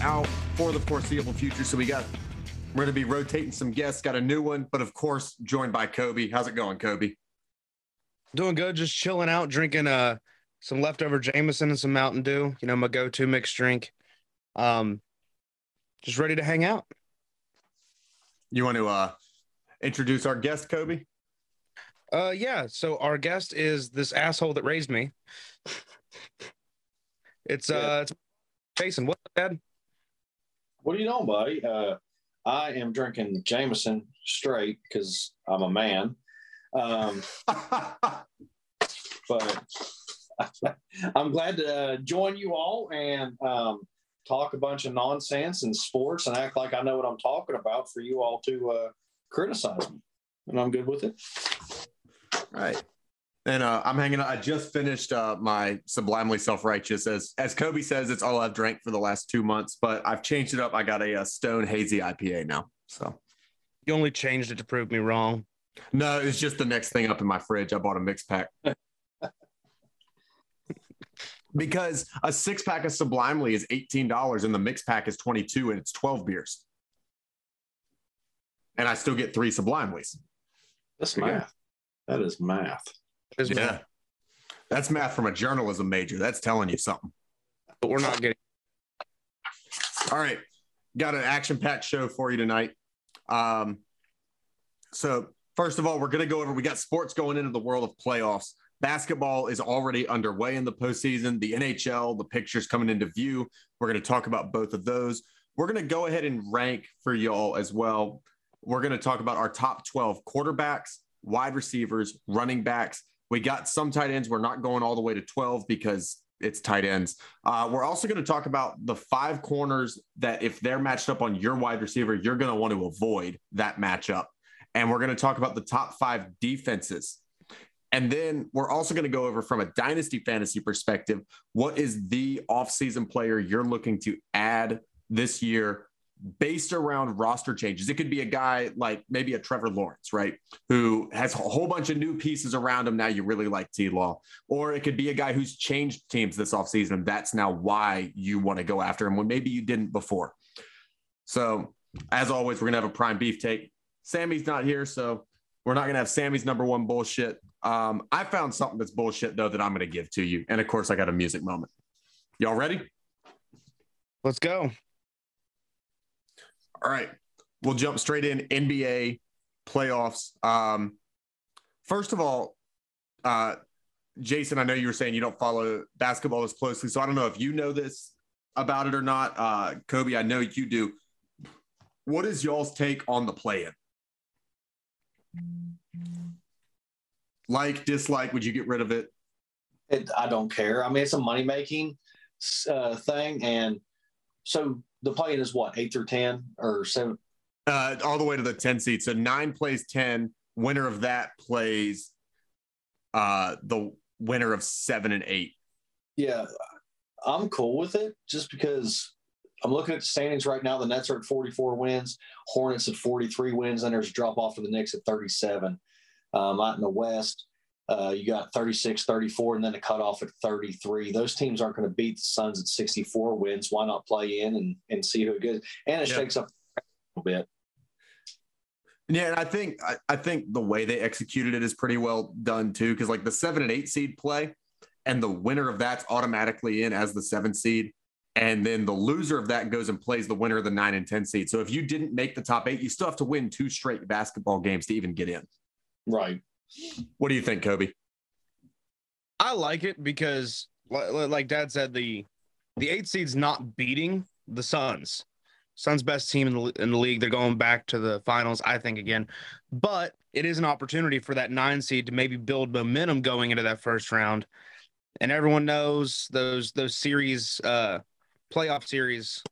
Out for the foreseeable future, so we got we're going to be rotating some guests. Got a new one, but of course, joined by Kobe. How's it going, Kobe? Doing good. Just chilling out, drinking uh some leftover Jameson and some Mountain Dew. You know, my go-to mixed drink. Um, just ready to hang out. You want to uh introduce our guest, Kobe? Uh, yeah. So our guest is this asshole that raised me. it's uh, it's Jason. What's up, Dad? What are you doing, buddy? Uh, I am drinking Jameson straight because I'm a man. Um, but I'm glad to uh, join you all and um, talk a bunch of nonsense and sports and act like I know what I'm talking about for you all to uh, criticize me. And I'm good with it. Right. And uh, I'm hanging out. I just finished uh, my sublimely self-righteous. As as Kobe says, it's all I've drank for the last two months, but I've changed it up. I got a, a Stone Hazy IPA now. So You only changed it to prove me wrong. no, it's just the next thing up in my fridge. I bought a mix pack. because a six pack of Sublimely is $18 and the mix pack is 22 and it's 12 beers. And I still get three Sublimeleys. That's There you math. That is math. Yeah. That's math from a journalism major. That's telling you something. But we're not getting. All right. Got an action packed show for you tonight. Um, so, first of all, we're going to go over, we got sports going into the world of playoffs. Basketball is already underway in the postseason. The NHL, the pictures coming into view. We're going to talk about both of those. We're going to go ahead and rank for y'all as well. We're going to talk about our top 12 quarterbacks, wide receivers, running backs. We got some tight ends. We're not going all the way to 12 because it's tight ends. Uh, we're also going to talk about the five corners that, if they're matched up on your wide receiver, you're going to want to avoid that matchup. And we're going to talk about the top five defenses. And then we're also going to go over from a dynasty fantasy perspective what is the offseason player you're looking to add this year based around roster changes. It could be a guy like maybe a Trevor Lawrence, right? Who has a whole bunch of new pieces around him. Now you really like T Law. Or it could be a guy who's changed teams this offseason. And that's now why you want to go after him when maybe you didn't before. So, as always, we're going to have a prime beef take. Sammy's not here. So, we're not going to have Sammy's number one bullshit. Um, I found something that's bullshit, though, that I'm going to give to you. And of course, I got a music moment. Y'all ready? Let's go. All right. We'll jump straight in NBA playoffs. Um, first of all, uh, Jason, I know you were saying you don't follow basketball as closely, so I don't know if you know this about it or not. Uh, Kobe, I know you do. What is y'all's take on the play-in? Like, dislike? Would you get rid of it? It, I don't care. I mean, it's a money making uh, thing. And so the play-in is what, eight through 10 or seven? Uh, all the way to the 10 seed. So nine plays 10. Winner of that plays uh, the winner of seven and eight. Yeah, I'm cool with it just because I'm looking at the standings right now. The Nets are at 44 wins, Hornets at 43 wins, and there's a drop off for the Knicks at 37. Um, out in the West, uh, you got 36, 34, and then a cutoff at 33. Those teams aren't going to beat the Suns at 64 wins. Why not play in and, and see who it gets? And it Yeah. shakes up a little bit. Yeah, and I think I, I think the way they executed it is pretty well done too, because like the seven and eight seed play, and the winner of that's automatically in as the seven seed, and then the loser of that goes and plays the winner of the nine and ten seed. So if you didn't make the top eight, you still have to win two straight basketball games to even get in. Right. What do you think, Kobe? I like it because, li- li- like Dad said, the the eight seed's not beating the Suns. Suns best team in the in the league. They're going back to the finals, I think, again. But it is an opportunity for that nine seed to maybe build momentum going into that first round. And everyone knows those those series, uh, playoff series,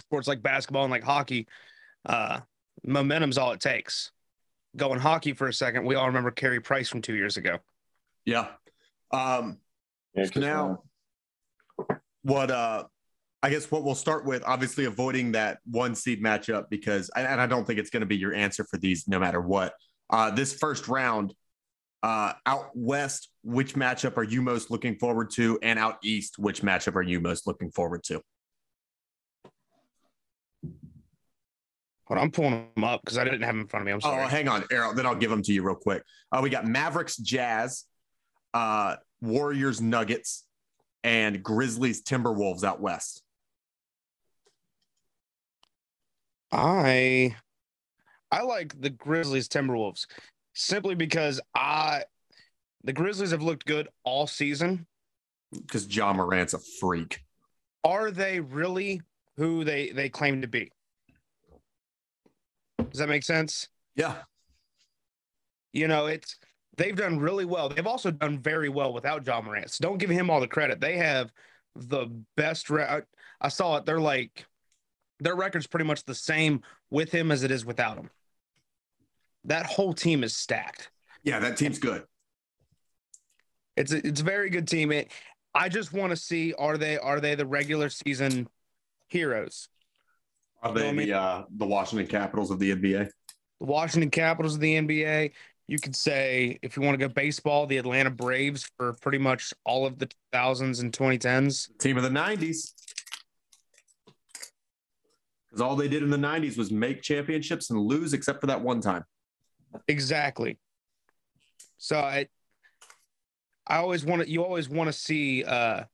sports like basketball and like hockey, uh, momentum's all it takes. Going hockey for a second, we all remember Carey Price from two years ago. Yeah. Um, Yeah, 'cause, now what uh I guess what we'll start with, obviously avoiding that one seed matchup because, and I don't think it's going to be your answer for these no matter what. Uh, this first round, Uh, out west, which matchup are you most looking forward to? And out east, which matchup are you most looking forward to? On, I'm pulling them up because I didn't have them in front of me. I'm sorry. Oh, hang on, Errol. Then I'll give them to you real quick. Uh, we got Mavericks, Jazz, uh, Warriors, Nuggets, and Grizzlies, Timberwolves out west. I I like the Grizzlies Timberwolves simply because I the Grizzlies have looked good all season. Because Ja Morant's a freak. Are they really who they they claim to be? Does that make sense? Yeah. You know, it's they've done really well. They've also done very well without Ja Morant. So don't give him all the credit. They have the best. Re- I saw it. They're like their record's pretty much the same with him as it is without him. That whole team is stacked. Yeah, that team's good. It's a, it's a very good team. It, I just want to see are they are they the regular season heroes? Are they the uh, the Washington Capitals of the NBA? The Washington Capitals of the NBA. You could say, if you want to go baseball, the Atlanta Braves for pretty much all of the 2000s and 2010s. Team of the 90s. Because all they did in the 90s was make championships and lose, except for that one time. Exactly. So I, I always want to. You always want to see uh,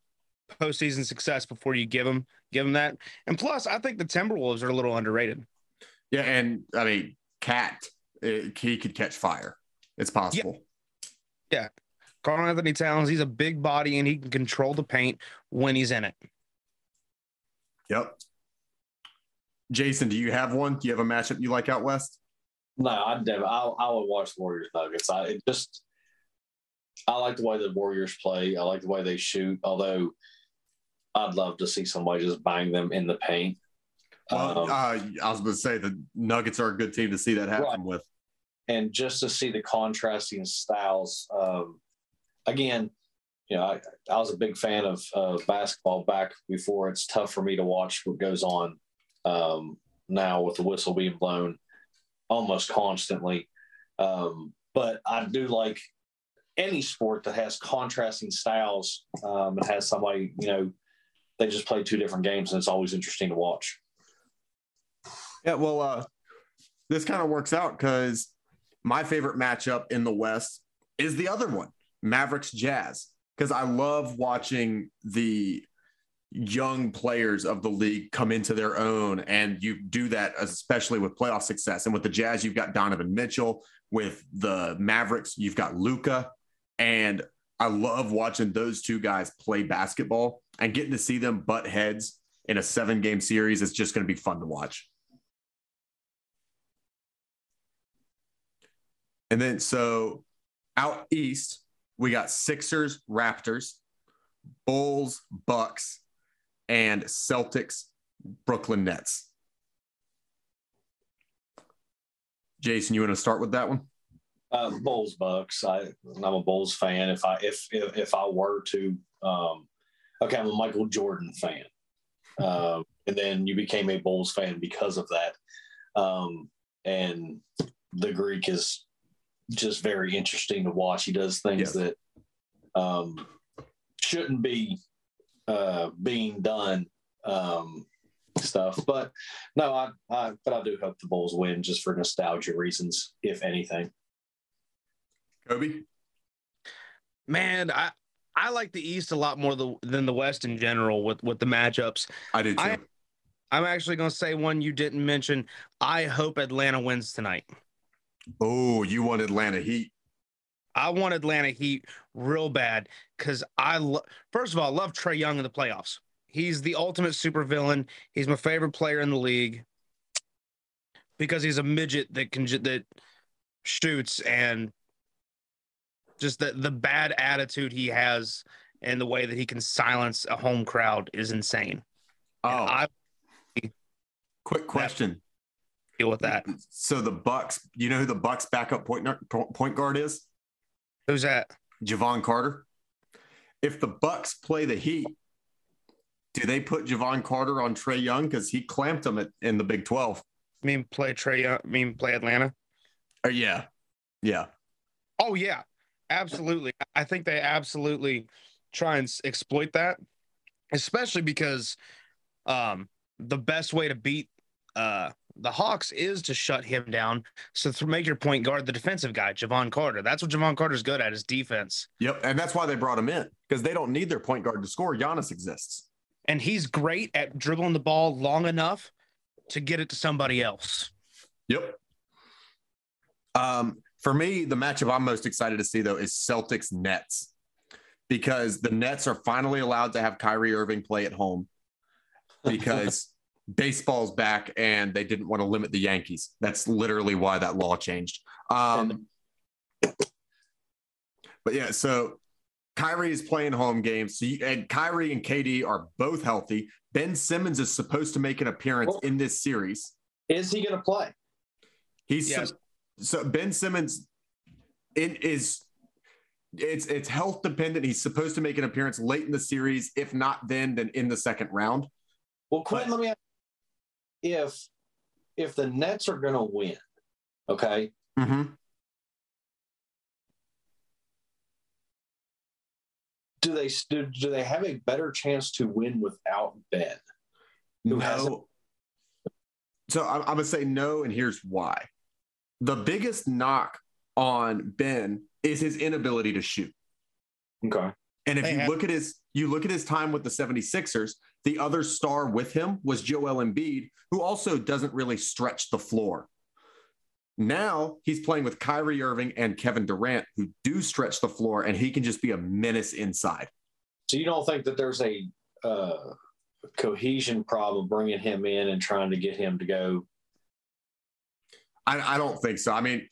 postseason success before you give them give them that. And plus, I think the Timberwolves are a little underrated. Yeah, and I mean, Cat, eh, he could catch fire. It's possible. Yeah. yeah. Karl-Anthony Towns, he's a big body and he can control the paint when he's in it. Yep. Jason, do you have one? Do you have a matchup you like out west? No, I'd never. I, I would watch Warriors Nuggets. I it just I like the way the Warriors play. I like the way they shoot. Although I'd love to see somebody just bang them in the paint. Well, um, uh, I was going to say the Nuggets are a good team to see that happen right. with, and just to see the contrasting styles. Um, again, you know, I, I, was a big fan of uh, basketball back before. It's tough for me to watch what goes on um, now with the whistle being blown almost constantly. Um, but I do like any sport that has contrasting styles um, and has somebody, you know, they just play two different games and it's always interesting to watch. Yeah, well, uh, this kind of works out because my favorite matchup in the West is the other one, Mavericks Jazz, because I love watching the young players of the league come into their own. And you do that, especially with playoff success. And with the Jazz, you've got Donovan Mitchell. With the Mavericks, you've got Luka. And I love watching those two guys play basketball and getting to see them butt heads in a seven game series. It's just going to be fun to watch. And then, so out east, we got Sixers, Raptors, Bulls, Bucks, and Celtics, Brooklyn Nets. Jason, you want to start with that one? Uh, Bulls Bucks. I I'm a Bulls fan. If I if if, if I were to, um, okay, I'm a Michael Jordan fan, um, and then you became a Bulls fan because of that. Um, and the Greek is just very interesting to watch. He does things that um, shouldn't be uh, being done um, stuff. But no, I, I but I do hope the Bulls win just for nostalgia reasons, if anything. Kobe, man, I I like the East a lot more the, than the West in general with with the matchups. I do too. I, I'm actually going to say one you didn't mention. I hope Atlanta wins tonight. Oh, you want Atlanta Heat? I want Atlanta Heat real bad because I lo- first of all I love Trae Young in the playoffs. He's the ultimate supervillain. He's my favorite player in the league because he's a midget that can that shoots and just the the bad attitude he has and the way that he can silence a home crowd is insane. Oh, I, quick question. Deal with that. So the Bucks, you know who the Bucks backup point point guard is? Who's that? Jevon Carter. If the Bucks play the Heat, do they put Jevon Carter on Trae Young because he clamped him at, in the Big Twelve? I mean, play Trae Young. I mean, play Atlanta. Uh, yeah, yeah. Oh yeah, Absolutely. I think they absolutely try and exploit that, especially because um, the best way to beat uh, the Hawks is to shut him down. So to make your point guard the defensive guy, Jevon Carter. That's what Jevon Carter's good at is defense. Yep. And that's why they brought him in because they don't need their point guard to score. Giannis exists. And he's great at dribbling the ball long enough to get it to somebody else. Yep. Um, for me, the matchup I'm most excited to see though is Celtics Nets because the Nets are finally allowed to have Kyrie Irving play at home because baseball's back and they didn't want to limit the Yankees. That's literally why that law changed. Um, but yeah, so Kyrie is playing home games. So you, and Kyrie and KD are both healthy. Ben Simmons is supposed to make an appearance Well- in this series. Is he going to play? He's Yes. So Ben Simmons it is it's it's health dependent. He's supposed to make an appearance late in the series. If not then, then in the second round. Well, Quentin, let me ask if if the Nets are going to win, okay, Mm-hmm. do they do, do they have a better chance to win without Ben? Who No. So I'm, I'm gonna say no, and here's why. The biggest knock on Ben is his inability to shoot. Okay. And if They you have- look at his you look at his time with the 76ers, the other star with him was Joel Embiid, who also doesn't really stretch the floor. Now he's playing with Kyrie Irving and Kevin Durant, who do stretch the floor, and he can just be a menace inside. So you don't think that there's a uh, cohesion problem bringing him in and trying to get him to go? I, I don't think so. I mean,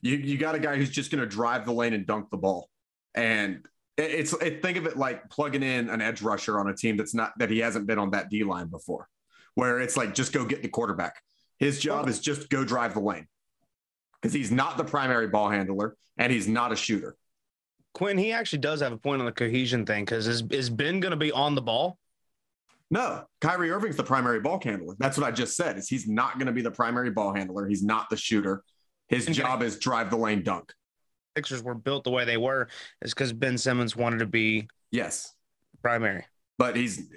you you got a guy who's just going to drive the lane and dunk the ball, and it- it's it, think of it like plugging in an edge rusher on a team that's not that he hasn't been on that D line before, where it's like just go get the quarterback. His job is just go drive the lane because he's not the primary ball handler and he's not a shooter. Quinn, he actually does have a point on the cohesion thing because is, is Ben going to be on the ball? No, Kyrie Irving's the primary ball handler. That's what I just said. Is he's not going to be the primary ball handler. He's not the shooter. His Okay. job is drive the lane, dunk. Sixers were built the way they were is because Ben Simmons wanted to be Yes, primary. but he's.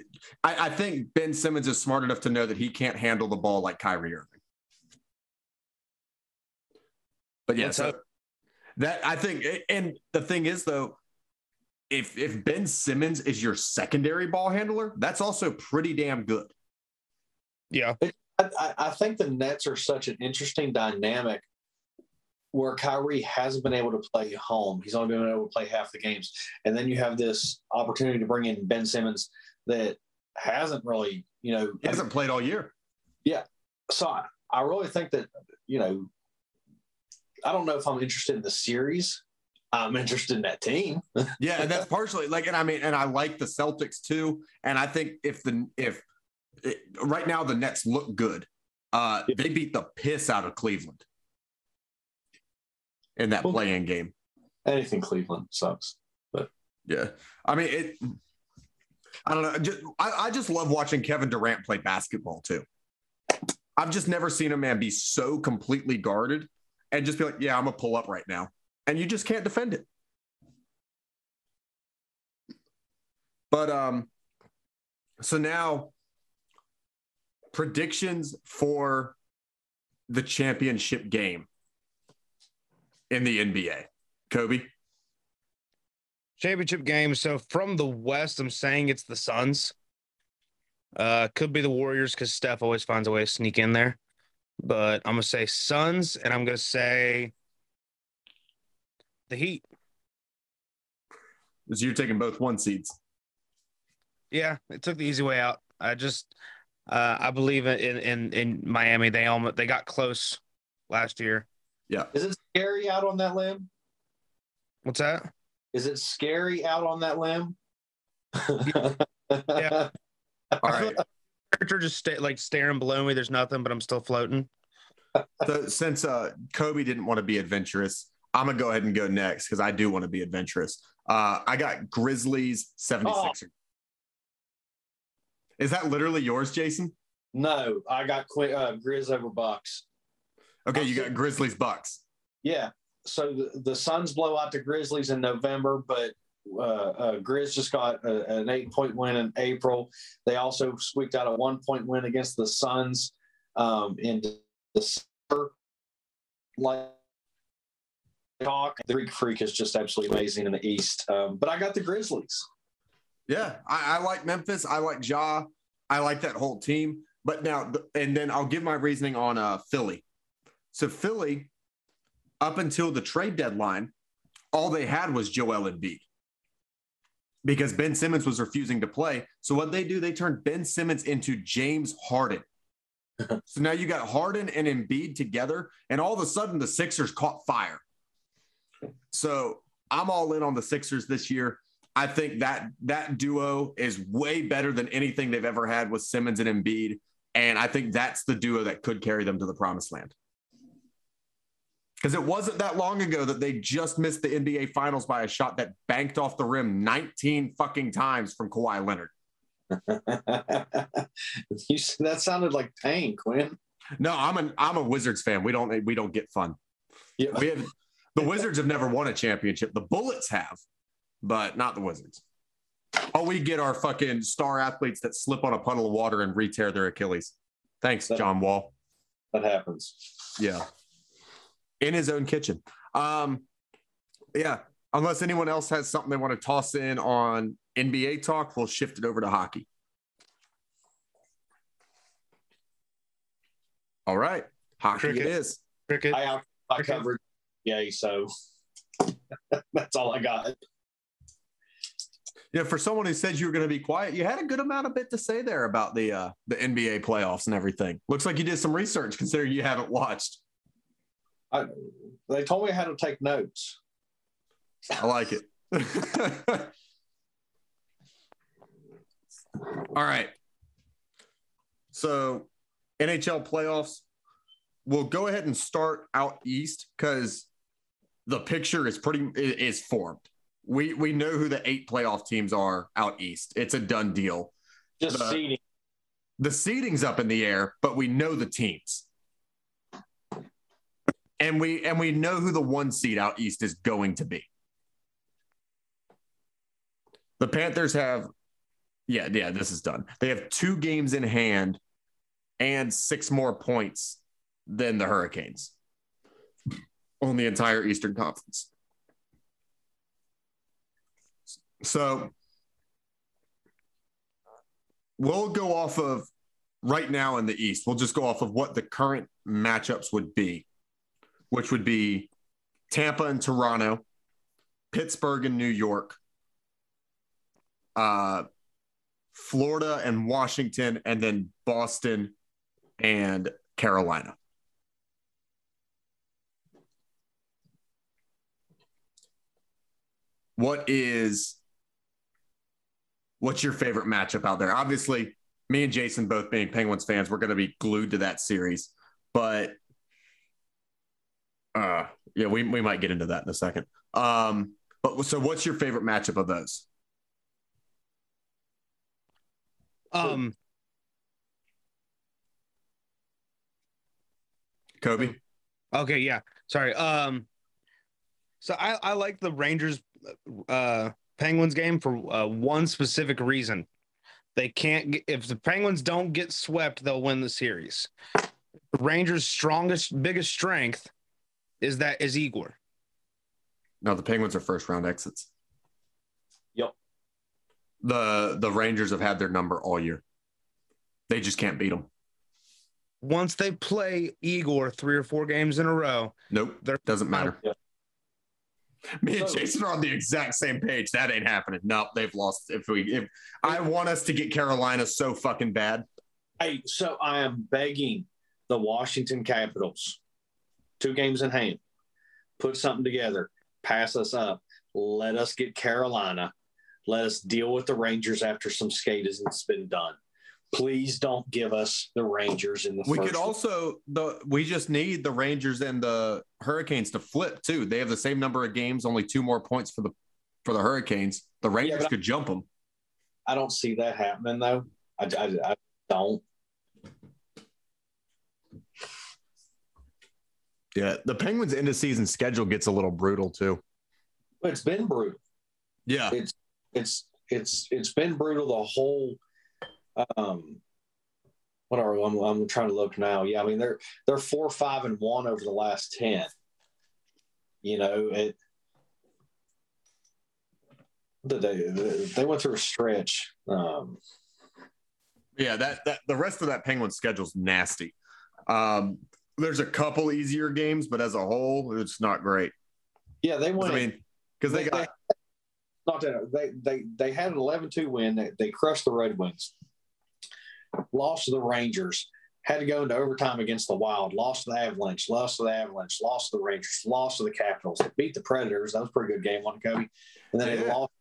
I, I think Ben Simmons is smart enough to know that he can't handle the ball like Kyrie Irving. But yeah, so that I think, and the thing is though, if if Ben Simmons is your secondary ball handler, that's also pretty damn good. Yeah. I, I- I think the Nets are such an interesting dynamic where Kyrie hasn't been able to play home. He's only been able to play half the games. And then you have this opportunity to bring in Ben Simmons that hasn't really, you know, He hasn't played all year. Yeah. So I, I really think that, you know, I don't know if I'm interested in the series. I'm interested in that team. Yeah, and that's partially like, and I mean, and I like the Celtics too. And I think if the if it, right now the Nets look good, uh, Yeah. they beat the piss out of Cleveland in that Well- play-in game. Anything Cleveland sucks. But yeah, I mean it. I don't know. Just, I, I just love watching Kevin Durant play basketball too. I've just never seen a man be so completely guarded and just be like, "Yeah, I'm gonna pull up right now," and you just can't defend it. But um, so now predictions for the championship game in the NBA. Kobe. Championship game. So from the West, I'm saying it's the Suns. Uh, could be the Warriors because Steph always finds a way to sneak in there. But I'm gonna say Suns, and I'm gonna say the Heat. So you're taking both one seeds. Yeah, it took the easy way out. I just, uh, I believe in in in Miami. They almost they got close last year. Yeah. Is it scary out on that limb? What's that? Is it scary out on that limb? Yeah. All right. Character just stay, like staring below me. There's nothing, but I'm still floating. So since uh, Kobe didn't want to be adventurous, I'm gonna go ahead and go next because I do want to be adventurous. Uh, I got Grizzlies 76ers. Is that literally yours, Jason? No, I got Qu- uh, Grizz over Bucks. Okay, you got Grizzlies Bucks. Yeah, so the, the Suns blow out the Grizzlies in November, but uh, uh, Grizz just got a, an eight point win in April. They also squeaked out a one point win against the Suns um, in December. Like talk, the Greek Freak is just absolutely amazing in the East. Um, but I got the Grizzlies. Yeah, I, I like Memphis. I like Ja. I like that whole team. But now, and then I'll give my reasoning on uh, Philly. So Philly, up until the trade deadline, all they had was Joel Embiid because Ben Simmons was refusing to play. So what they do, they turned Ben Simmons into James Harden. so now you got Harden and Embiid together, and all of a sudden the Sixers caught fire. So I'm all in on the Sixers this year. I think that that duo is way better than anything they've ever had with Simmons and Embiid. And I think that's the duo that could carry them to the promised land. Because it wasn't that long ago that they just missed the NBA Finals by a shot that banked off the rim 19 fucking times from Kawhi Leonard. you, that sounded like pain, Quinn. No, I'm an I'm a Wizards fan. We don't we don't get fun. Yeah. We have the Wizards have never won a championship. The Bullets have, but not the Wizards. Oh, we get our fucking star athletes that slip on a puddle of water and re tear their Achilles. Thanks, that, John Wall. That happens. Yeah in his own kitchen. Um, yeah, unless anyone else has something they want to toss in on NBA talk, we'll shift it over to hockey. All right, hockey Cricket. it is. Cricket. I, have. I covered. Yeah, so that's all I got. Yeah, for someone who said you were going to be quiet, you had a good amount of bit to say there about the uh, the NBA playoffs and everything. Looks like you did some research, considering you haven't watched. I, they told me how to take notes. I like it. All right. So, NHL playoffs. We'll go ahead and start out east because the picture is pretty is formed. We we know who the eight playoff teams are out east. It's a done deal. Just the, seeding. The seeding's up in the air, but we know the teams and we and we know who the one seed out east is going to be. The Panthers have, yeah, yeah, this is done. They have two games in hand and six more points than the Hurricanes on the entire Eastern Conference. So we'll go off of right now in the East. We'll just go off of what the current matchups would be which would be Tampa and Toronto, Pittsburgh and New York, uh, Florida and Washington, and then Boston and Carolina. What is what's your favorite matchup out there? Obviously, me and Jason both being Penguins fans, we're going to be glued to that series. But uh, yeah, we, we might get into that in a second. Um, but so what's your favorite matchup of those? Um, Kobe. Okay, yeah. Sorry. Um, so I I like the Rangers uh Penguins game for uh, one specific reason. They can't get, if the Penguins don't get swept, they'll win the series. Rangers' strongest, biggest strength is that is Igor. No, the Penguins are first round exits. Yep. The the Rangers have had their number all year. They just can't beat them. Once they play Igor three or four games in a row, nope, doesn't matter. Yeah. Me and Jason are on the exact same page. That ain't happening. Nope, they've lost. If we, if I want us to get Carolina so fucking bad. Hey, so I am begging the Washington Capitals two games in hand, put something together, pass us up, let us get Carolina, let us deal with the Rangers after some skate has been done. Please don't give us the Rangers in the. We could also the we just need the Rangers and the Hurricanes to flip too. They have the same number of games, only two more points for the for the Hurricanes. The Rangers yeah, could jump them. I don't see that happening though. I, I, I don't. Yeah, the Penguins' end of season schedule gets a little brutal too. It's been brutal. Yeah, It's it's it's it's been brutal the whole. Um, what are I'm, I'm trying to look now? Yeah, I mean they're they're four, five, and one over the last ten. You know it. They they went through a stretch. Um, yeah. That that the rest of that Penguin schedule's nasty. Um, there's a couple easier games, but as a whole, it's not great. yeah, they went. I mean, because they, They- got not that they they they had an 11-2 win. They, they crushed the Red Wings. Lost to the Rangers. Had to go into overtime against the Wild. Lost to the Avalanche. Lost to the Avalanche. Lost to the Rangers. Lost to the Capitals. Beat the Predators. That was a pretty good game, one Kobe. And then they Yeah. lost.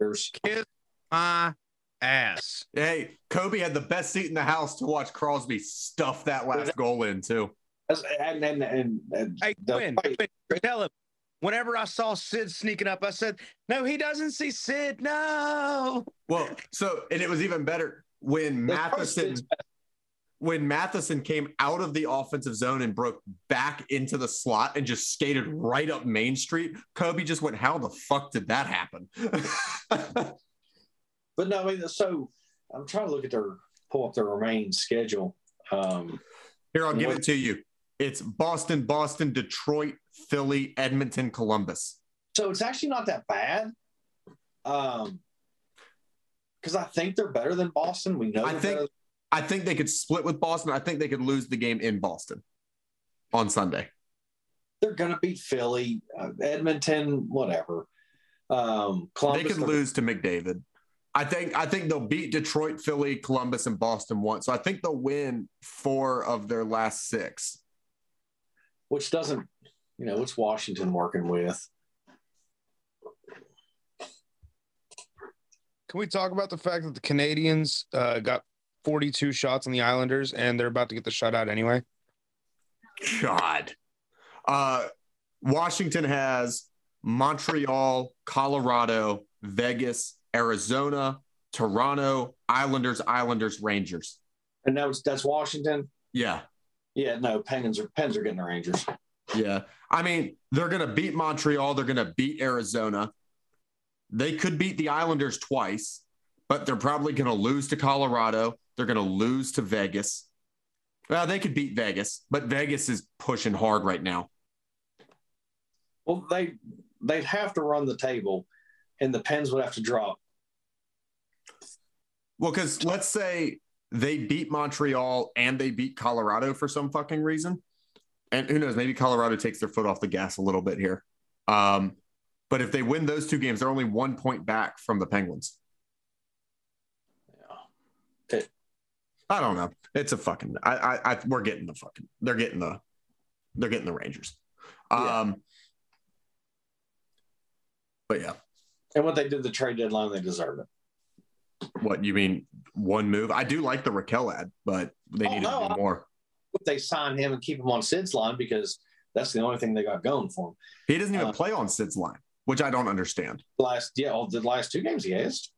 to the Kiss my ass. hey, Kobe had the best seat in the house to watch Crosby stuff that last goal in too. And and and, and Hey, the Quinn, fight- Quinn, tell him. Whenever I saw Sid sneaking up, I said, "No, he doesn't see Sid. No." Well, so and it was even better when Matheson when Matheson came out of the offensive zone and broke back into the slot and just skated right up Main Street. Kobe just went, "How the fuck did that happen?" But no, I mean, so I'm trying to look at their pull up their remaining schedule. Um, Here, I'll give it to you. It's Boston, Boston, Detroit, Philly, Edmonton, Columbus. so it's actually not that bad. Um, because I think they're better than Boston. We know I think-. I think they could split with Boston. I think they could lose the game in Boston on Sunday. they're going to beat Philly, uh, Edmonton, whatever. Um, Columbus, they could lose to McDavid. I think I think they'll beat Detroit, Philly, Columbus, and Boston once. So I think they'll win four of their last six. which doesn't, you know, what's Washington working with? Can we talk about the fact that the Canadiens uh, got 42 shots on the Islanders and they're about to get the shutout anyway? God. Uh, Washington has Montreal, Colorado, Vegas, Arizona, Toronto, Islanders, Islanders, Rangers. And now it's that's Washington. Yeah. Yeah, no, Penguins are Pens are getting the Rangers. Yeah. I mean, they're going to beat Montreal. They're going to beat Arizona. They could beat the Islanders twice, but they're probably going to lose to Colorado. They're going to lose to Vegas. Well, they could beat Vegas, but Vegas is pushing hard right now. Well, they they'd have to run the table, and the Pens would have to drop. Well, because let's say they beat Montreal and they beat Colorado for some fucking reason. And who knows, maybe Colorado takes their foot off the gas a little bit here. Um, but if they win those two games, they're only one point back from the Penguins. Yeah. I don't know. It's a fucking. I, I, I we're getting the fucking. They're getting the. They're getting the Rangers. Yeah. Um. But yeah, And what they did the trade deadline, they deserve it. what you mean? One move. I do like the Rakell ad, but they Oh, need no, to do more. If they sign him and keep him on Sid's line because that's the only thing they got going for him. He doesn't even Uh, play on Sid's line, which I don't understand. Last, yeah, all the last two games he has.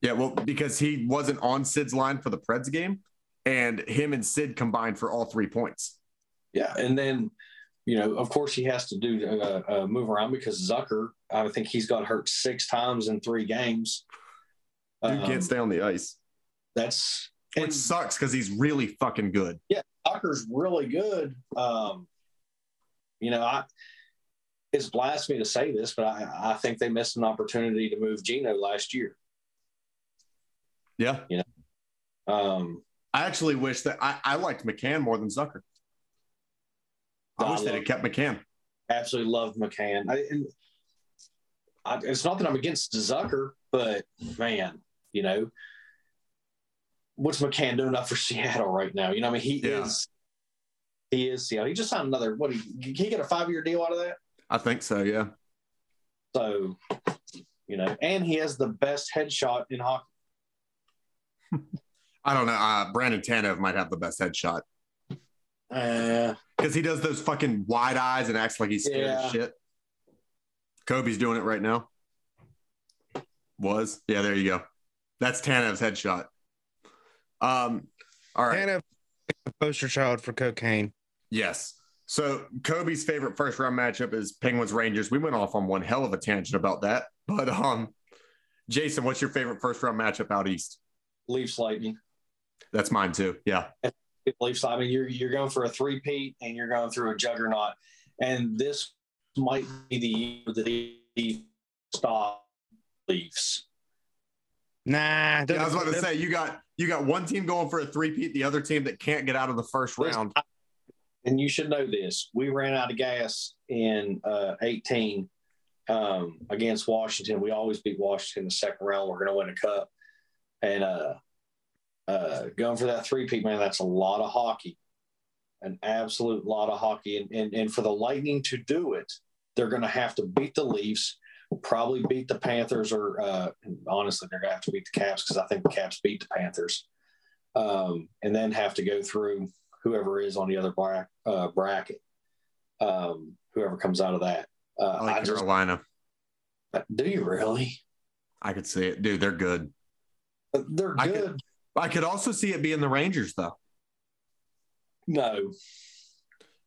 Yeah, well, because he wasn't on Sid's line for the Preds game, and him and Sid combined for all three points. Yeah, and then you know, of course, he has to do uh, uh, move around because Zucker. I think he's got hurt six times in three games. Dude Um, can't stay on the ice, that's which and sucks because he's really fucking good. Yeah, Zucker's really good. Um, you know, I it's blasphemy to say this, but I, I think they missed an opportunity to move Gino last year. Yeah, you Um, I actually wish that I, I liked McCann more than Zucker. I I wish they'd kept McCann. absolutely loved McCann. I, and I, it's not that I'm against Zucker, but man, you know, what's McCann doing up for Seattle right now? You know, I mean, he Yeah. is, he is Seattle. He just signed another. What he can he get a five year deal out of that? I think so. Yeah. So, you know, and he has the best headshot in hockey. I don't know. Uh, Brandon Tanev might have the best headshot Uh, because he does those fucking wide eyes and acts like he's scared Yeah. of shit. Kobe's doing it right now. Was yeah, there you go. That's Tanev's headshot. Um, all right. Tanev, the poster child for cocaine. Yes. So Kobe's favorite first round matchup is Penguins Rangers. We went off on one hell of a tangent about that. But um Jason, what's your favorite first round matchup out east? Leafs Lightning. That's mine too. Yeah. Leafs. I mean, you're you're going for a three peat and you're going through a juggernaut, and this might be the year that the stop Leafs. Nah, Yeah, I was about to say you got you got one team going for a three-peat, the other team that can't get out of the first round. And you should know this. We ran out of gas in uh, 18 um, against Washington. We always beat Washington in the second round. We're going to win a cup. And uh, uh, going for that three peat, man, that's a lot of hockey, an absolute lot of hockey. And, and, and for the Lightning to do it, they're going to have to beat the Leafs, probably beat the Panthers, or uh, honestly, they're going to have to beat the Caps because I think the Caps beat the Panthers, um, and then have to go through whoever is on the other bra- uh, bracket, um, whoever comes out of that. Uh, I like I just, Carolina. do you really? I could see it. Dude, they're good. They're I good. could- I could also see it being the Rangers, though. no,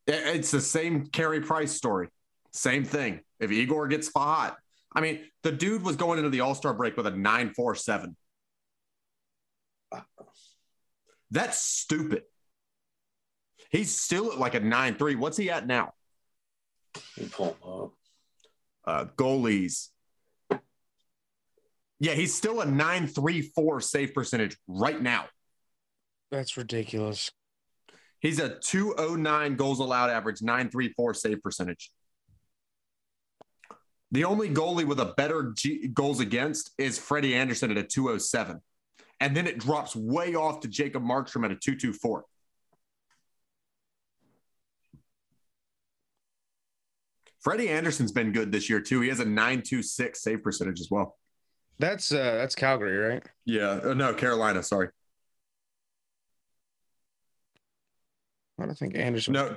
It- It's the same Carey Price story. Same thing. If Igor gets hot, I mean, the dude was going into the All Star break with a 947. That's stupid. He's still at like a 9 3. What's he at now? Let me up. Uh, goalies. Yeah, he's still a 934 save percentage right now. That's ridiculous. He's a 209 goals allowed average, 934 save percentage. The only goalie with a better G- goals against is Freddie Andersen at a 207. And then it drops way off to Jacob Markstrom at a 224. Freddie Andersen's been good this year too. He has a 926 save percentage as well. That's uh that's Calgary, right? Yeah. Oh, no, Carolina. Sorry. I don't think Andersen. No.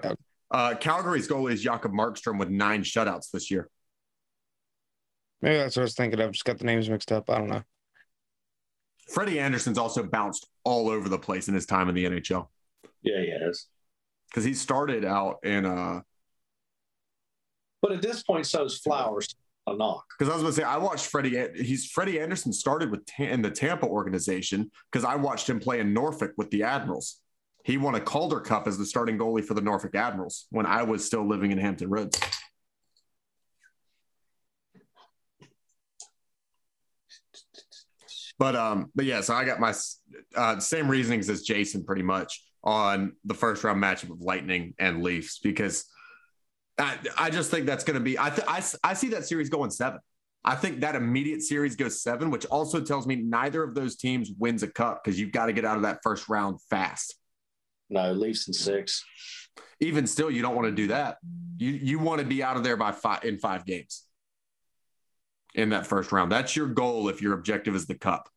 Uh, Calgary's goalie is Jakob Markstrom with nine shutouts this year. Maybe that's what I was thinking of. Just got the names mixed up. I don't know. Freddie Andersen's also bounced all over the place in his time in the NHL Yeah, he has. because he started out in uh But at this point, so is Flowers a knock. because I was going to say I watched Freddie. He's Freddie Andersen started with in the Tampa organization because I watched him play in Norfolk with the Admirals. He won a Calder Cup as the starting goalie for the Norfolk Admirals when I was still living in Hampton Roads. But um, but yeah, so I got my uh, same reasonings as Jason pretty much on the first round matchup of Lightning and Leafs because I, I just think that's going to be I, th- I I see that series going seven. I think that immediate series goes seven, which also tells me neither of those teams wins a cup because you've got to get out of that first round fast. No, Leafs in six. Even still, you don't want to do that. You you want to be out of there by five in five games in that first round. That's your goal if your objective is the cup.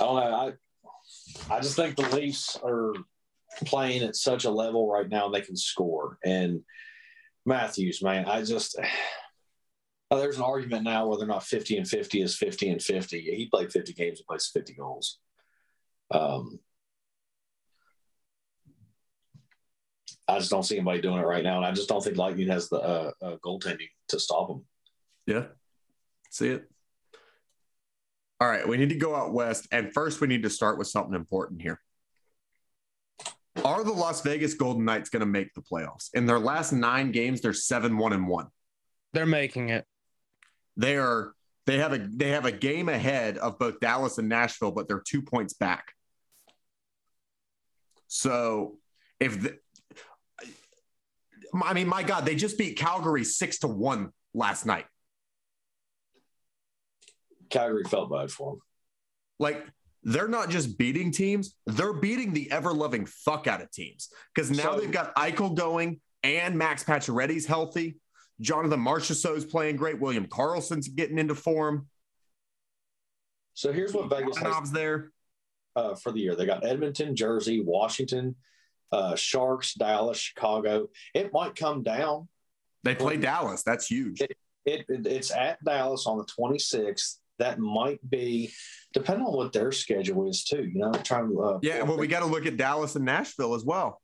Oh, I don't know. I just think the Leafs are playing at such a level right now they can score. And Matthews, man, I just oh, there's an argument now whether or not 50 and 50 is 50 and 50. He played 50 games, and plays 50 goals. Um, I just don't see anybody doing it right now, and I just don't think Lightning has the uh, uh, goaltending to stop them. Yeah. See it. All right. We need to go out west. And first, we need to start with something important here. Are the Las Vegas Golden Knights going to make the playoffs? In their last nine games, they're seven, one, and one. They're making it. They are they have a they have a game ahead of both Dallas and Nashville, but they're two points back. So if the, I mean, my God, they just beat Calgary six to one last night. Calgary felt bad for them. like they're not just beating teams, they're beating the ever loving fuck out of teams. Because now So- they've got Eichel going and Max Pacioretty's healthy. Jonathan Marchessault's playing great. William Karlsson's getting into form. So here's what Vegas has there. uh, for the year. They got Edmonton, Jersey, Washington, uh, Sharks, Dallas, Chicago. It might come down. They play Dallas. That's huge. It, it it's at Dallas on the 26th. That might be depending on what their schedule is too. You know, trying to uh, Yeah, well, we got to look at Dallas and Nashville as well.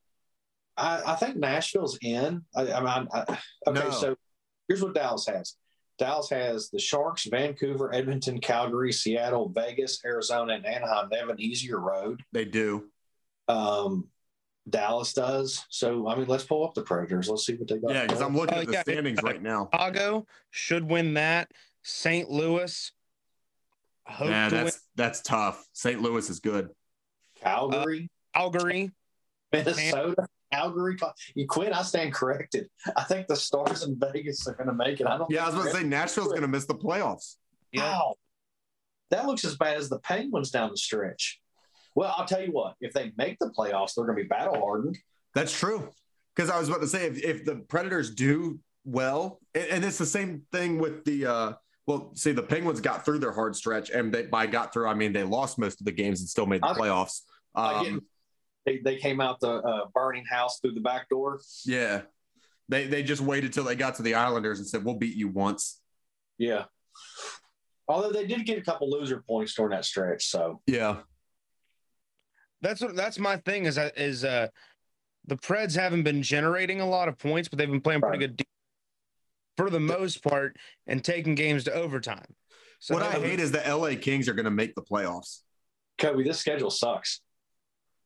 I, I think Nashville's in. I, I mean, I, okay, No. so here's what Dallas has. Dallas has the Sharks, Vancouver, Edmonton, Calgary, Seattle, Vegas, Arizona, and Anaheim. They have an easier road. They do. Um, Dallas does. So, I mean, let's pull up the Predators. Let's see what they got. Yeah, because I'm looking Oh, at the yeah. standings right now. Chicago should win that. St. Louis. Hope Yeah, to win. that's that's tough. St. Louis is good. Calgary, Calgary. Minnesota, Calgary. You quit. I stand corrected. I think the Stars in Vegas are going to make it. I don't. Yeah, I was about to say Nashville's going to miss the playoffs. Yeah. Wow. That looks as bad as the Penguins down the stretch. Well, I'll tell you what, if they make the playoffs, they're going to be battle hardened. That's true. Because I was about to say, if, if the Predators do well, and, and it's the same thing with the, uh, well, see, the Penguins got through their hard stretch, and they, by got through, I mean they lost most of the games and still made the playoffs. Um, They, they came out the uh, burning house through the back door. yeah, they they just waited till they got to the Islanders and said, "We'll beat you once." Yeah. Although they did get a couple loser points during that stretch. So, Yeah, That's what that's my thing is that is uh the Preds haven't been generating a lot of points, but they've been playing pretty Right. good de- for the most part and taking games to overtime. So what I hate is the LA Kings are going to make the playoffs. Kobe, this schedule sucks.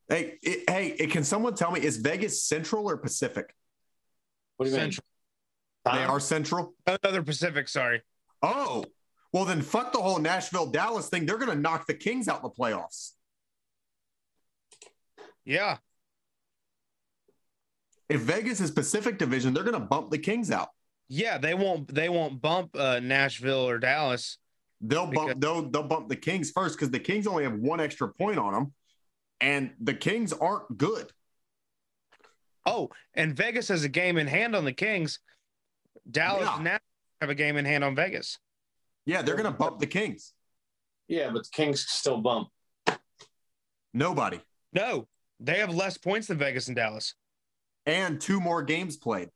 Hey, it, hey, it- can someone tell me is Vegas Central or Pacific? What do you mean? They mean? are Central. another Pacific. Sorry. Oh, well then fuck the whole Nashville Dallas thing. They're going to knock the Kings out in the playoffs. Yeah, If Vegas is Pacific Division, they're going to bump the Kings out. Yeah. They won't. They won't bump uh, Nashville or Dallas. They'll Because- bump. They'll they'll bump the Kings first because the Kings only have one extra point on them, and the Kings aren't good. Oh, and Vegas has a game in hand on the Kings. Dallas Yeah. and Nashville have a game in hand on Vegas. Yeah, they're going to bump the Kings. Yeah, but the Kings still bump. Nobody No, they have less points than Vegas and Dallas. and two more games played.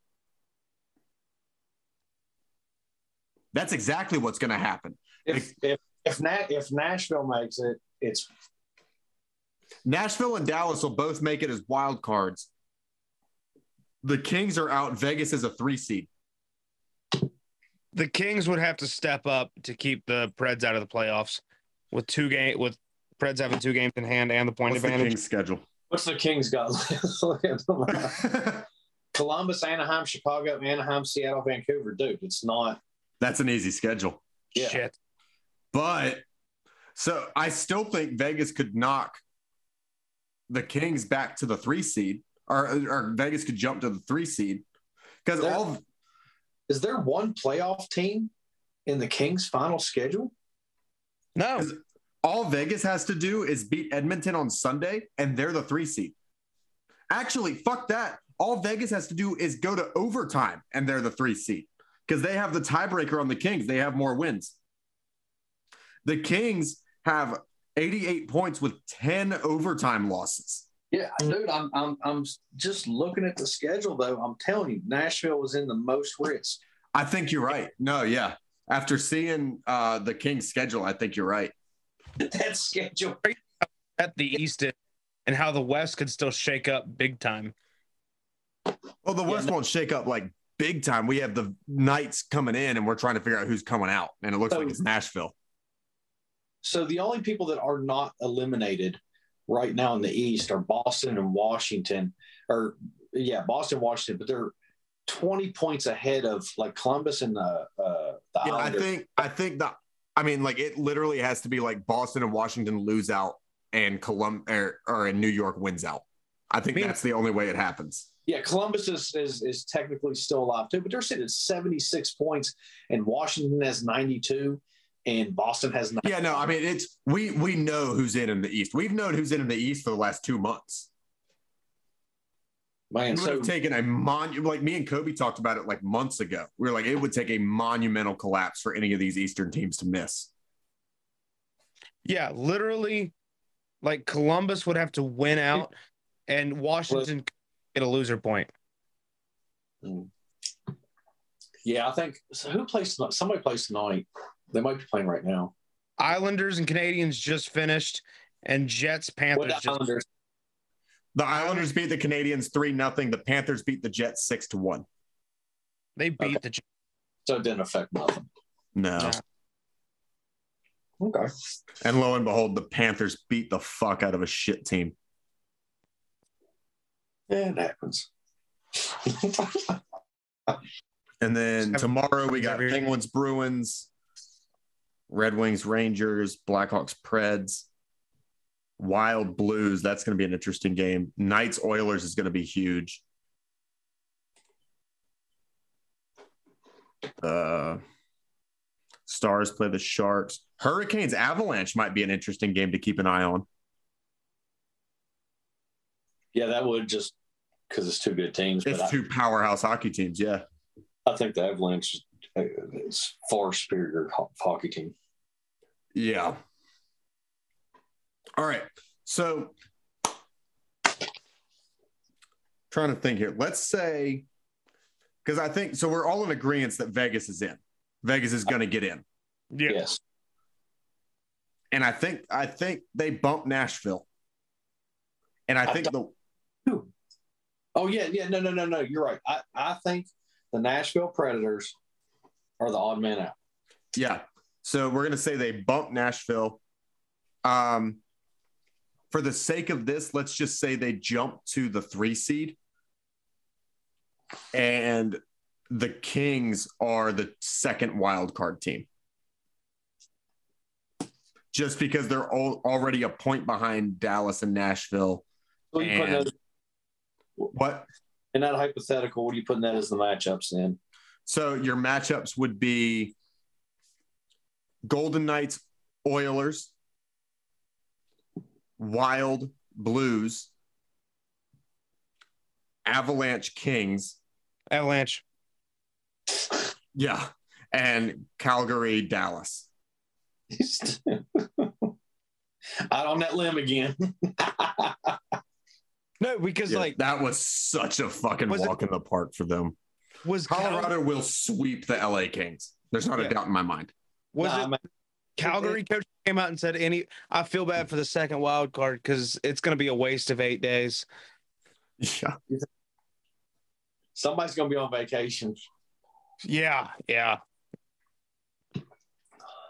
That's exactly what's going to happen. If if if, Na- if Nashville makes it, it's Nashville and Dallas will both make it as wild cards. The Kings are out. Vegas is a three seed. The Kings would have to step up to keep the Preds out of the playoffs with two game with Preds having two games in hand and the point What's the advantage. Kings schedule? what's the Kings got? Look at them. Columbus, Anaheim, Chicago, Anaheim, Seattle, Vancouver. Dude, it's not. That's an easy schedule. Yeah. Shit. But so I still think Vegas could knock the Kings back to the three seed, or, or Vegas could jump to the three seed because all Is there one playoff team in the Kings' final schedule? No. all Vegas has to do is beat Edmonton on Sunday, and they're the three seed. Actually, fuck that. All Vegas has to do is go to overtime, and they're the three seed because they have the tiebreaker on the Kings. They have more wins. The Kings have 88 points with 10 overtime losses. Yeah, dude, I'm I'm I'm just looking at the schedule though. I'm telling you, Nashville was in the most risk. I think you're right. No, yeah. After seeing uh, the Kings schedule, I think you're right. that schedule. At the East and how the West could still shake up big time. Well, the Yeah, West no- won't shake up like big time. We have the Knights coming in, and we're trying to figure out who's coming out, and it looks So- like it's Nashville. So the only people that are not eliminated right now in the East are Boston and Washington, or yeah, Boston, Washington, but they're 20 points ahead of like Columbus and the uh, the Yeah, I think I think that I mean, like it literally has to be like Boston and Washington lose out, and Colum or, or in New York wins out. I think I mean- that's the only way it happens. Yeah, Columbus is, is is technically still alive too, but they're sitting at 76 points, and Washington has 92, and Boston has 90. Yeah, no, I mean it's we we know who's in in the East. We've known who's in in the East for the last two months. Man, It would so have taken a mon like me and Kobe talked about it like months ago. We were like, it would take a monumental collapse for any of these Eastern teams to miss. Yeah, literally, like Columbus would have to win out, and Washington get a loser point. Hmm. yeah, I think so who plays tonight? Somebody plays tonight. They might be playing right now. Islanders and Canadiens just finished, and Jets Panthers the just Islanders? The Islanders beat the Canadiens three nothing. The Panthers beat the Jets six to one. they beat Okay. the Jets. So it didn't affect nothing. No. No. Okay. And lo and behold, the Panthers beat the fuck out of a shit team. Yeah, it happens. And then tomorrow we got Penguins, Bruins, Red Wings, Rangers, Blackhawks, Preds, Wild Blues. That's going to be an interesting game. Knights, Oilers is going to be huge. Uh, Stars play the Sharks. Hurricanes, Avalanche might be an interesting game to keep an eye on. yeah, that would just because it's two good teams. But It's I, two powerhouse hockey teams. Yeah. I think the Avalanche uh, is far superior ho- hockey team. Yeah. All right. So trying to think here. Let's say because I think so we're all in agreement that Vegas is in. Vegas is going to get in. Yeah. Yes. And I think I think they bump Nashville. And I I think the Oh yeah, yeah. No, no, no, no. You're right. I, I think the Nashville Predators are the odd man out. yeah. So we're going to say they bump Nashville. Um for the sake of this, let's just say they jump to the 3 seed. And the Kings are the second wild card team. Just because they're all, already a point behind Dallas and Nashville. So you And- that What? in that hypothetical? What are you putting that as the matchups in? So your matchups would be Golden Knights, Oilers, Wild Blues, Avalanche Kings, Avalanche. yeah, and Calgary Dallas. Out on that limb again. No, because Yeah, like that was such a fucking Was it- walk in the park for them. was Cal- Colorado will sweep the LA Kings. There's not Yeah. a doubt in my mind. was Nah, it man. Calgary coach came out and said any I feel bad for the second wild card because it's gonna be a waste of eight days. Yeah. Somebody's gonna be on vacation. Yeah, yeah.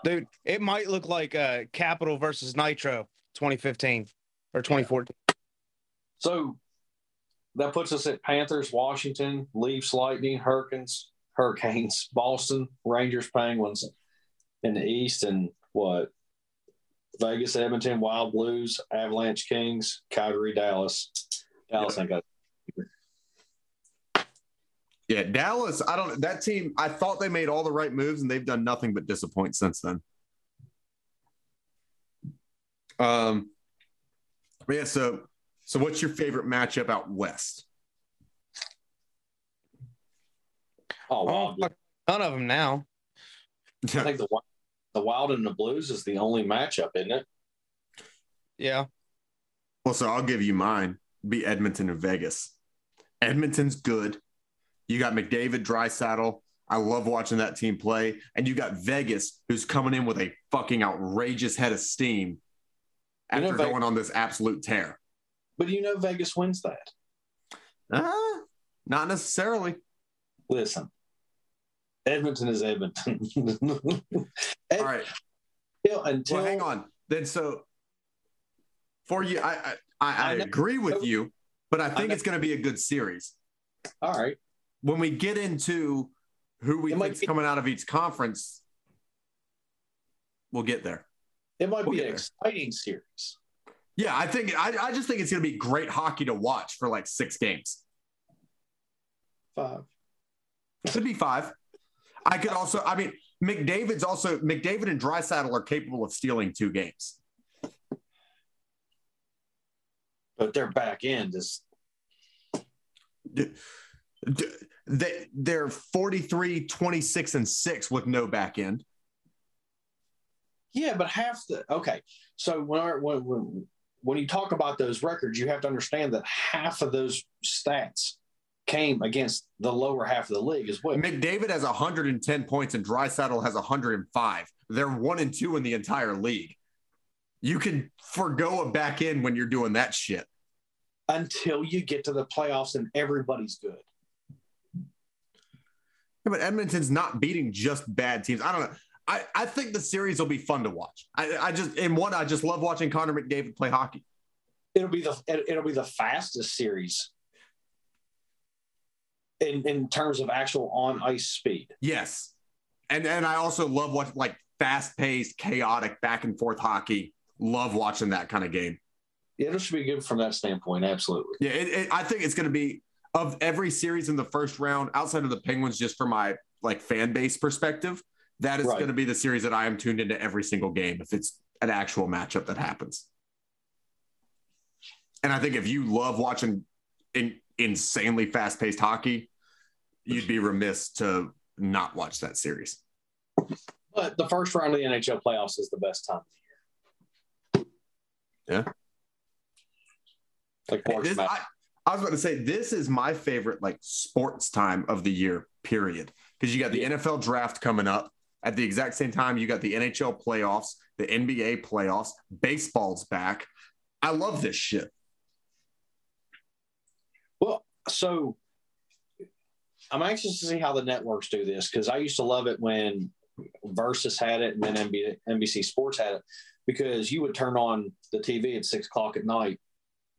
Dude, it might look like uh Capital versus Nitro 2015 or 2014. So that puts us at Panthers, Washington, Leafs, Lightning, Hurricanes, Hurricanes, Boston, Rangers, Penguins in the East, and what? Vegas, Edmonton, Wild Blues, Avalanche Kings, Calgary, Dallas. Dallas ain't got Yeah, Dallas, I don't that team, I thought they made all the right moves and they've done nothing but disappoint since then. Um yeah, so so what's your favorite matchup out west? Oh, Oh, Wild Blues. none of them now. I think the the Wild and the Blues is the only matchup, isn't it? Yeah. well, so I'll give you mine. Be Edmonton and Vegas. Edmonton's good. You got McDavid, Draisaitl. I love watching that team play. And you got Vegas, who's coming in with a fucking outrageous head of steam You know, after going on this absolute tear. But you know Vegas wins that. Uh, not necessarily. Listen, Edmonton is Edmonton. All right. Until, until Well, hang on. Then so for you, I I, I, I I agree with you, but I think know. it's going to be a good series. all right. When we get into who we think's be- coming out of each conference, we'll get there. It might We'll be an there. exciting series. Yeah, I think I, I just think it's going to be great hockey to watch for like six games. Five. Could be five. I could also, I mean, McDavid's also McDavid and Draisaitl are capable of stealing two games. But their back end is D- d- they they're 43 26 and 6 with no back end yeah, but half the okay. So when our, when when when you talk about those records, you have to understand that half of those stats came against the lower half of the league as well. mcdavid has 110 points and Draisaitl has 105 they're one and two in the entire league. You can forego a back end when you're doing that shit. Until you get to the playoffs and everybody's good. Yeah, but Edmonton's not beating just bad teams. I don't know. I, I think the series will be fun to watch. I, I just and one I just love watching Connor McDavid play hockey. It'll be the it'll be the fastest series in in terms of actual on ice speed. Yes, and and I also love what like fast paced, chaotic, back and forth hockey. Love watching that kind of game. Yeah, it should be good from that standpoint. Absolutely. Yeah, it, it, I think it's going to be of every series in the first round outside of the Penguins, just from my like fan base perspective. That is right. going to be the series that I am tuned into every single game if it's an actual matchup that happens. And I think if you love watching in, insanely fast paced hockey, you'd be remiss to not watch that series. But the first round of the NHL playoffs is the best time of the year. Yeah. Like this, I, I was about to say this is my favorite like sports time of the year, period. Because you got the yeah. NFL draft coming up at the exact same time, you got the NHL playoffs, the NBA playoffs, baseball's back. I love this shit. Well, so I'm anxious to see how the networks do this because I used to love it when Versus had it and then NBC, NBC Sports had it because you would turn on the TV at six o'clock at night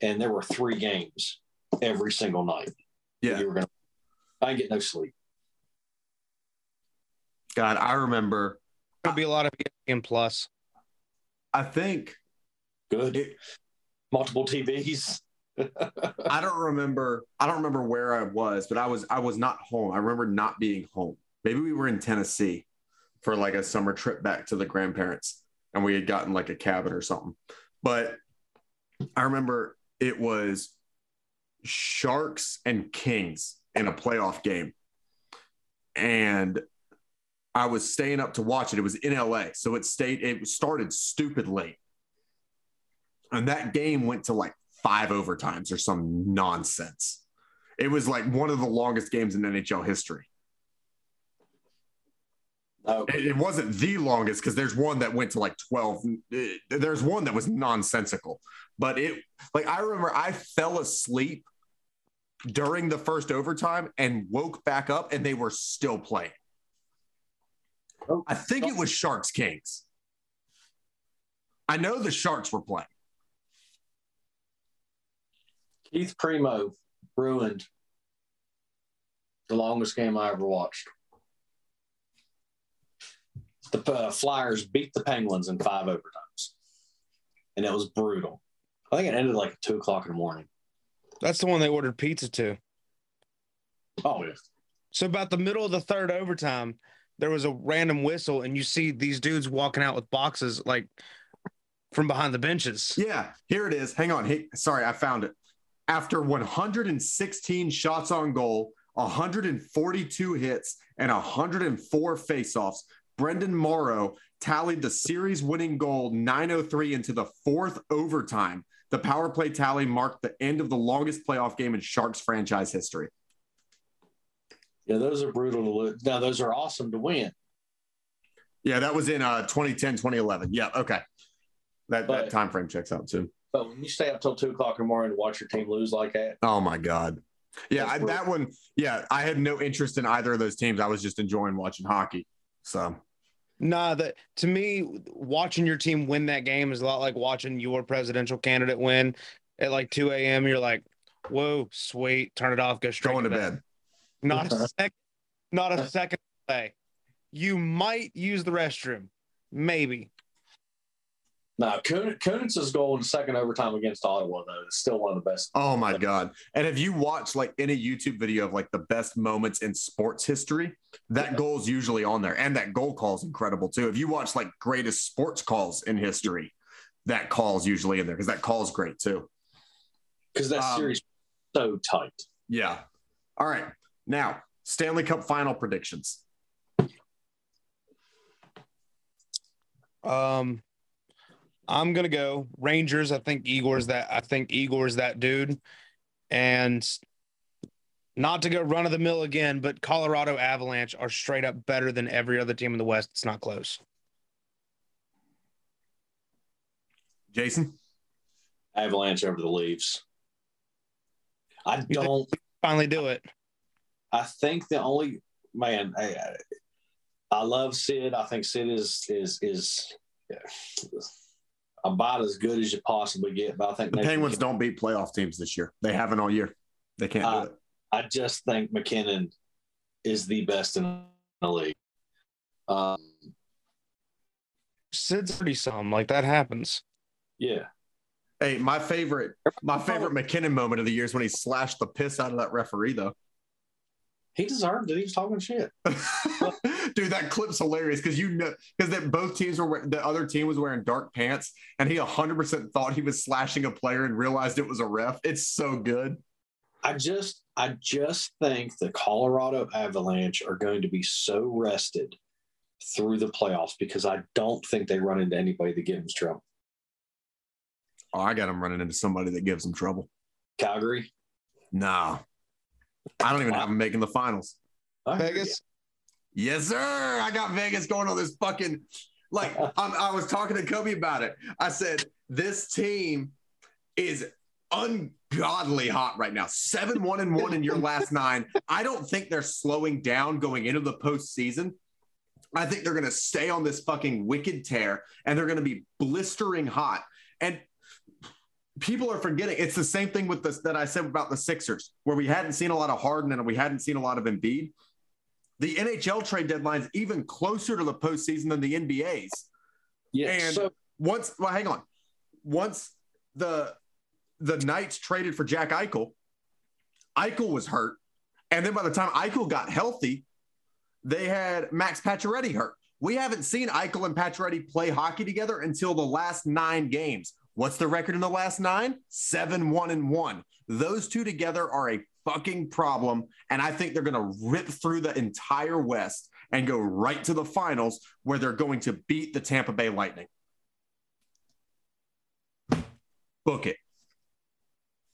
and there were three games every single night. Yeah. You were to, I didn't get no sleep. God, I remember. There'll be a lot of ESPN Plus. I think. Good. It, Multiple TVs. I don't remember. I don't remember where I was, but I was. I was not home. I remember not being home. Maybe we were in Tennessee for like a summer trip back to the grandparents, and we had gotten like a cabin or something. But I remember it was Sharks and Kings in a playoff game, and I was staying up to watch it. It was in LA. So it stayed, it started stupid late. And that game went to like five overtimes or some nonsense. It was like one of the longest games in NHL history. Oh. It, it wasn't the longest because there's one that went to like 12. Eh, there's one that was nonsensical. But it, like, I remember I fell asleep during the first overtime and woke back up and they were still playing. Oh, I think it was Sharks Kings. I know the Sharks were playing. Keith Primeau ruined the longest game I ever watched. The uh, Flyers beat the Penguins in five overtimes, and it was brutal. I think it ended like two o'clock in the morning. That's the one they ordered pizza to. Oh yeah. So about the middle of the third overtime, there was a random whistle and you see these dudes walking out with boxes like from behind the benches. Yeah, here it is. Hang on. Hey, sorry, I found it. After 116 shots on goal, 142 hits, and 104 faceoffs, Brenden Morrow tallied the series winning goal 903 into the fourth overtime. The power play tally marked the end of the longest playoff game in Sharks franchise history. Yeah, those are brutal to lose. Now, those are awesome to win. Yeah, that was in uh, 2010, 2011. Yeah, okay. That, but, that time frame checks out too. But when you stay up till two o'clock in the morning to watch your team lose like that. Oh, my God. Yeah, I, that one. Yeah, I had no interest in either of those teams. I was just enjoying watching hockey. So, nah, that to me, watching your team win that game is a lot like watching your presidential candidate win at like 2 a.m. You're like, whoa, sweet, turn it off, go straight going to bed. bed. Not a second. Not a second delay. You might use the restroom, maybe. No, Kunitz's goal in second overtime against Ottawa, though, is still one of the best. Oh my god! And if you watch like any YouTube video of like the best moments in sports history, that yeah. goal is usually on there, and that goal call is incredible too. If you watch like greatest sports calls in history, that call is usually in there because that call is great too. Because that um, series so tight. Yeah. All right. Now, Stanley Cup final predictions. Um, I'm gonna go Rangers. I think Igor's that. I think Igor's that dude, and not to go run of the mill again, but Colorado Avalanche are straight up better than every other team in the West. It's not close. Jason? Avalanche over the Leafs. I don't. Finally do it. I think the only man. I, I- I love Sid. I think Sid is is is about as good as you possibly get. But I think The Penguins MacKinnon- don't beat playoff teams this year. They haven't all year. They can't Uh, do it. I just think MacKinnon is the best in the league. Um, Sid's thirty some. Like that happens. yeah, Hey, my favorite, my favorite MacKinnon moment of the year is when he slashed the piss out of that referee, though. He deserved it. He was talking shit. Dude, that clip's hilarious because you know because that both teams were the other team was wearing dark pants and he 100% thought he was slashing a player and realized it was a ref. It's so good. I just, I just think the Colorado Avalanche are going to be so rested through the playoffs because I don't think they run into anybody that gives them trouble. Oh, I got them running into somebody that gives them trouble. Calgary, No, I don't even have them making the finals. I Vegas. Yes, sir. I got Vegas going on this fucking. Like I'm, I was talking to Kobe about it. I said this team is ungodly hot right now. Seven one and one in your last nine. I don't think they're slowing down going into the postseason. I think they're going to stay on this fucking wicked tear, and they're going to be blistering hot. And people are forgetting it's the same thing with this that I said about the Sixers, where we hadn't seen a lot of Harden and we hadn't seen a lot of Embiid the NHL trade deadline is even closer to the postseason than the NBA's. Yeah. And- so Once, well, hang on. Once the the Knights traded for Jack Eichel, Eichel was hurt, and then by the time Eichel got healthy, they had Max Pacioretty hurt. We haven't seen Eichel and Pacioretty play hockey together until the last nine games. What's the record in the last nine? Seven, one, and one. Those two together are a fucking problem. And I think they're going to rip through the entire West and go right to the finals where they're going to beat the Tampa Bay Lightning. Book it.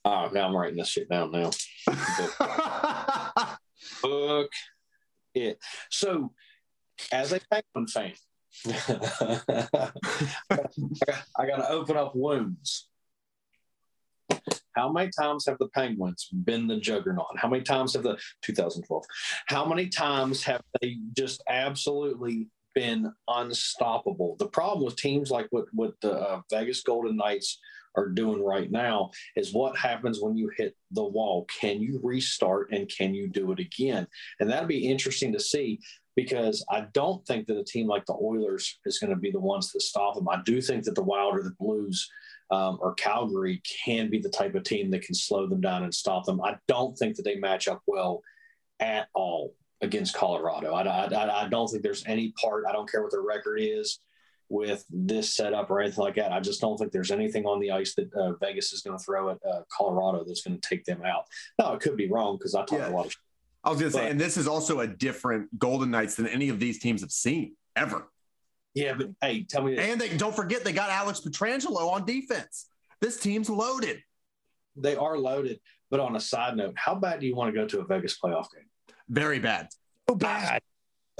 oh, now I'm writing this shit down now. Book it. So, as a Penguin fan, I got to open up wounds. How many times have the Penguins been the juggernaut? How many times have the 2012? How many times have they just absolutely been unstoppable? The problem with teams like what what the uh, Vegas Golden Knights are doing right now is what happens when you hit the wall. Can you restart and can you do it again? And that'd be interesting to see because I don't think that a team like the Oilers is going to be the ones that stop them. I do think that the Wild or the Blues um, or Calgary can be the type of team that can slow them down and stop them. I don't think that they match up well at all against Colorado. I, I, I don't think there's any part, I don't care what their record is with this setup or anything like that. I just don't think there's anything on the ice that uh, Vegas is going to throw at uh, Colorado that's going to take them out. No, it could be wrong because I talk Yeah. a lot of I was going to say, and this is also a different Golden Knights than any of these teams have seen ever. Yeah, but hey, tell me this. And they don't forget they got Alex Pietrangelo on defense. This team's loaded. they are loaded. But on a side note, how bad do you want to go to a Vegas playoff game? Very bad. So bad.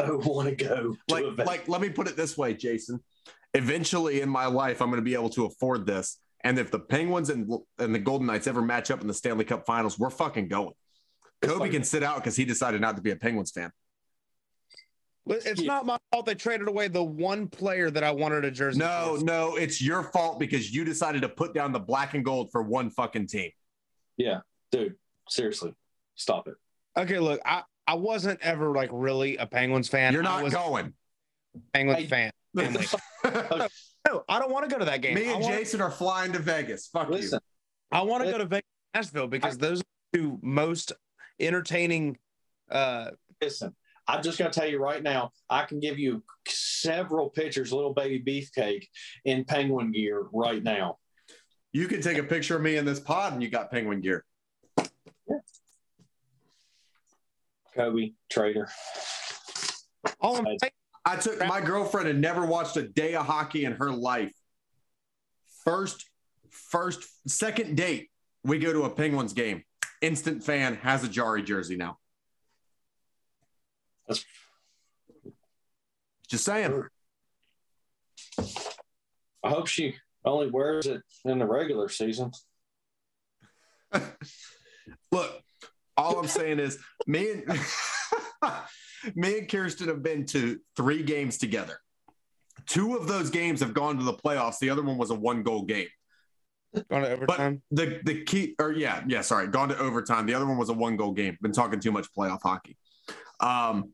I want to go to Like, a Vegas. like, let me put it this way, Jason. Eventually in my life, I'm going to be able to afford this. And if the Penguins and, and the Golden Knights ever match up in the Stanley Cup Finals, we're fucking going. Kobe like- can sit out because he decided not to be a Penguins fan. It's Yeah. not my fault they traded away the one player that I wanted a jersey. No, for. no, it's your fault because you decided to put down the black and gold for one fucking team. yeah, dude, seriously, stop it. Okay, look, I, I wasn't ever like really a Penguins fan. You're I not was going. a Penguins Hey. fan. Family. No, I don't want to go to that game. Me and want, Jason are flying to Vegas. Fuck Listen, I want to go to Vegas, Nashville because those are two most entertaining. Uh, listen. I'm just going to tell you right now. I can give you several pictures, little baby beefcake in penguin gear right now. you. You can take a picture of me in this pod and you got penguin gear. Yeah. Kobe Trader. all I'm I took my girlfriend had never watched a day of hockey in her life. First, first, second date, we go to a Penguins game. Instant fan has a Jarry jersey now. That's- Just saying. I hope she. Only wears it in the regular season. Look, all I'm saying is me and me and Kirsten have been to three games together. Two of those games have gone to the playoffs. The other one was a one goal game. Going to overtime. But the the key or yeah, yeah, sorry, gone to overtime. The other one was a one goal game. Been talking too much playoff hockey. Um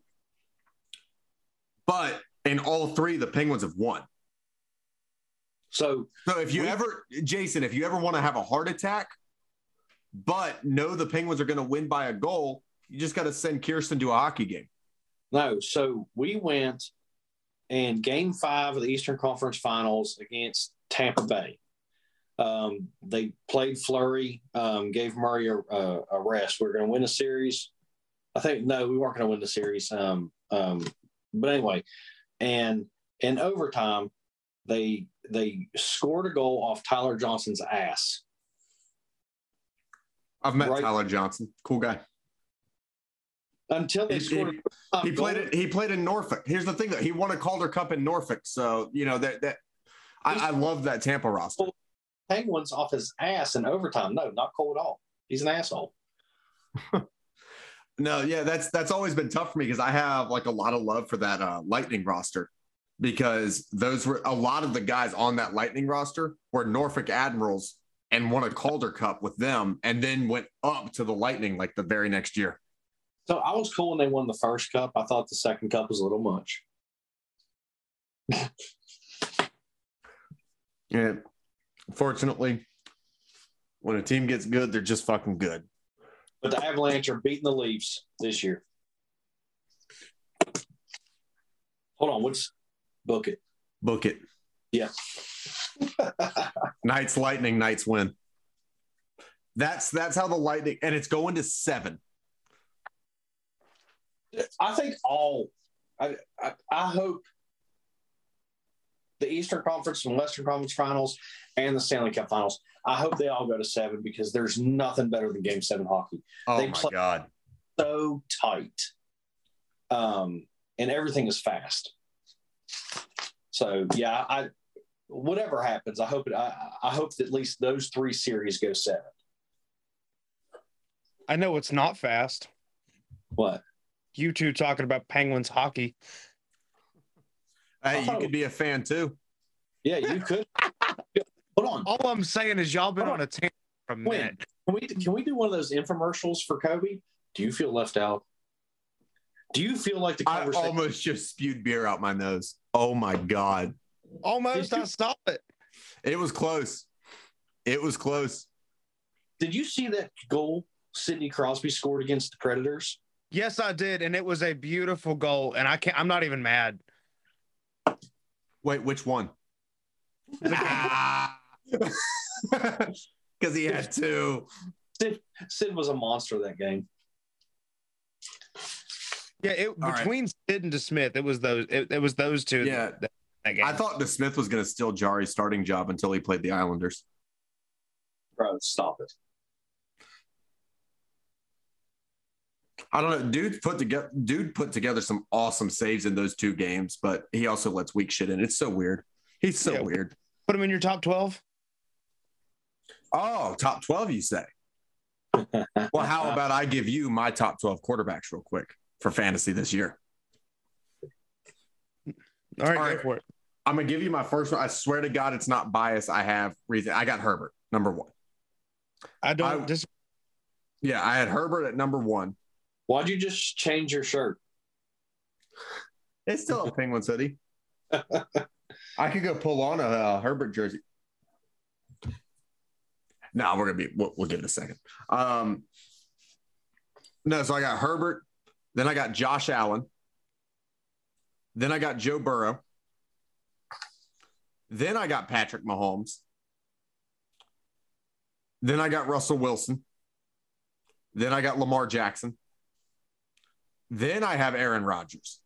but in all three, the Penguins have won. So So if you We- ever, Jason, if you ever want to have a heart attack, but know the Penguins are going to win by a goal, you just got to send Kirsten to a hockey game. no, so we went and game five of the Eastern Conference Finals against Tampa Bay. Um, they played Fleury, um, gave Murray a, a, a rest. We are going to win the series. I think no, we weren't going to win the series. Um, um, but anyway, and in overtime, they they scored a goal off Tyler Johnson's ass. I've met Right. Tyler Johnson, cool guy. Until they He, scored, he- a he played it. He played in Norfolk. Here's the thing that he won a Calder Cup in Norfolk. So you know that that I, I love that Tampa roster. Penguins off his ass in overtime. No, not cool at all. He's an asshole. No, yeah, that's that's always been tough for me because I have like a lot of love for that uh, Lightning roster because those were a lot of the guys on that Lightning roster were Norfolk Admirals and won a Calder Cup with them, and then went up to the Lightning like the very next year. So I was cool when they won the first cup. I thought the second cup was a little much. Yeah, fortunately, when a team gets good, they're just fucking good. But the Avalanche are beating the Leafs this year. Hold on, what's book it? Book it. Yeah. Knights Lightning, Knights win. That's that's how the Lightning, and it's going to seven. I think all. I, I I hope the Eastern Conference and Western Conference Finals and the Stanley Cup Finals. I hope they all go to seven because there's nothing better than Game Seven hockey. Oh They my play- god! So tight, um, and everything is fast. So yeah, I whatever happens, I hope it. I, I hope that at least those three series go seven. I know it's not fast. What? You two talking about Penguins hockey. Hey, you Oh. could be a fan too. Yeah, you could. Hold on. All I'm saying is y'all been on a tangent for a When? minute. Can we can we do one of those infomercials for Kobe? Do you feel left out? Do you feel like the I almost just spewed beer out my nose. Oh my god! Almost, you- I stopped it. It was close. It was close. Did you see that goal Sidney Crosby scored against the Predators? Yes, I did, and it was a beautiful goal. And I can't. I'm not even mad. Wait, which one? Ah. Because he had two. Sid Sid was a monster that game. Yeah, it, right. between Sid and DeSmith, it was those. It, it was those two. Yeah. that, that game. I thought DeSmith was going to steal Jarry's starting job until he played the Islanders. Bro, stop it. I don't know. Dude put together dude put together some awesome saves in those two games, but he also lets weak shit in. It's so weird. He's so Yeah. weird. put him in your top twelve. Oh, top 12, you say? Well, how about I give you my top 12 quarterbacks real quick for fantasy this year? All right, All go for it. I'm gonna give you my first one. I swear to God, it's not bias. I have reason. I got Herbert, number one. I don't I- just. Yeah, I had Herbert at number one. Why'd you just change your shirt? It's still a Penguins hoodie. I could go pull on a uh, Herbert jersey. No, we're gonna be. We'll, we'll give it a second. Um, no, so I got Herbert, then I got Josh Allen, then I got Joe Burrow, then I got Patrick Mahomes, then I got Russell Wilson, then I got Lamar Jackson, then I have Aaron Rodgers,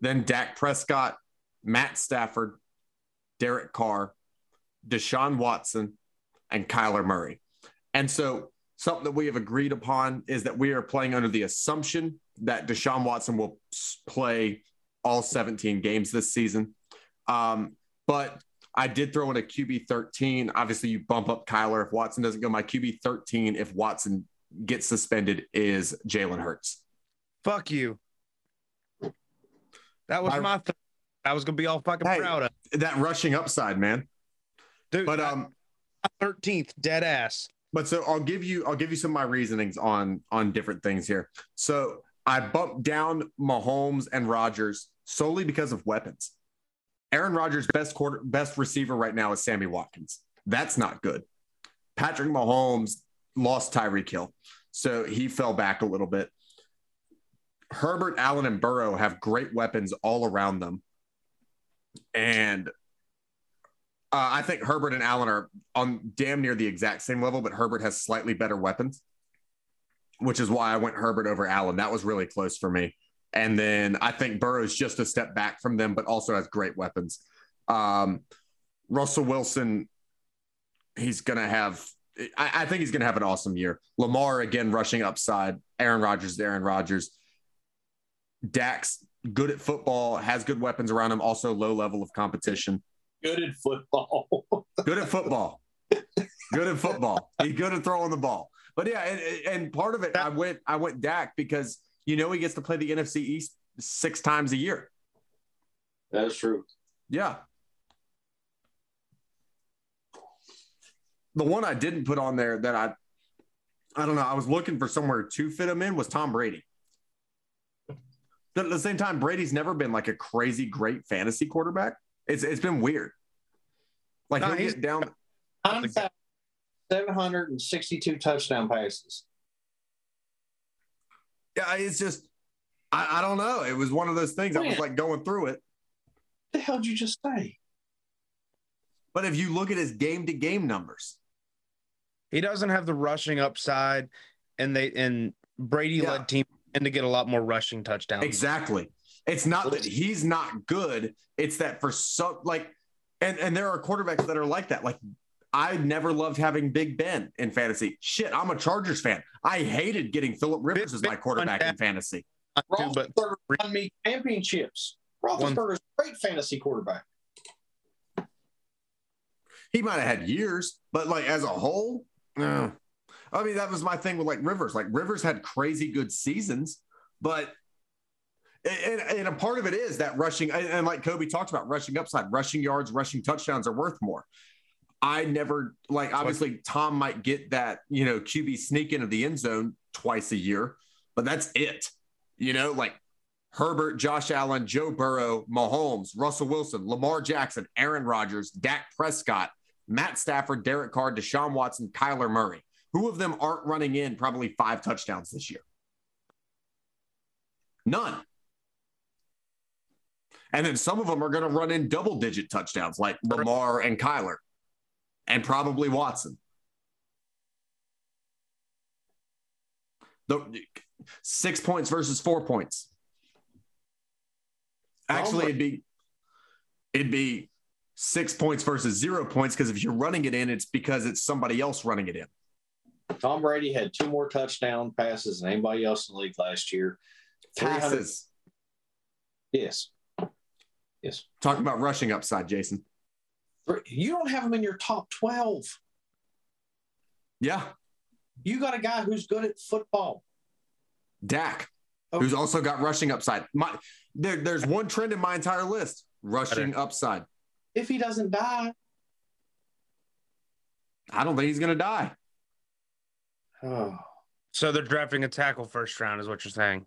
then Dak Prescott, Matt Stafford, Derek Carr, Deshaun Watson, and Kyler Murray. And so, something that we have agreed upon is that we are playing under the assumption that Deshaun Watson will play all 17 games this season. Um, but I did throw in a QB 13. Obviously, you bump up Kyler if Watson doesn't go. My QB 13, if Watson gets suspended, is Jalen Hurts. Fuck you. That was I- my. Th- I was gonna be all fucking Hey. proud of, That rushing upside, man. dude. But um, thirteenth, dead ass. but so I'll give you I'll give you some of my reasonings on on different things here. So I bumped down Mahomes and Rodgers solely because of weapons. Aaron Rodgers' best quarter best receiver right now is Sammy Watkins. That's not good. Patrick Mahomes lost Tyreek Hill, so he fell back a little bit. Herbert, Allen, and Burrow have great weapons all around them, and uh, I think Herbert and Allen are on damn near the exact same level, but Herbert has slightly better weapons, which is why I went Herbert over Allen. That was really close for me. And then I think Burrow's just a step back from them, but also has great weapons. Um, Russell Wilson, he's going to have, I, I think he's going to have an awesome year. Lamar, again, rushing upside. Aaron Rodgers, Aaron Rodgers. Dax, good at football, has good weapons around him, also low level of competition. Good at football. good at football. good at football. He's good at throwing the ball. But yeah, and, and part of it, I went I went Dak because you know he gets to play the NFC East six times a year. that is true. Yeah. The one I didn't put on there that I I don't know, I was looking for somewhere to fit him in was Tom Brady. But at the same time, Brady's never been like a crazy great fantasy quarterback. It's it's been weird. Like No, he'll he's- get down I'm 762 touchdown passes. Yeah, it's just I, I don't know. It was one of those things. I was like going through it. What the hell did you just say? But if you look at his game to game numbers, He doesn't have the rushing upside, and they and Brady Yeah. led team and to get a lot more rushing touchdowns. exactly. It's not that he's not good. It's that for some like, and and there are quarterbacks that are like that. Like I never loved having Big Ben in fantasy. Shit, I'm a Chargers fan. I hated getting Philip Rivers as my quarterback in fantasy. Too, but Roethlisberger won me championships. Roethlisberger's a great fantasy quarterback. He might have had years, but like as a whole, no. I mean, that was my thing with like Rivers. Like Rivers had crazy good seasons, but and, and a part of it is that rushing and, like Kobe talked about rushing upside, rushing yards, rushing touchdowns are worth more. I never like obviously Tom might get that, you know, QB sneak into the end zone twice a year, but that's it. You know, like Herbert, Josh Allen, Joe Burrow, Mahomes, Russell Wilson, Lamar Jackson, Aaron Rodgers, Dak Prescott, Matt Stafford, Derek Carr, Deshaun Watson, Kyler Murray. Who of them aren't running in probably five touchdowns this year? None. And then some of them are going to run in double digit touchdowns like Lamar and Kyler and probably Watson. The six points versus four points. Actually, it'd be it'd be six points versus zero points because if you're running it in, it's because it's somebody else running it in. Tom Brady had two more touchdown passes than anybody else in the league last year. Passes. Yes. Yes. Talking about rushing upside, Jason. You don't have him in your top 12. Yeah, You got a guy who's good at football. Dak, Okay. who's also got rushing upside. My there, there's one trend in my entire list: rushing upside. If he doesn't die, I don't think he's going to die. oh, So they're drafting a tackle first round, is what you're saying.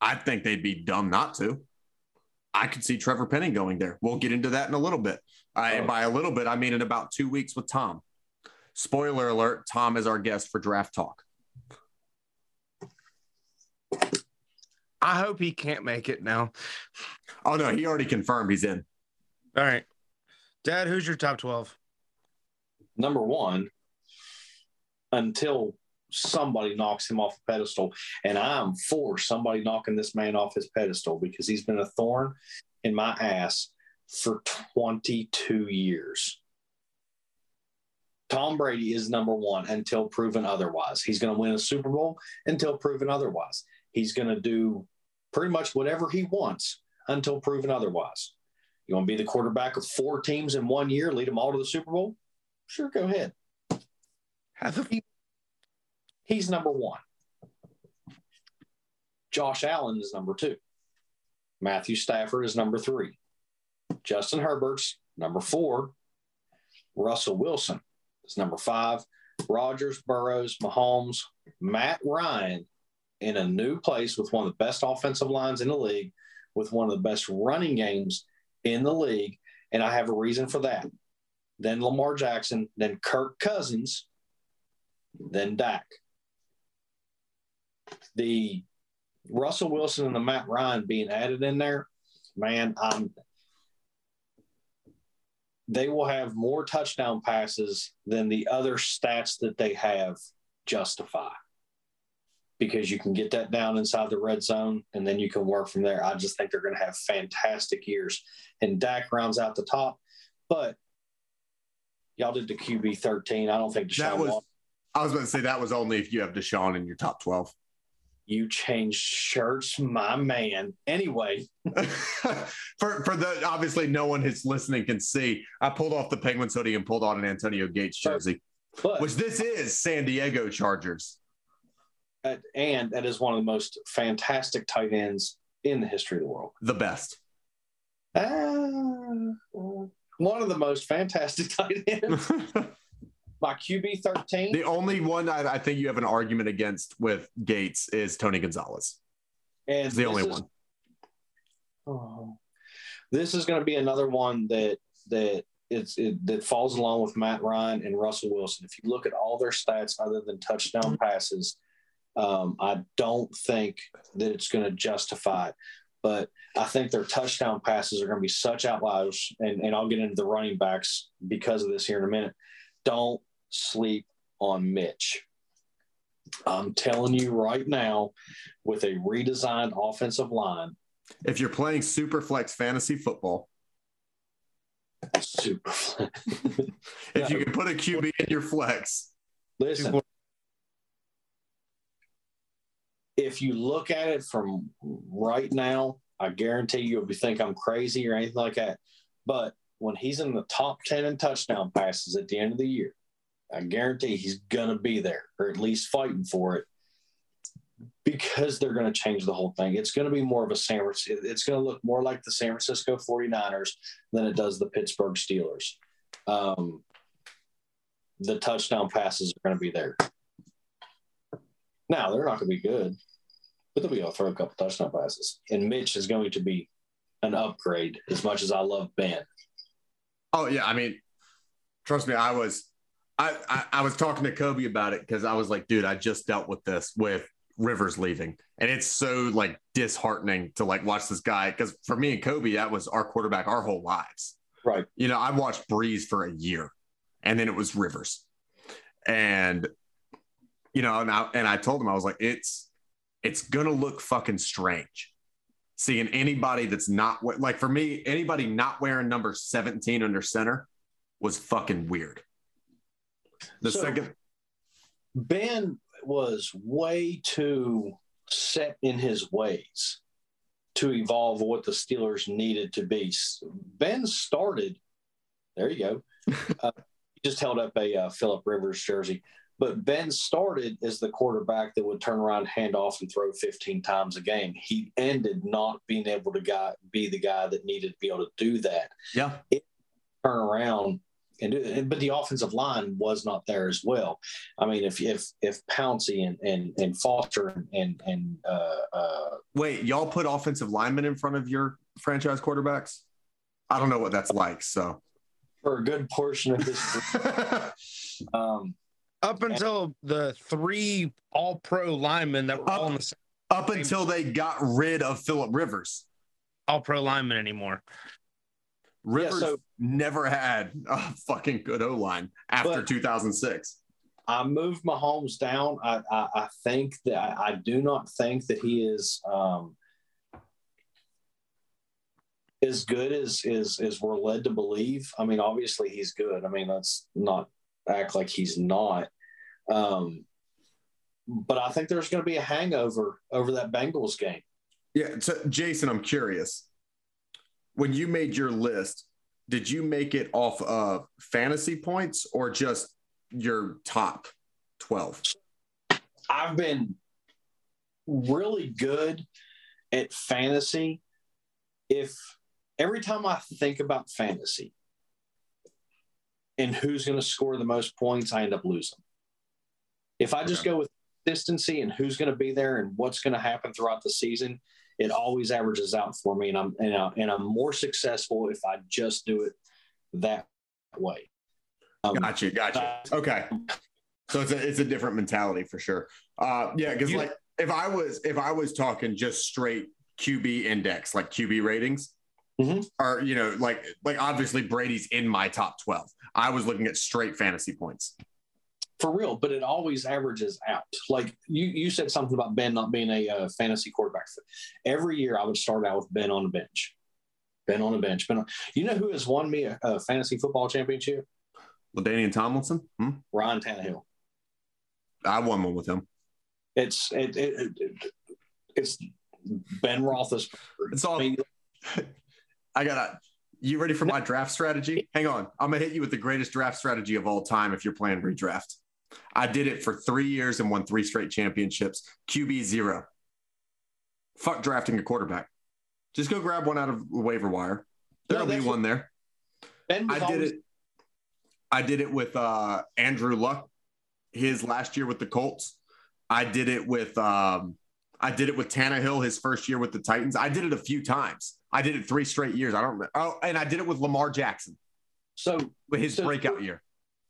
I think they'd be dumb not to. I could see Trevor Penning going there. We'll get into that in a little bit. I, and Oh. by a little bit, I mean in about two weeks with Tom. Spoiler alert: Tom is our guest for draft talk. I hope he can't make it now. Oh no, he already confirmed he's in. All right, Dad, who's your top twelve? number one, until somebody knocks him off the pedestal. And I'm for somebody knocking this man off his pedestal because he's been a thorn in my ass for 22 years. Tom Brady is number one until proven otherwise. He's going to win a Super Bowl until proven otherwise. He's going to do pretty much whatever he wants until proven otherwise. You want to be the quarterback of four teams in one year, lead them all to the Super Bowl? Sure, go ahead. He, he's number one. Josh Allen is number two. Matthew Stafford is number three. Justin Herbert's number four. Russell Wilson is number five. Rodgers, Burrows, Mahomes, Matt Ryan in a new place with one of the best offensive lines in the league, with one of the best running games in the league. And I have a reason for that. Then Lamar Jackson, then Kirk Cousins, then Dak. The Russell Wilson and the Matt Ryan being added in there, man, I'm they will have more touchdown passes than the other stats that they have justify because you can get that down inside the red zone and then you can work from there. I just think they're going to have fantastic years. And Dak rounds out the top, but y'all did the QB 13. I don't think Deshaun that was, I was going to say that was only if you have Deshaun in your top 12 you changed shirts, my man. Anyway, for for the obviously no one who's listening can see. I pulled off the Penguins hoodie and pulled on an Antonio Gates jersey, but, which this is San Diego Chargers. And that is one of the most fantastic tight ends in the history of the world. The best. Uh, one of the most fantastic tight ends. my QB 13. The only one I, I, think you have an argument against with Gates is Tony Gonzalez. And it's the only is, one. Oh, this is going to be another one that that it's it, that falls along with Matt Ryan and Russell Wilson. If you look at all their stats other than touchdown passes, um, I don't think that it's going to justify it. But I think their touchdown passes are going to be such outliers, and, and I'll get into the running backs because of this here in a minute. Don't sleep on Mitch. I'm telling you right now, with a redesigned offensive line. If you're playing super flex fantasy football, super flex. if you can put a QB in your flex, listen. If you look at it from right now, I guarantee you'll be think I'm crazy or anything like that. But when he's in the top 10 in touchdown passes at the end of the year, I guarantee he's going to be there or at least fighting for it because they're going to change the whole thing. It's going to be more of a San Francisco, it's going to look more like the San Francisco 49ers than it does the Pittsburgh Steelers. Um, the touchdown passes are going to be there. Now, they're not going to be good, but they'll be able to throw a couple touchdown passes. And Mitch is going to be an upgrade as much as I love Ben. Oh, yeah. I mean, trust me, I was I, I, I was talking to Kobe about it because I was like, dude, I just dealt with this with Rivers leaving, and it's so like disheartening to like watch this guy because for me and Kobe, that was our quarterback our whole lives. Right. You know, I watched Brees for a year, and then it was Rivers, and you know, and I, and I told him I was like, it's it's gonna look fucking strange seeing anybody that's not like for me, anybody not wearing number 17 under center was fucking weird. The so second Ben was way too set in his ways to evolve what the Steelers needed to be. Ben started, there you go. uh, he just held up a uh, Philip Rivers jersey. But Ben started as the quarterback that would turn around, hand off, and throw 15 times a game. He ended not being able to guy, be the guy that needed to be able to do that. Yeah. It, turn around and do, but the offensive line was not there as well. I mean, if if if Pouncey and and, and Foster and and uh, uh, wait, y'all put offensive linemen in front of your franchise quarterbacks? I don't know what that's like. So for a good portion of this, um, up until the three All Pro linemen that were up, all in the same up until they got rid of Philip Rivers, All Pro linemen anymore. Rivers yeah, so, never had a fucking good O line after 2006. I moved Mahomes down. I, I, I think that I, I, do not think that he is um, as good as, as as we're led to believe. I mean, obviously he's good. I mean, let's not act like he's not. Um, but I think there's going to be a hangover over that Bengals game. Yeah. So, Jason, I'm curious when you made your list, did you make it off of fantasy points or just your top 12? I've been really good at fantasy. If every time I think about fantasy and who's going to score the most points, I end up losing. If I just Okay. go with consistency and who's going to be there and what's going to happen throughout the season, it always averages out for me, and I'm and, I, and I'm more successful if I just do it that way. Um, Gotcha, gotcha. Okay. So it's a it's a different mentality for sure. Uh yeah, because like if I was if I was talking just straight QB index, like QB ratings, Mhm. or you know, like like obviously Brady's in my top 12. I was looking at straight fantasy points. For real, but it always averages out. Like you, you said something about Ben not being a uh, fantasy quarterback. Every year, I would start out with Ben on the bench. Ben on the bench. Ben on, you know who has won me a, a fantasy football championship? Ladainian Tomlinson, hmm? Ryan Tannehill. I won one with him. It's it, it, it, it- it's Ben Roethlisberger. It's all I mean, I gotta. You ready for my draft strategy? Hang on. I'm gonna hit you with the greatest draft strategy of all time if you're playing redraft. I did it for three years and won three straight championships. QB zero. Fuck drafting a quarterback. Just go grab one out of the waiver wire. There'll No, be one there. Ben I did always, it. I did it with uh, Andrew Luck, his last year with the Colts. I did it with um, I did it with Tannehill his first year with the Titans. I did it a few times. I did it three straight years. I don't. Oh, and I did it with Lamar Jackson So with his So- breakout year.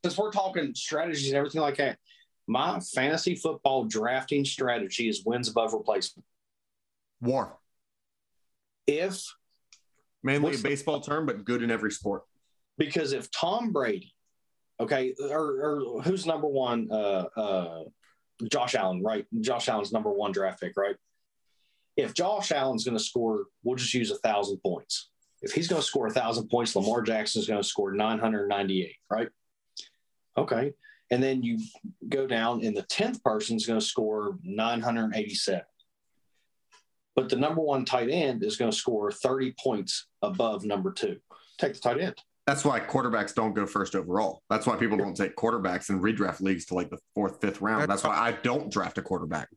Since we're talking strategies and everything like that, my fantasy football drafting strategy is wins above replacement. War, If mainly What's a the- baseball term, but good in every sport. because if Tom Brady, okay, or, or who's number one? Uh, uh, Josh Allen, right? Josh Allen's number one draft pick, right? If Josh Allen's going to score, we'll just use a thousand points. If he's going to score a thousand points, Lamar Jackson's going to score 998, right? Okay. And then you go down, and the 10th person is going to score 987. But the number one tight end is going to score 30 points above number two. Take the tight end. That's why quarterbacks don't go first overall. That's why people don't take quarterbacks in redraft leagues to like the fourth, fifth round. That's That's why I don't draft a quarterback.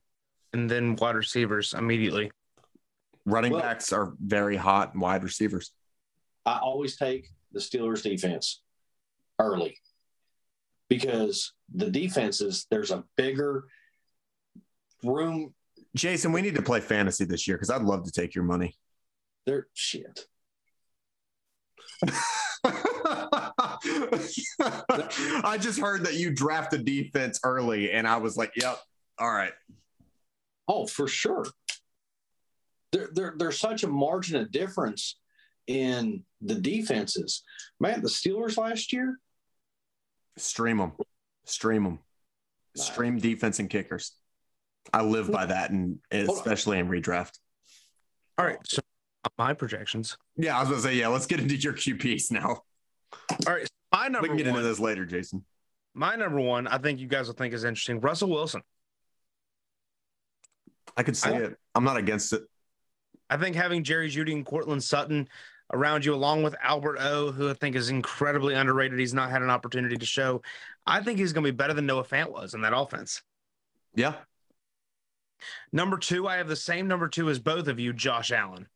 and then wide receivers immediately. Running Well- backs are very hot and wide receivers. I always take the Steelers defense early because the defenses, there's a bigger room. Jason, we need to play fantasy this year because I'd love to take your money. There, shit. I just heard that you draft a defense early, and I was like, "Yep, all right." Oh, for sure. There, there, there's such a margin of difference in the defenses. Man, the Steelers last year, Stream them, stream them, stream defense and kickers. I live by that, and especially in redraft. All right. So my projections. Yeah, I was gonna say, yeah. Let's get into your QPs now. All right. My number. We can get one. into this later, Jason. My number one. I think you guys will think is interesting. Russell Wilson. I could see I- it. I'm not against it. I think having Jerry Jeudy and Courtland Sutton around you, along with Albert O, who I think is incredibly underrated. He's not had an opportunity to show. I think he's going to be better than Noah Fant was in that offense. Yeah, Number two, I have the same number two as both of you, Josh Allen.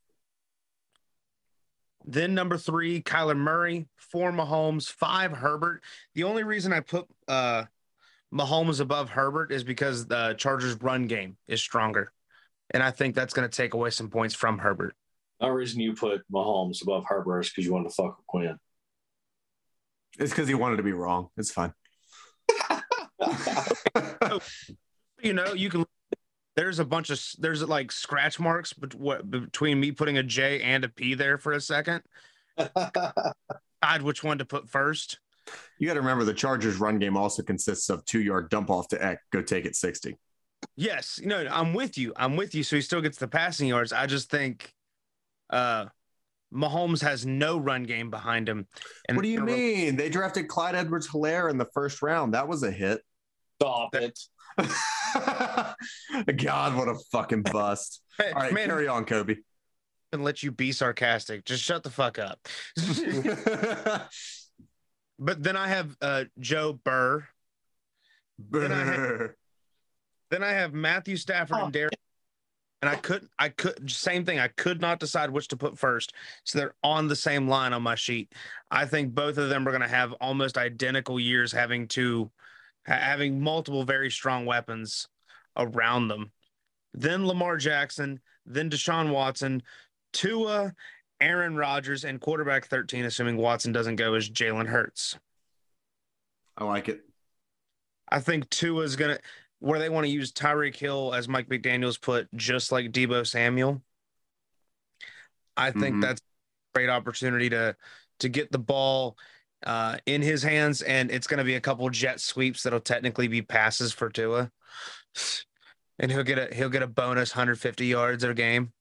Then number three, Kyler Murray. Four, Mahomes. Five, Herbert. The only reason I put uh, Mahomes above Herbert is because the Chargers' run game is stronger. And I think that's going to take away some points from Herbert. No reason you put Mahomes above Herbert is because you wanted to fuck with Quinn. it's because he wanted to be wrong. It's fine. You know, you can. There's a bunch of there's like scratch marks between me putting a J and a P there for a second. I'd which one to put first. You got to remember the Chargers' run game also consists of two yard dump off to Eck, go take it 60. Yes, no, I'm with you. I'm with you. So he still gets the passing yards. I just think uh Mahomes has no run game behind him. And what do you they're- mean? They drafted Clyde Edwards Helaire in the first round. That was a hit. Stop it. God, what a fucking bust. Hey, All right, man, carry on, Kobe. And let you be sarcastic. Just shut the fuck up. but then I have uh, Joe Burr. Then I have, then I have Matthew Stafford Oh. and Derek. And I couldn't, I could, same thing. I could not decide which to put first. So they're on the same line on my sheet. I think both of them are going to have almost identical years having to, having multiple very strong weapons around them. Then Lamar Jackson, then Deshaun Watson, Tua, Aaron Rodgers, and quarterback 13, assuming Watson doesn't go, is Jalen Hurts. I like it. I think Tua is going to, where they want to use Tyreek Hill, as Mike McDaniels put, just like Deebo Samuel. I think Mhm. that's a great opportunity to to get the ball uh, in his hands, and it's going to be a couple jet sweeps that'll technically be passes for Tua, and he'll get a he'll get a bonus 150 yards a game.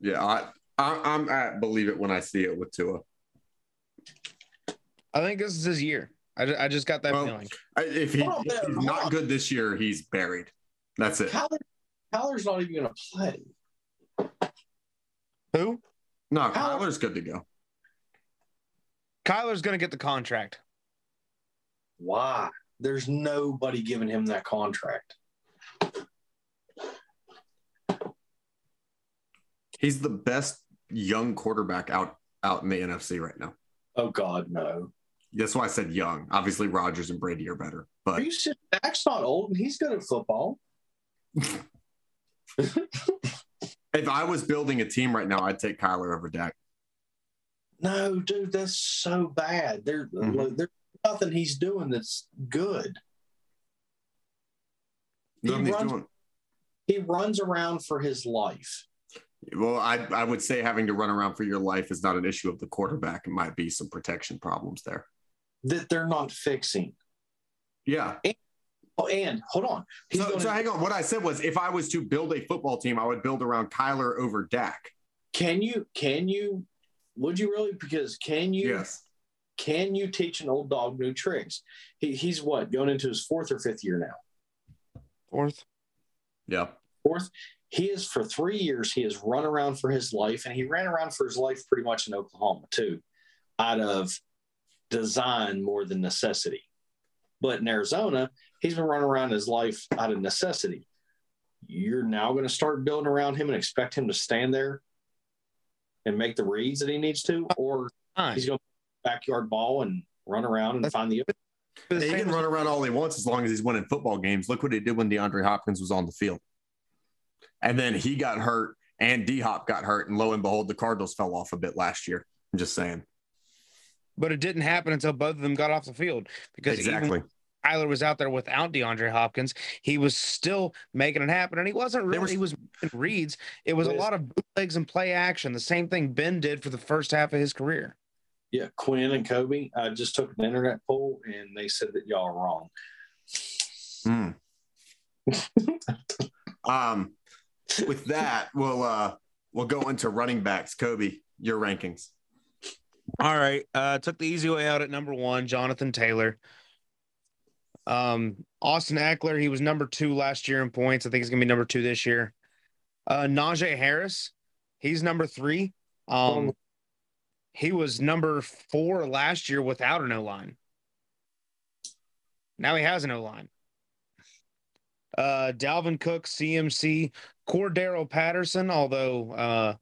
Yeah, I, I I'm I believe it when I see it with Tua. I think this is his year. I, I just got that Well, feeling. I, if, he, Hold on, if he's not good this year, he's buried. That's it. Kyler, Kyler's not even going to play. Who? No, How- Kyler's good to go. Kyler's going to get the contract. Why? There's nobody giving him that contract. He's the best young quarterback out out in the NFC right now. Oh God, no. That's why I said young. Obviously, Rodgers and Brady are better, but Are you? Dak's not old and he's good at football. if I was building a team right now, I'd take Kyler over Dak. No, dude, that's so bad. There, Mhm. there's nothing he's doing that's good. He runs- doing. He runs around for his life. Well, I I would say having to run around for your life is not an issue of the quarterback. It might be some protection problems there. That they're not fixing. Yeah. Oh, and hold on. He's So, gonna- so hang on. What I said was, if I was to build a football team, I would build around Kyler over Dak. can you can you would you really because can you Yes. can you teach an old dog new tricks? He, he's what going into his fourth or fifth year now. Fourth. Yeah. Fourth, he is for three years. He has run around for his life, and he ran around for his life pretty much in Oklahoma too, out of design more than necessity. But in Arizona, he's been running around his life out of necessity. You're now going to start building around him and expect him to stand there and make the reads that he needs to, or Fine. he's going to backyard ball and run around and That's- find the The He can run around all he wants as long as he's winning football games. Look what he did when DeAndre Hopkins was on the field. And then he got hurt and D Hop got hurt. And lo and behold, the Cardinals fell off a bit last year. I'm just saying. But it didn't happen until both of them got off the field because even Exactly. Tyler was out there without DeAndre Hopkins. He was still making it happen, and he wasn't really. were- he was making reads. It was a lot of bootlegs and play action. The same thing Ben did for the first half of his career. Yeah, Quinn and Kobe. I just took an internet poll and they said that y'all are wrong. Hmm. um, with that, we'll uh we'll go into running backs. Kobe, your rankings. All right, uh, took the easy way out at number one, Jonathan Taylor. Um, Austin Ekeler, he was number two last year in points. I think he's gonna be number two this year. Uh, Najee Harris, he's number three. Um, he was number four last year without an O line. Now he has an O line. Uh, Dalvin Cook, CMC, Cordarrelle Patterson, although uh,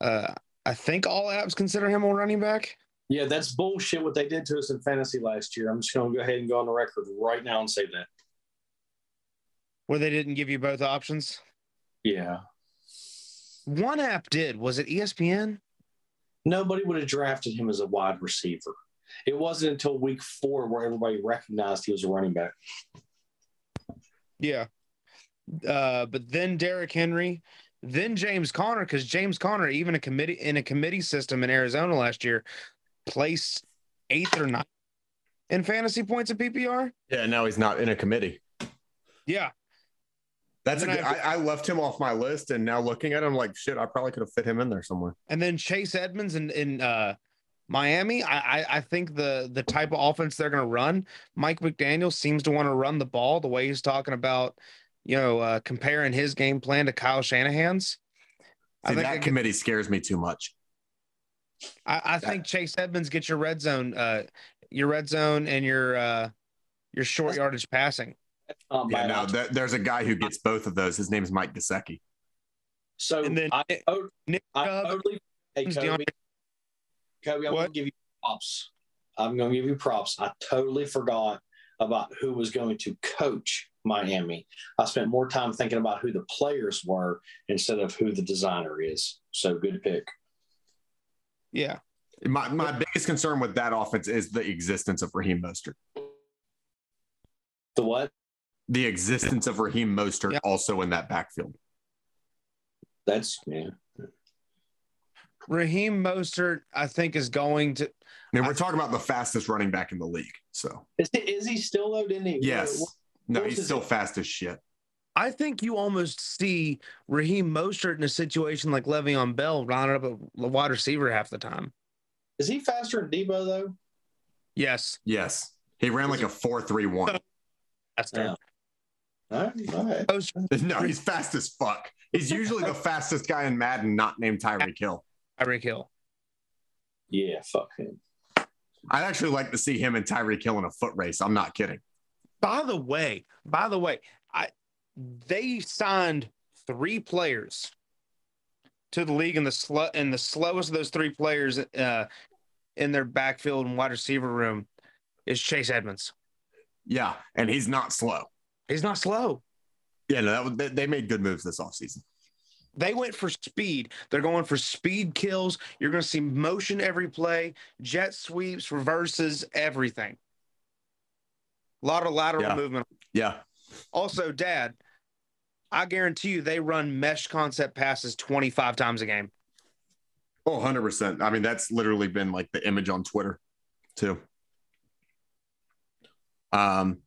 uh, I think all apps consider him a running back. Yeah, that's bullshit what they did to us in fantasy last year. I'm just going to go ahead and go on the record right now and say that. Where they didn't give you both options. Yeah. One app did. Was it ESPN? Nobody would have drafted him as a wide receiver. It wasn't until week four where everybody recognized he was a running back. Yeah. Uh, but then Derrick Henry, then James Conner, because James Conner, even a committee in a committee system in Arizona last year, placed eighth or ninth in fantasy points at PPR. Yeah, now he's not in a committee. Yeah. That's a good, I I, I left him off my list, and now looking at him, like shit, I probably could have fit him in there somewhere. And then Chase Edmonds in, in uh, Miami. I, I I think the the type of offense they're going to run, Mike McDaniel seems to want to run the ball the way he's talking about you know, uh, comparing his game plan to Kyle Shanahan's. See, that it- committee scares me too much. I, I think Chase Edmonds gets your red zone, uh, your red zone and your uh, your short yardage passing. Um, Yeah, no, I- th- there's a guy who gets both of those. His name is Mike Gesicki. so And then I, to- Nick I Chubb, totally. Hey, Who's Kobe, DeAndre- Kobe, I'm What? going to give you props. I'm going to give you props. I totally forgot about who was going to coach Miami. I spent more time thinking about who the players were instead of who the designer is. So good pick. yeah, My my biggest concern with that offense is the existence of Raheem Mostert. The what? The existence of Raheem Mostert Yeah. also in that backfield. That's yeah. Raheem Mostert, I think, is going to. I mean, we're talking about the fastest running back in the league. So Is he, is he still though? Didn't he? Uh, yes, no, he's is still it? fast as shit. I think you almost see Raheem Mostert in a situation like Le'Veon Bell lining up a wide receiver half the time. Is he faster than Deebo though? Yes, Yes, he ran like a four three one. that's Yeah. All right, all right. Mostert, No, he's fast as fuck. He's usually the fastest guy in Madden, not named Tyreek Hill. Tyreek Hill. Yeah, fuck him. I'd actually like to see him and Tyreek Hill in a foot race. I'm not kidding. By the way, by the way, I they signed three players to the league, and the slow and the slowest of those three players uh, in their backfield and wide receiver room is Chase Edmonds. Yeah, and he's not slow. He's not slow. Yeah, no, that was, they, they made good moves this offseason. They went for speed. They're going for speed kills. You're going to see motion every play, jet sweeps, reverses, everything. A lot of lateral Yeah. movement. Yeah, Also, Dad, I guarantee you they run mesh concept passes 25 times a game. Oh, 100%. I mean, that's literally been like the image on Twitter, too. Um,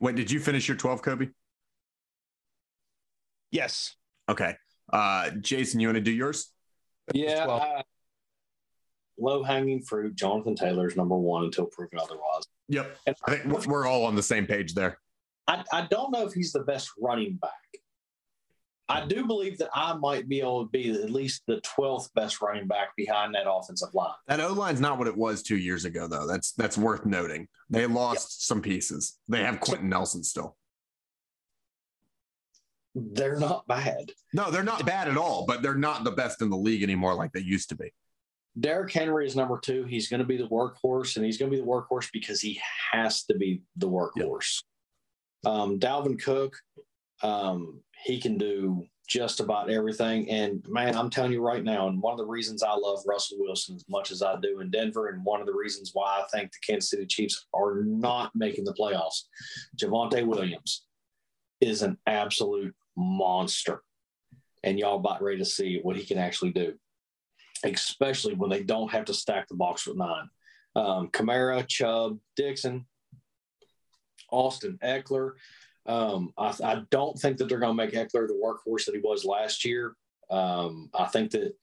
wait, did you finish your 12, Kobe? Yes. Okay. Uh, Jason, you want to do yours? Yeah. Well- I- low hanging fruit. Jonathan Taylor's number one until proven otherwise. Yep. And I think we're- all on the same page there. I, I don't know if he's the best running back. I do believe that I might be able to be at least the 12th best running back behind that offensive line. That O line's not what it was two years ago, though. That's that's worth noting. They lost some pieces. They have Quenton Nelson still. They're not bad. No, they're not bad at all, but they're not the best in the league anymore like they used to be. Derrick Henry is number two. He's going to be the workhorse, and he's going to be the workhorse because he has to be the workhorse. Um, Dalvin Cook, um, he can do just about everything. And man, I'm telling you right now, and one of the reasons I love Russell Wilson as much as I do in Denver, and one of the reasons why I think the Kansas City Chiefs are not making the playoffs, Javonte Williams is an absolute monster. And y'all about ready to see what he can actually do especially when they don't have to stack the box with nine. Um, Kamara, Chubb, Dixon, Austin Ekeler. Um, I, I don't think that they're going to make Ekeler the workhorse that he was last year. Um, I think that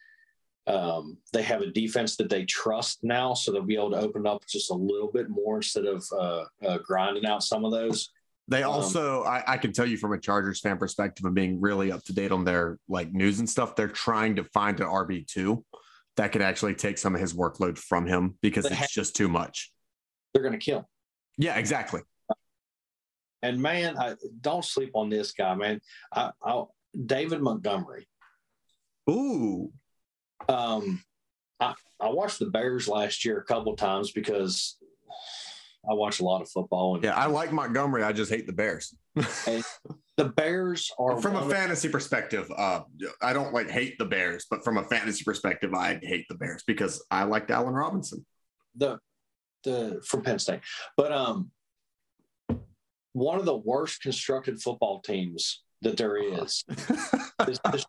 um, they have a defense that they trust now, so they'll be able to open up just a little bit more instead of uh, uh, grinding out some of those. They Um, also, I, I can tell you from a Chargers fan perspective and being really up to date on their like news and stuff, they're trying to find an RB two that could actually take some of his workload from him because They it's have- just too much. They're going to kill. him. Yeah, exactly. And man, I, don't sleep on this guy, man. I, I, David Montgomery. Ooh, Um, I, I watched the Bears last year a couple times because I watch a lot of football. And yeah, I like Montgomery. I just hate the Bears. the Bears are from a one of- fantasy perspective, uh, I don't like hate the Bears, but from a fantasy perspective, I hate the Bears because I liked Allen Robinson. the the from Penn State, but um, one of the worst constructed football teams that there is. is the-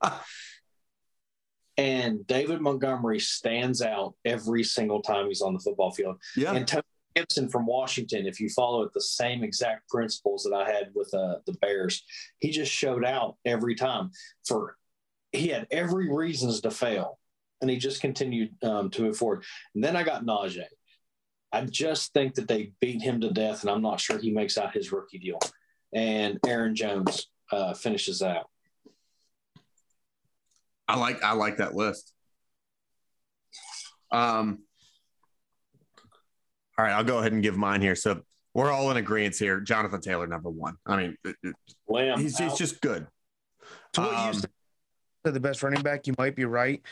and David Montgomery stands out every single time he's on the football field. yeah, And Tony Gibson from Washington, if you follow it, the same exact principles that I had with uh, the Bears, he just showed out every time. For he had every reasons to fail, and he just continued um, to move forward. And then I got Najee. I just think that they beat him to death, and I'm not sure he makes out his rookie deal. And Aaron Jones, uh, finishes out. I like I like that list. Um, all right, I'll go ahead and give mine here. So we're all in agreement here. Jonathan Taylor, number one. I mean, it- it- Lamb, he's, he's just good. To what Um, you said, the best running back, you might be right,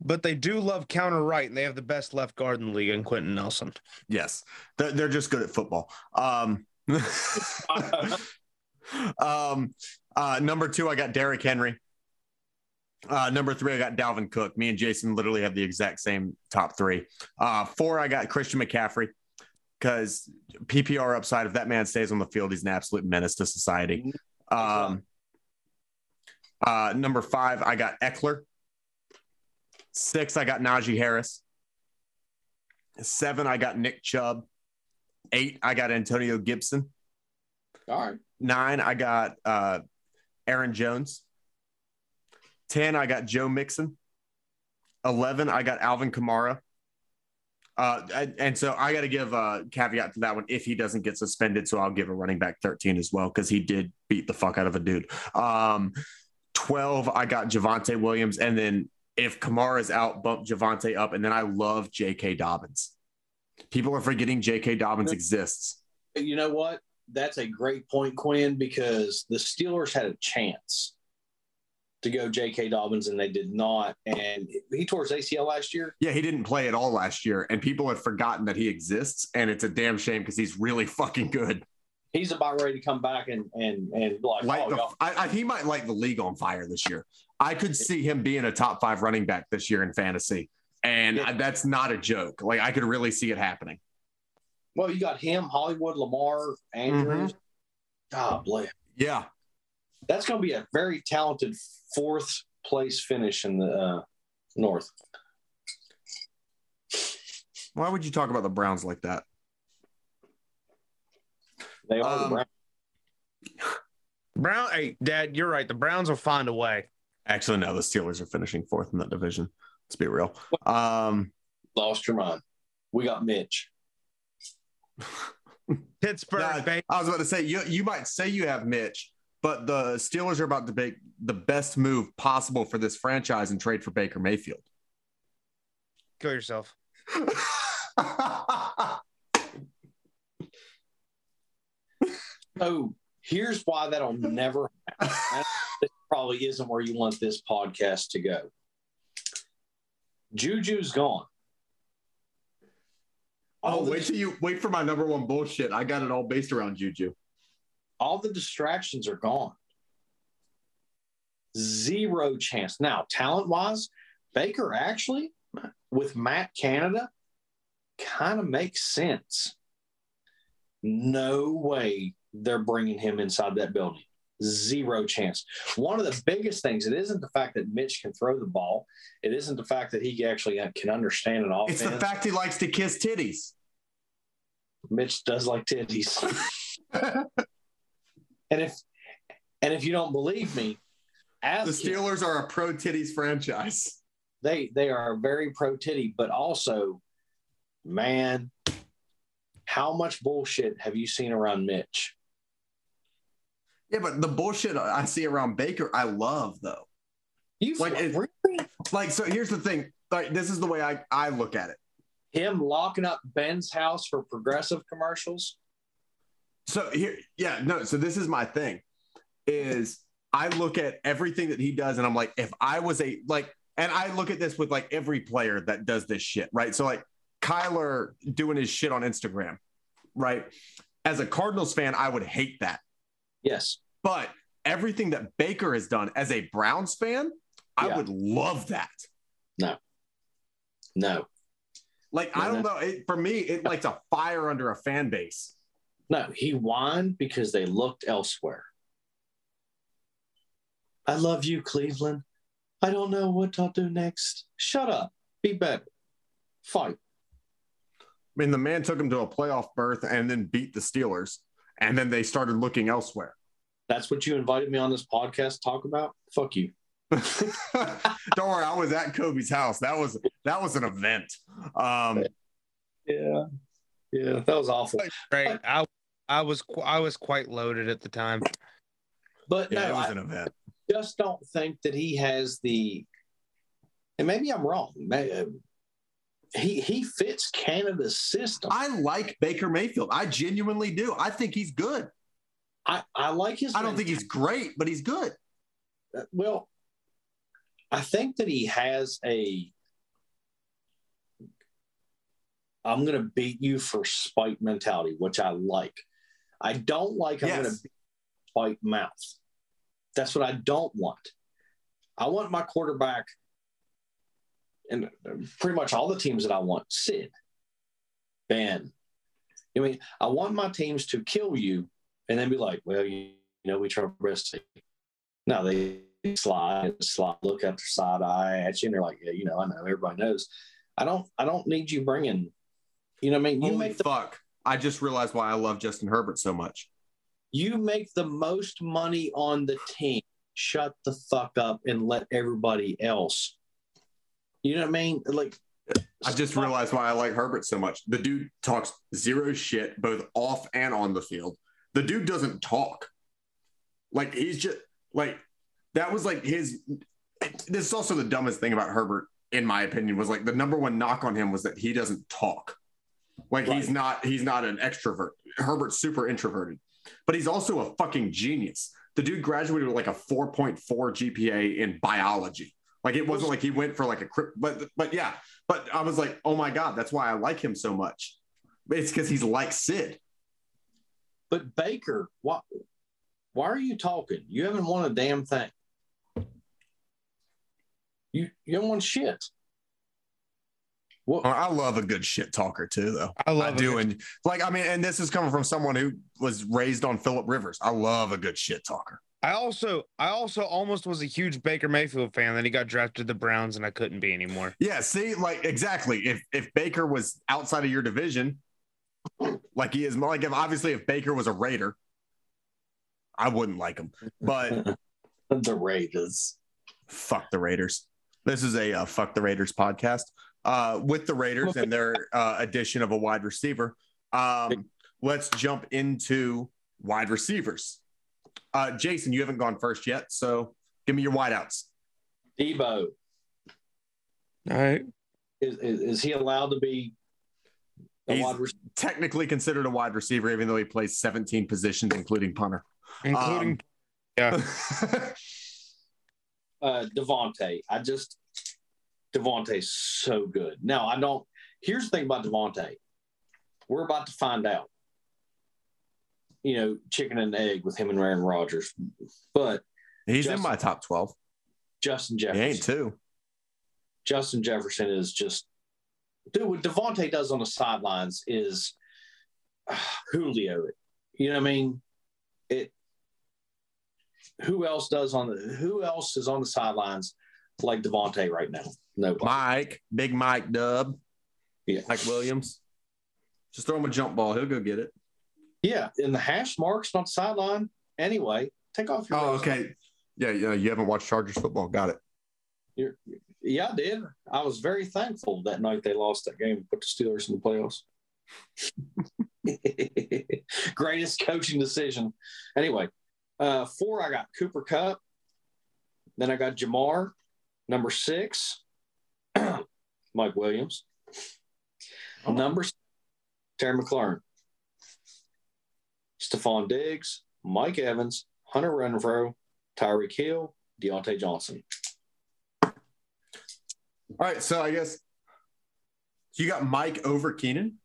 but they do love counter right, and they have the best left guard in the league, in Quenton Nelson. Yes, they're, they're just good at football. Um, um, uh, number two, I got Derrick Henry. Uh, number three, I got Dalvin Cook. Me and Jason literally have the exact same top three. Uh, four, I got Christian McCaffrey because PPR upside. If that man stays on the field, he's an absolute menace to society. Um, uh, number five, I got Ekeler. Six, I got Najee Harris. Seven, I got Nick Chubb. Eight, I got Antonio Gibson. All right. Nine, I got uh, Aaron Jones. 10, I got Joe Mixon. 11, I got Alvin Kamara. Uh, and, and so I got to give a caveat to that one if he doesn't get suspended. So I'll give a running back 13 as well because he did beat the fuck out of a dude. Um, 12, I got Javonte Williams. And then if Kamara is out, bump Javonte up. And then I love J.K. Dobbins. People are forgetting J.K. Dobbins exists. You know what? That's a great point, Quinn, because the Steelers had a chance to go J.K. Dobbins and they did not. And he tore his ACL last year. Yeah, he didn't play at all last year, and people had forgotten that he exists, and it's a damn shame because he's really fucking good. He's about ready to come back and and and like, Light oh, the, I, I, he might light the league on fire this year. I could see him being a top five running back this year in fantasy, and Yeah. I- that's not a joke. Like I could really see it happening. well, you got him, Hollywood, Lamar, Andrews. Mm-hmm. God bless. Yeah, That's going to be a very talented fourth place finish in the uh, North. why would you talk about the Browns like that? They are the Um, Browns. Brown, hey, Dad, you're right. The Browns will find a way. Actually, no, the Steelers are finishing fourth in that division. Let's be real. Um, Lost your mind. We got Mitch. Pittsburgh, Yeah, baby. I was about to say you you might say you have Mitch, but the Steelers are about to make the best move possible for this franchise and trade for Baker Mayfield. Kill yourself. So here's why that'll never happen. this probably isn't where you want this podcast to go. Juju's gone. Oh, all, oh, wait till you wait for my number one bullshit. I got it all based around Juju. All the distractions are gone. Zero chance. Now, talent wise, Baker actually, with Matt Canada, kind of makes sense. No way they're bringing him inside that building. Zero chance. One of the biggest things, it isn't the fact that Mitch can throw the ball. It isn't the fact that he actually can understand an offense. It's the fact he likes to kiss titties. Mitch does like titties. and if and if you don't believe me, The ask him. Steelers are a pro titties franchise. they they are very pro titty, but also, man, how much bullshit have you seen around Mitch? Yeah, but the bullshit I see around Baker, I love though. You Like, it- really? Like, so here's the thing. Like, this is the way I, I look at it. him locking up Ben's house for progressive commercials? So here, yeah, no. So this is my thing, is I look at everything that he does, and I'm like, if I was a like, and I look at this with like every player that does this shit, right? So like Kyler doing his shit on Instagram, right? As a Cardinals fan, I would hate that, Yes. but everything that Baker has done as a Browns fan, I Yeah. would love that. No. No. Like I don't know, it, for me, it lights a fire under a fan base. No. He whined because they looked elsewhere. I love you, Cleveland. I don't know what I'll do next. Shut up. Be better. Fight. I mean, the man took him to a playoff berth and then beat the Steelers, and then they started looking elsewhere. That's what you invited me on this podcast to talk about? Fuck you. Don't worry, I was at Kobe's house. That was that was an event. Um, Yeah. Yeah. That was awful. Right. I I was I was quite loaded at the time. But Yeah, it was I an event. just don't think that he has the. And maybe I'm wrong. May- uh, He he fits Canada's system. I like Baker Mayfield. I genuinely do. I think he's good. I, I like his. I don't think he's great, but he's good. Uh, well, I think that he has a I'm going to beat you for spite mentality, which I like. I don't like I'm going to spite mouth. That's what I don't want. I want my quarterback, and uh, pretty much all the teams that I want, Sid, Ben. I mean, I want my teams to kill you and then be like, well, you, you know, we try best to. No, they slide, slide, look at their side eye at you, and they're like, yeah, you know, I know, everybody knows. I don't, I don't need you bringing, you know, what I mean, you Holy make the fuck. I just realized why I love Justin Herbert so much. you make the most money on the team. Shut the fuck up and let everybody else. You know what I mean? Like, I just realized why I like Herbert so much. The dude talks zero shit, both off and on the field. The dude doesn't talk. Like he's just like that was like his. This is also the dumbest thing about Herbert, in my opinion, was like the number one knock on him was that he doesn't talk. Like he's not he's not an extrovert. Herbert's super introverted, but he's also a fucking genius. The dude graduated with like a 4.4 GPA in biology. Like it wasn't like he went for like a crypt, but but yeah. But I was like, oh my god, that's why I like him so much. It's because he's like Sid. but Baker, why, why are you talking? You haven't won a damn thing. You you don't want shit. What? I love a good shit talker too, though. I I love do, it. and like I mean, and this is coming from someone who was raised on Philip Rivers. I love a good shit talker. I also I also almost was a huge Baker Mayfield fan. Then he got drafted to the Browns, and I couldn't be anymore. Yeah, see, like exactly. If if Baker was outside of your division, like he is, like if obviously if Baker was a Raider, I wouldn't like him. But the Raiders. fuck the Raiders. This is a uh, fuck the Raiders podcast uh, with the Raiders and their uh, addition of a wide receiver. Um, let's jump into wide receivers. Uh, Jason, you haven't gone first yet, so give me your wideouts. Deebo, All right. is, is, is he allowed to be a He's- wide receiver? Technically considered a wide receiver, even though he plays 17 positions, including punter. Including Um, yeah. uh, Davante. I just Davante's so good. Now I don't. Here's the thing about Davante. We're about to find out. You know, chicken and egg with him and Aaron Rodgers, but He's in my top 12. Justin He Jefferson. ain't two. Justin Jefferson is just dude. What Davante does on the sidelines is uh, Julio. It. You know what I mean? It. Who else does on the? Who else is on the sidelines like Davante right now? No, Mike, Big Mike Dub, Yeah. Mike Williams. Just throw him a jump ball. He'll go get it. Yeah, in the hash marks on the sideline. Anyway, take off your. Oh, okay. Yeah, yeah. You haven't watched Chargers football. Got it. You're, yeah, I did. I was very thankful that night they lost that game, and put the Steelers in the playoffs. Greatest coaching decision. Anyway, uh, four, I got Cooper Kupp. Then I got Ja'Marr, number six, Mike Williams. Oh. Number six, Terry McLaurin, Stefon Diggs, Mike Evans, Hunter Renfrow, Tyreek Hill, Diontae Johnson. All right. So I guess you got Mike over Keenan.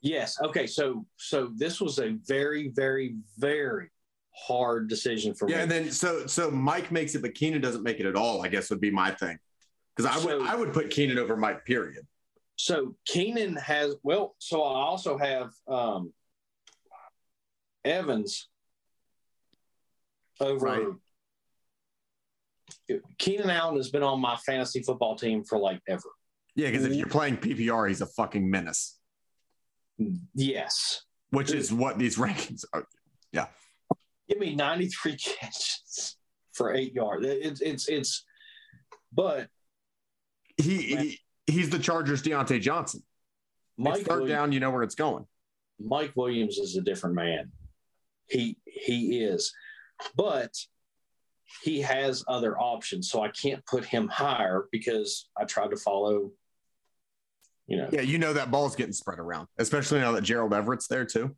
Yes. Okay. So so this was a very very very hard decision for Yeah, me. and then so so Mike makes it, but Keenan doesn't make it at all. I guess would be my thing because I would So- I would put Keenan over Mike. Period. so Keenan has well. So I also have um, Evans over. Right. Keenan Allen has been on my fantasy football team for like ever. Yeah, because if you're playing PPR, he's a fucking menace, Yes. which is what these rankings are. Give me 93 catches for eight yards. It's it's it's but He, he he's the Chargers Diontae Johnson. Mike It's third Williams, down, you know where it's going. Mike Williams is a different man. He he is, but he has other options. So I can't put him higher because I tried to follow. You know, Yeah, you know that ball's getting spread around, especially now that Gerald Everett's there too.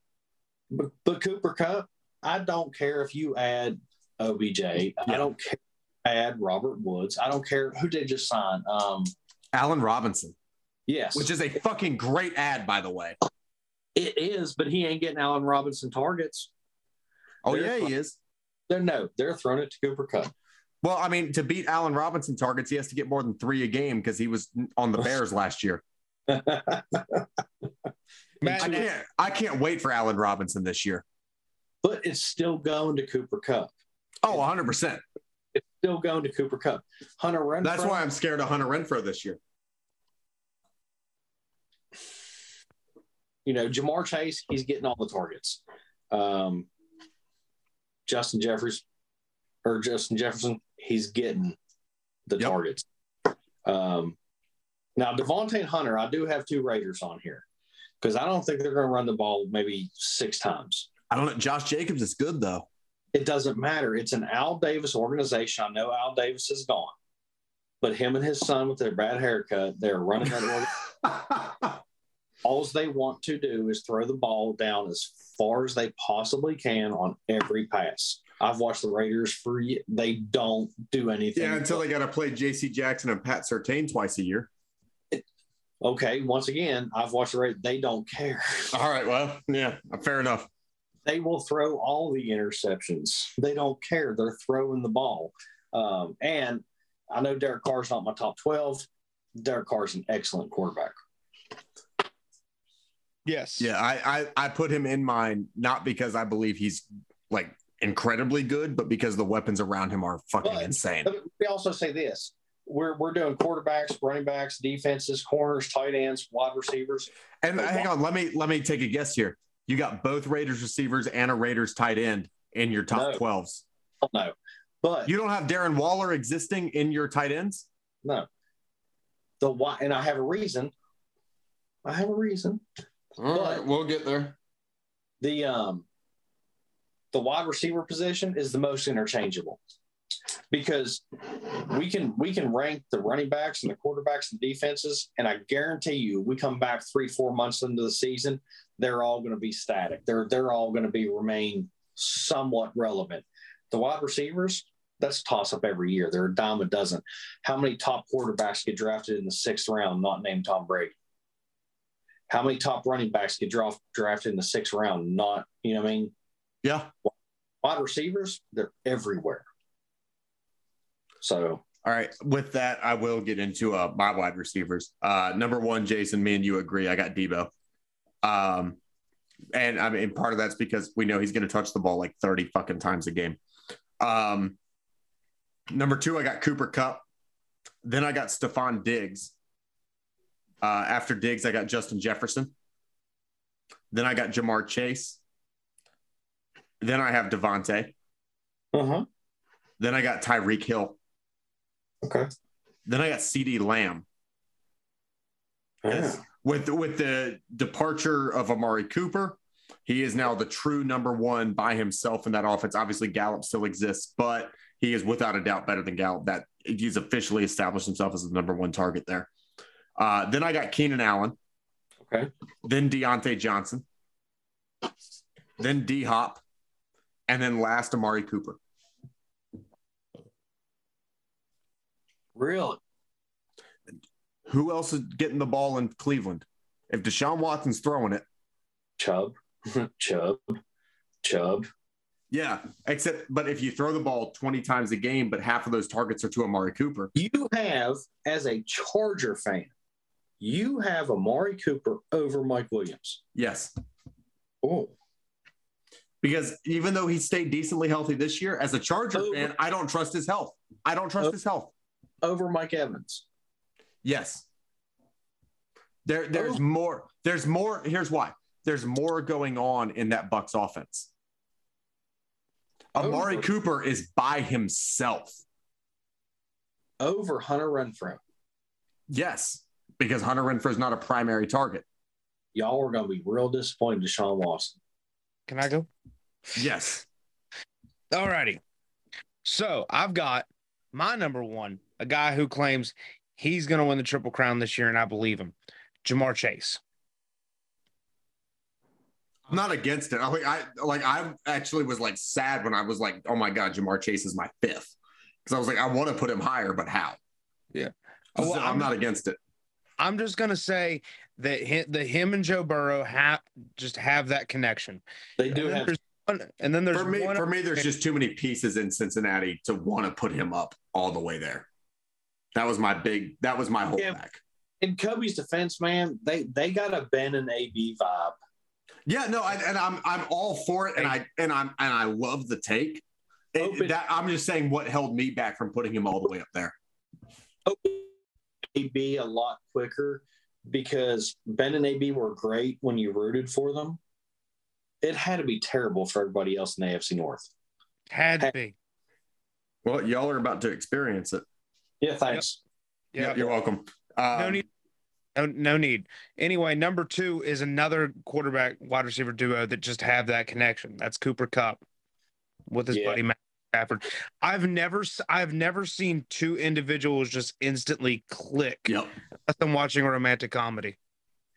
but, but Cooper Kupp, I don't care if you add OBJ. I don't care. Add Robert Woods. I don't care who they just sign. Um, Allen Robinson, yes, which is a fucking great ad, by the way. it is, but he ain't getting Allen Robinson targets. Oh They're yeah, he is. They're no, they're throwing it to Cooper Kupp. Well, I mean, to beat Allen Robinson targets, he has to get more than three a game because he was on the Bears last year. I can't. I can't wait for Allen Robinson this year. But it's still going to Cooper Kupp. Oh, 100 percent. It's still going to Cooper Kupp. Hunter Renfrow. That's why I'm scared of Hunter Renfrow this year. you know Ja'Marr Chase. He's getting all the targets. Um, Justin Jeffers or Justin Jefferson. He's getting the Yep. targets. Um, now Davante and Hunter. I do have two Raiders on here because I don't think they're going to run the ball maybe six times. I don't know. Josh Jacobs is good though. It doesn't matter. It's an Al Davis organization. I know Al Davis is gone, but him and his son with their bad haircut, they're running that. org- All they want to do is throw the ball down as far as they possibly can on every pass. I've watched the Raiders for they don't do anything. yeah, until they got to play J.C. Jackson and Pat Surtain twice a year. okay, once again, I've watched the Raiders. They don't care. All right. Well, yeah, fair enough. They will throw all the interceptions. They don't care. They're throwing the ball. Um, and I know Derek Carr's not my top 12. Derek Carr's an excellent quarterback. yes. Yeah, I, I I put him in mine not because I believe he's like incredibly good, but because the weapons around him are fucking But- insane. But we also say this we're, we're doing quarterbacks, running backs, defenses, corners, tight ends, wide receivers. And hang on, let me let me take a guess here. You got both Raiders receivers and a Raiders tight end in your top No. 12s. No, but You don't have Darren Waller existing in your tight ends? no. The why, and I have a reason. I have a reason. All right, we'll get there. the um the wide receiver position is the most interchangeable because we can we can rank the running backs and the quarterbacks and defenses and i guarantee you we come back three four months into the season they're all going to be static they're they're all going to be remain somewhat relevant the wide receivers that's toss up every year they're a dime a dozen how many top quarterbacks get drafted in the sixth round not named tom brady how many top running backs get draft, drafted in the sixth round? Not, you know what I mean? Yeah. Wide receivers, they're everywhere. So, All right. With that, I will get into uh, my wide receivers. Uh, number one, Jason, me and you agree. I got Deebo. Um, and I mean, part of that's because we know he's going to touch the ball like 30 fucking times a game. Um, number two, I got Cooper Kupp. Then I got Stefon Diggs. Uh, after Diggs, I got Justin Jefferson. Then I got Ja'Marr Chase. Then I have Davante. uh-huh. Then I got Tyreek Hill. Okay. Then I got CeeDee Lamb. Yeah. With with the departure of Amari Cooper, he is now the true number one by himself in that offense. Obviously, Gallup still exists, but he is without a doubt better than Gallup. That he's officially established himself as the number one target there. Uh, then I got Keenan Allen. Okay. Then Diontae Johnson. Then D Hop. And then last Amari Cooper. Really? Who else is getting the ball in Cleveland? If Deshaun Watson's throwing it, Chubb. Chubb. Chubb. Yeah, except but if you throw the ball 20 times a game, but half of those targets are to Amari Cooper. You have, as a Charger fan, you have Amari Cooper over Mike Williams. Yes. Oh. Because even though he stayed decently healthy this year, as a Charger Over- fan, I don't trust his health. I don't trust Oh. his health. Over Mike Evans. Yes. There, there's Oh. more. There's more. Here's why. There's more going on in that Bucks offense. Amari Over. Cooper is by himself. Over Hunter Renfrow. Yes, because Hunter Renfrow is not a primary target. Y'all are going to be real disappointed, Deshaun Watson. Can I go? Yes. All righty. So I've got my number one, a guy who claims he's going to win the Triple Crown this year, and I believe him, Ja'Marr Chase. I'm not against it. I like I like I actually was like sad when I was like, oh my god, Ja'Marr Chase is my fifth because I was like, I want to put him higher, but how? Yeah. Well, I'm, I'm- not against it. I'm just going to say that him, that him and Joe Burrow have just have that connection. They do have. one, and then there's For me, one for me, there's just too many pieces in Cincinnati to want to put him up all the way there. That was my big. That was my Yeah. holdback. In Kobe's defense, man, they they got a Ben and AB vibe. Yeah, no, I, and I'm I'm all for it, and I and I'm and I love the take. It- Open- that I'm just saying what held me back from putting him all the way up there. AB a lot quicker because Ben and AB were great when you rooted for them. It had to be terrible for everybody else in the AFC North. had to be. Well, y'all are about to experience it. Yeah, thanks. Yeah. you're welcome. Um, no need. No, no need. Anyway, number two is another quarterback wide receiver duo that just have that connection. That's Cooper Kupp with his Yeah. buddy Matt Stafford. I've never, s- I've never seen two individuals just instantly click. Yep. Unless I'm watching a romantic comedy.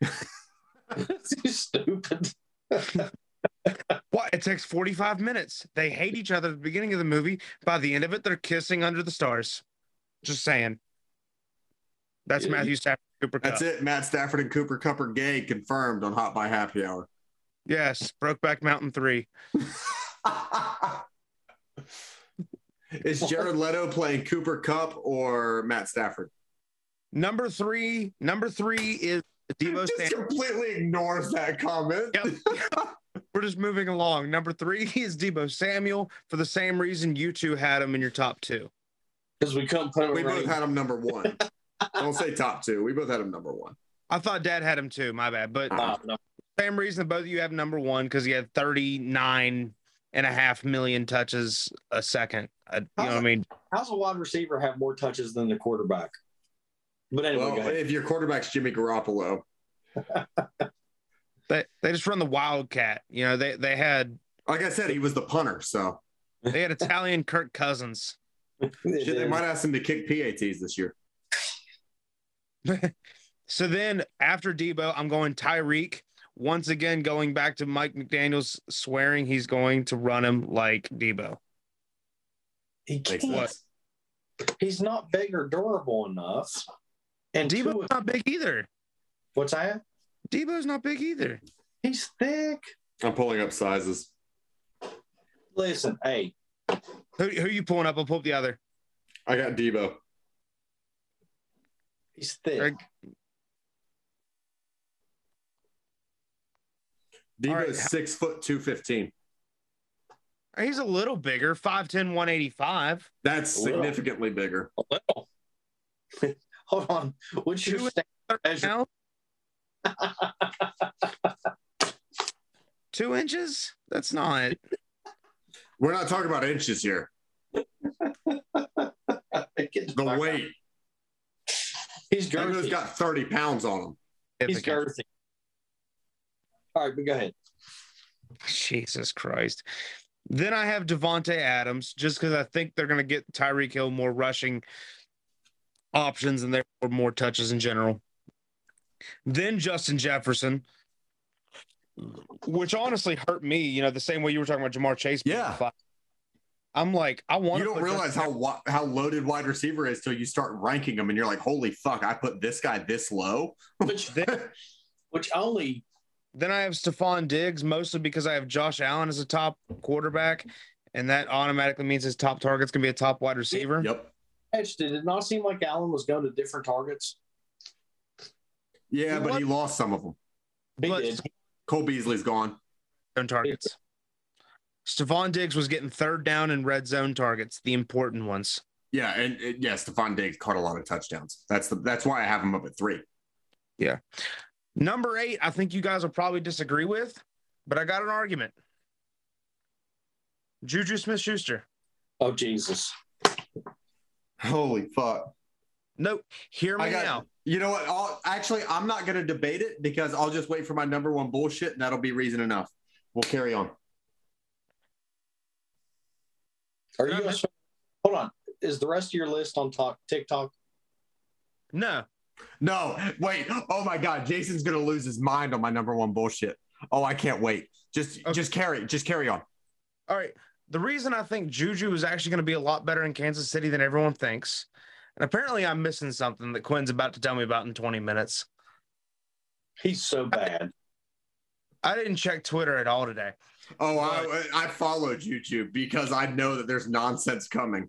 That's stupid. What? It takes 45 minutes. They hate each other at the beginning of the movie. By the end of it, they're kissing under the stars. Just saying. That's Yeah. Matthew Stafford, Cooper Kupp. That's it. Matt Stafford and Cooper Kupp are gay, confirmed on Hot by Happy Hour. Yes, Brokeback Mountain 3. Is Jared Leto playing Cooper Kupp or Matt Stafford? Number three, number three is Deebo Just Samuel. completely ignores that comment. Yep. We're just moving along. Number three is Deebo Samuel for the same reason you two had him in your top two. Because we couldn't put him We both right. had him number one. Don't say top two. We both had him number one. I thought Dad had him too. My bad. But Uh, no. same reason both of you have number one because he had 39 and a half million touches a second. Uh, you know what I mean? How's a wide receiver have more touches than the quarterback? But anyway, Well, if your quarterback's Jimmy Garoppolo, They they just run the Wildcat. You know, they they had like I said, he was the punter. So they had Italian Kirk Cousins. Shit, they might ask him to kick PATs this year. So then after Deebo, I'm going Tyreek. Once again, going back to Mike McDaniel's swearing he's going to run him like Deebo. he can't. sense. He's not big or durable enough. And Deebo's Tua- not big either. what's that? Deebo's not big either. He's thick. I'm pulling up sizes. Listen, hey, Who, who you pulling up? I'll pull up the other. I got Deebo. he's thick. Greg- Deebo's All right. six foot two fifteen. He's a little bigger, 5'10, 185. That's Little. significantly bigger. A little. Hold on. What's your Two- measure? Now, two inches? That's not. We're not talking about inches here. The weight. out. He's Deebo's girthy. got 30 pounds on him. He's girthy. All right, but go ahead. Jesus Christ. Then I have Davante Adams just because I think they're going to get Tyreek Hill more rushing options and therefore more touches in general. Then Justin Jefferson, which honestly hurt me, you know, the same way you were talking about Ja'Marr Chase. being Yeah. five. I'm like, I want You don't realize how wi- how loaded wide receiver is till you start ranking them, and you're like, "Holy fuck! I put this guy this low." Which, then, which only Then I have Stefon Diggs, mostly because I have Josh Allen as a top quarterback, and that automatically means his top target's gonna be a top wide receiver. yep. Did it not seem like Allen was going to different targets? Yeah, but What? he lost some of them. He But did. Cole Beasley's gone. zone targets. Stefon Diggs was getting third down and red zone targets, the important ones. Yeah, and, and yeah, Stefon Diggs caught a lot of touchdowns. That's the that's why I have him up at three. Yeah. Number eight, I think you guys will probably disagree with, but I got an argument. Juju Smith Schuster. Oh Jesus! Holy fuck! Nope. Hear me I got. now. You know what? I'll, actually, I'm not going to debate it because I'll just wait for my number one bullshit, and that'll be reason enough. We'll carry on. Are you? Gonna, hold on. Is the rest of your list on talk, TikTok? No. No. Wait. Oh my God. Jason's gonna lose his mind on my number one bullshit. Oh, I can't wait. Just okay. just carry just carry on. All right. The reason I think Juju is actually going to be a lot better in Kansas City than everyone thinks, and apparently I'm missing something that Quinn's about to tell me about in 20 minutes. He's so bad. I, I didn't check Twitter at all today. Oh, I, I followed YouTube because I know that there's nonsense coming,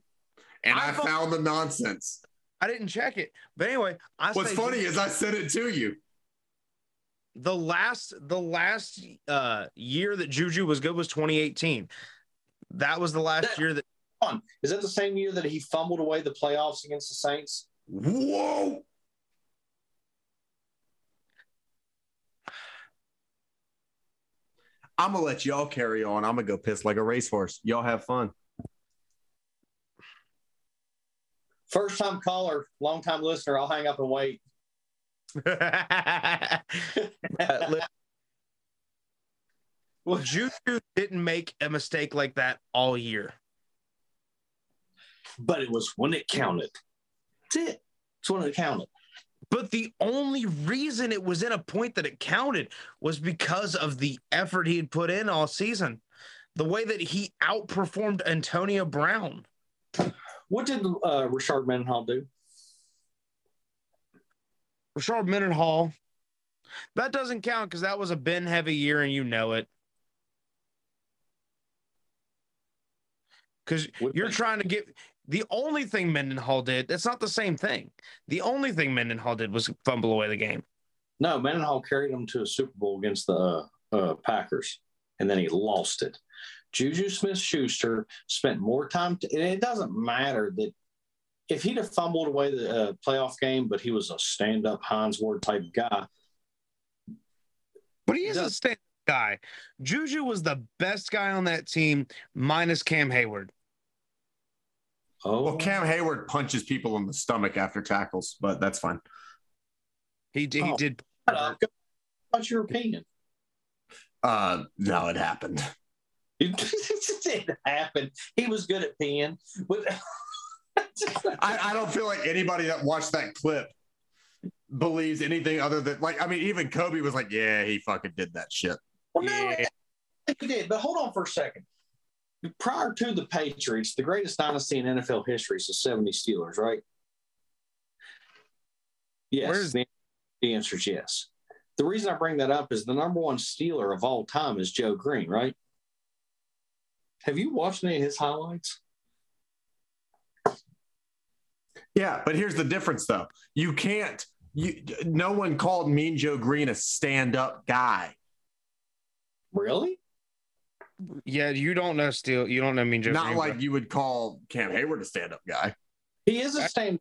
and I, I found the nonsense. I didn't check it, but anyway, I what's funny Juju, is I sent it to you the last the last uh year that Juju was good was 2018. That was the last that, year that on. Is that the same year that he fumbled away the playoffs against the Saints? Whoa. I'm gonna let y'all carry on. I'm gonna go piss like a racehorse. Y'all have fun. First time caller, long time listener. I'll hang up and wait. well, Juju didn't make a mistake like that all year. But it was when it counted. That's it. It's when it counted. But the only reason it was in a point that it counted was because of the effort he had put in all season. The way that he outperformed Antonio Brown. What did uh, Rashard Mendenhall do? Rashard Mendenhall. That doesn't count because that was a Ben heavy year and you know it. Because you're trying to get the only thing Mendenhall did, that's not the same thing. The only thing Mendenhall did was fumble away the game. No, Mendenhall carried them to a Super Bowl against the uh, uh, Packers, and then he lost it. Juju Smith Schuster spent more time, to, and it doesn't matter that if he'd have fumbled away the uh, playoff game, but he was a stand up Hines Ward type guy. But he is a stand guy. Juju was the best guy on that team, minus Cam Heyward. Oh, well, Cam Heyward punches people in the stomach after tackles, but that's fine. He did. Oh, he did. What's your opinion? Uh, no, it happened. it happened. He was good at peeing, but I, I don't feel like anybody that watched that clip believes anything other than like I mean even Kobe was like yeah he fucking did that shit. Well, no, he did. But hold on for a second. Prior to the Patriots, the greatest dynasty in NFL history is the 70 Steelers, right? Yes. Where's the, the answer is yes. The reason I bring that up is the number one Steeler of all time is Joe Greene, right? Have you watched any of his highlights? Yeah, but here's the difference though. You can't you no one called Mean Joe Greene a stand-up guy. Really? Yeah, you don't know still you don't know Mean Joe Not Green, like you would call Cam Heyward a stand-up guy. He is a stand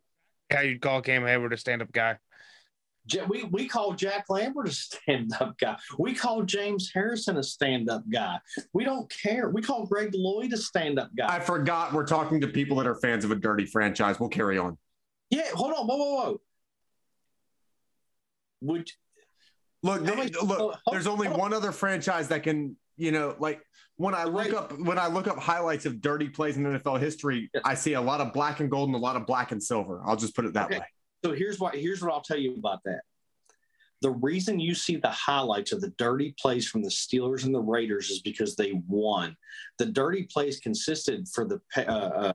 how you'd call Cam Heyward a stand-up guy. We, we call Jack Lambert a stand up guy. We call James Harrison a stand up guy. We don't care. We call Greg Lloyd a stand up guy. I forgot we're talking to people that are fans of a dirty franchise. We'll carry on. Yeah, hold on. Whoa, whoa, whoa. Would look, they, look. Oh, there's only one other franchise that can, you know, like when I look up when I look up highlights of dirty plays in NFL history, yeah. I see a lot of black and gold and a lot of black and silver. I'll just put it that okay. way. So here's what here's what I'll tell you about that. The reason you see the highlights of the dirty plays from the Steelers and the Raiders is because they won. The dirty plays consisted for the. Uh, uh,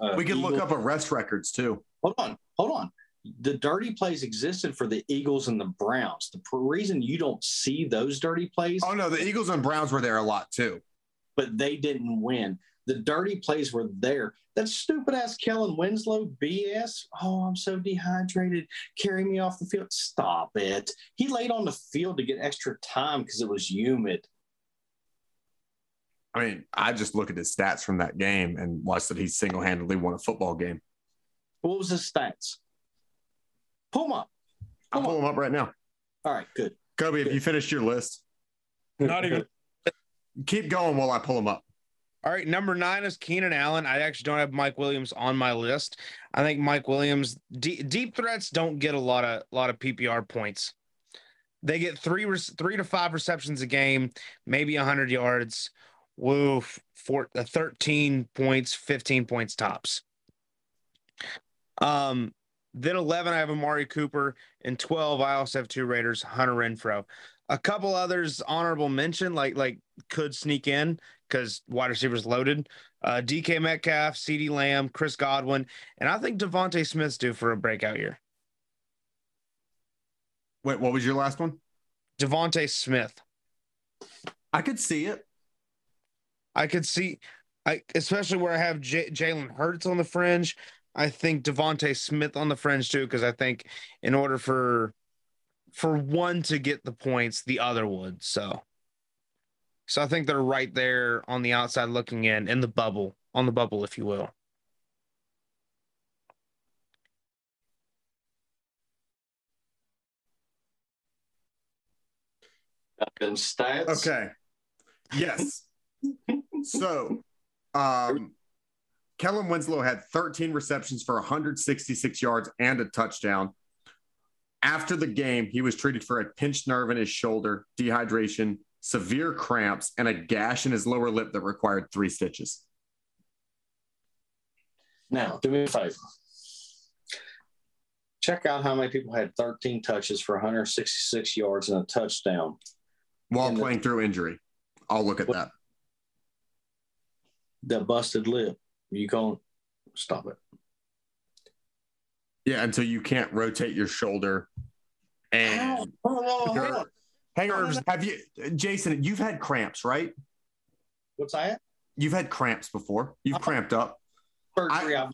uh, we can Eagles. look up arrest records too. Hold on, hold on. The dirty plays existed for the Eagles and the Browns. The reason you don't see those dirty plays. Oh no, the Eagles and Browns were there a lot too, but they didn't win. The dirty plays were there. That stupid ass Kellen Winslow BS. Oh, I'm so dehydrated. Carry me off the field. Stop it. He laid on the field to get extra time because it was humid. I mean, I just look at his stats from that game and watch that he single handedly won a football game. What was his stats? Pull them up. Pull I'll pull them up right now. All right, good. Kobe, good. have you finished your list? Not even. Keep going while I pull them up. All right, number nine is Keenan Allen. I actually don't have Mike Williams on my list. I think Mike Williams d- deep threats don't get a lot of lot of PPR points. They get three three to five receptions a game, maybe hundred yards. Woo, four, uh, 13 points, 15 points tops. Um, then 11, I have Amari Cooper. And 12, I also have two Raiders, Hunter Renfrow. A couple others honorable mention, like like could sneak in because wide receivers loaded. Uh, DK Metcalf, CeeDee Lamb, Chris Godwin, and I think DeVonta Smith's due for a breakout year. Wait, what was your last one? DeVonta Smith. I could see it. I could see, I especially where I have J- Jalen Hurts on the fringe. I think DeVonta Smith on the fringe too, because I think in order for for one to get the points, the other would. So, so I think they're right there on the outside looking in, in the bubble, on the bubble, if you will. And stats. Okay. Yes. so, um, Kellen Winslow had 13 receptions for 166 yards and a touchdown. After the game, he was treated for a pinched nerve in his shoulder, dehydration, severe cramps, and a gash in his lower lip that required three stitches. Now, do me a favor. Check out how many people had 13 touches for 166 yards and a touchdown. While And the- playing through injury. I'll look at that. That busted lip. You can't stop it. Yeah, until you can't rotate your shoulder. And Oh, hang on, have you, Jason? You've had cramps, right? What's that? You've had cramps before. You've uh-huh. cramped up. Surgery. I,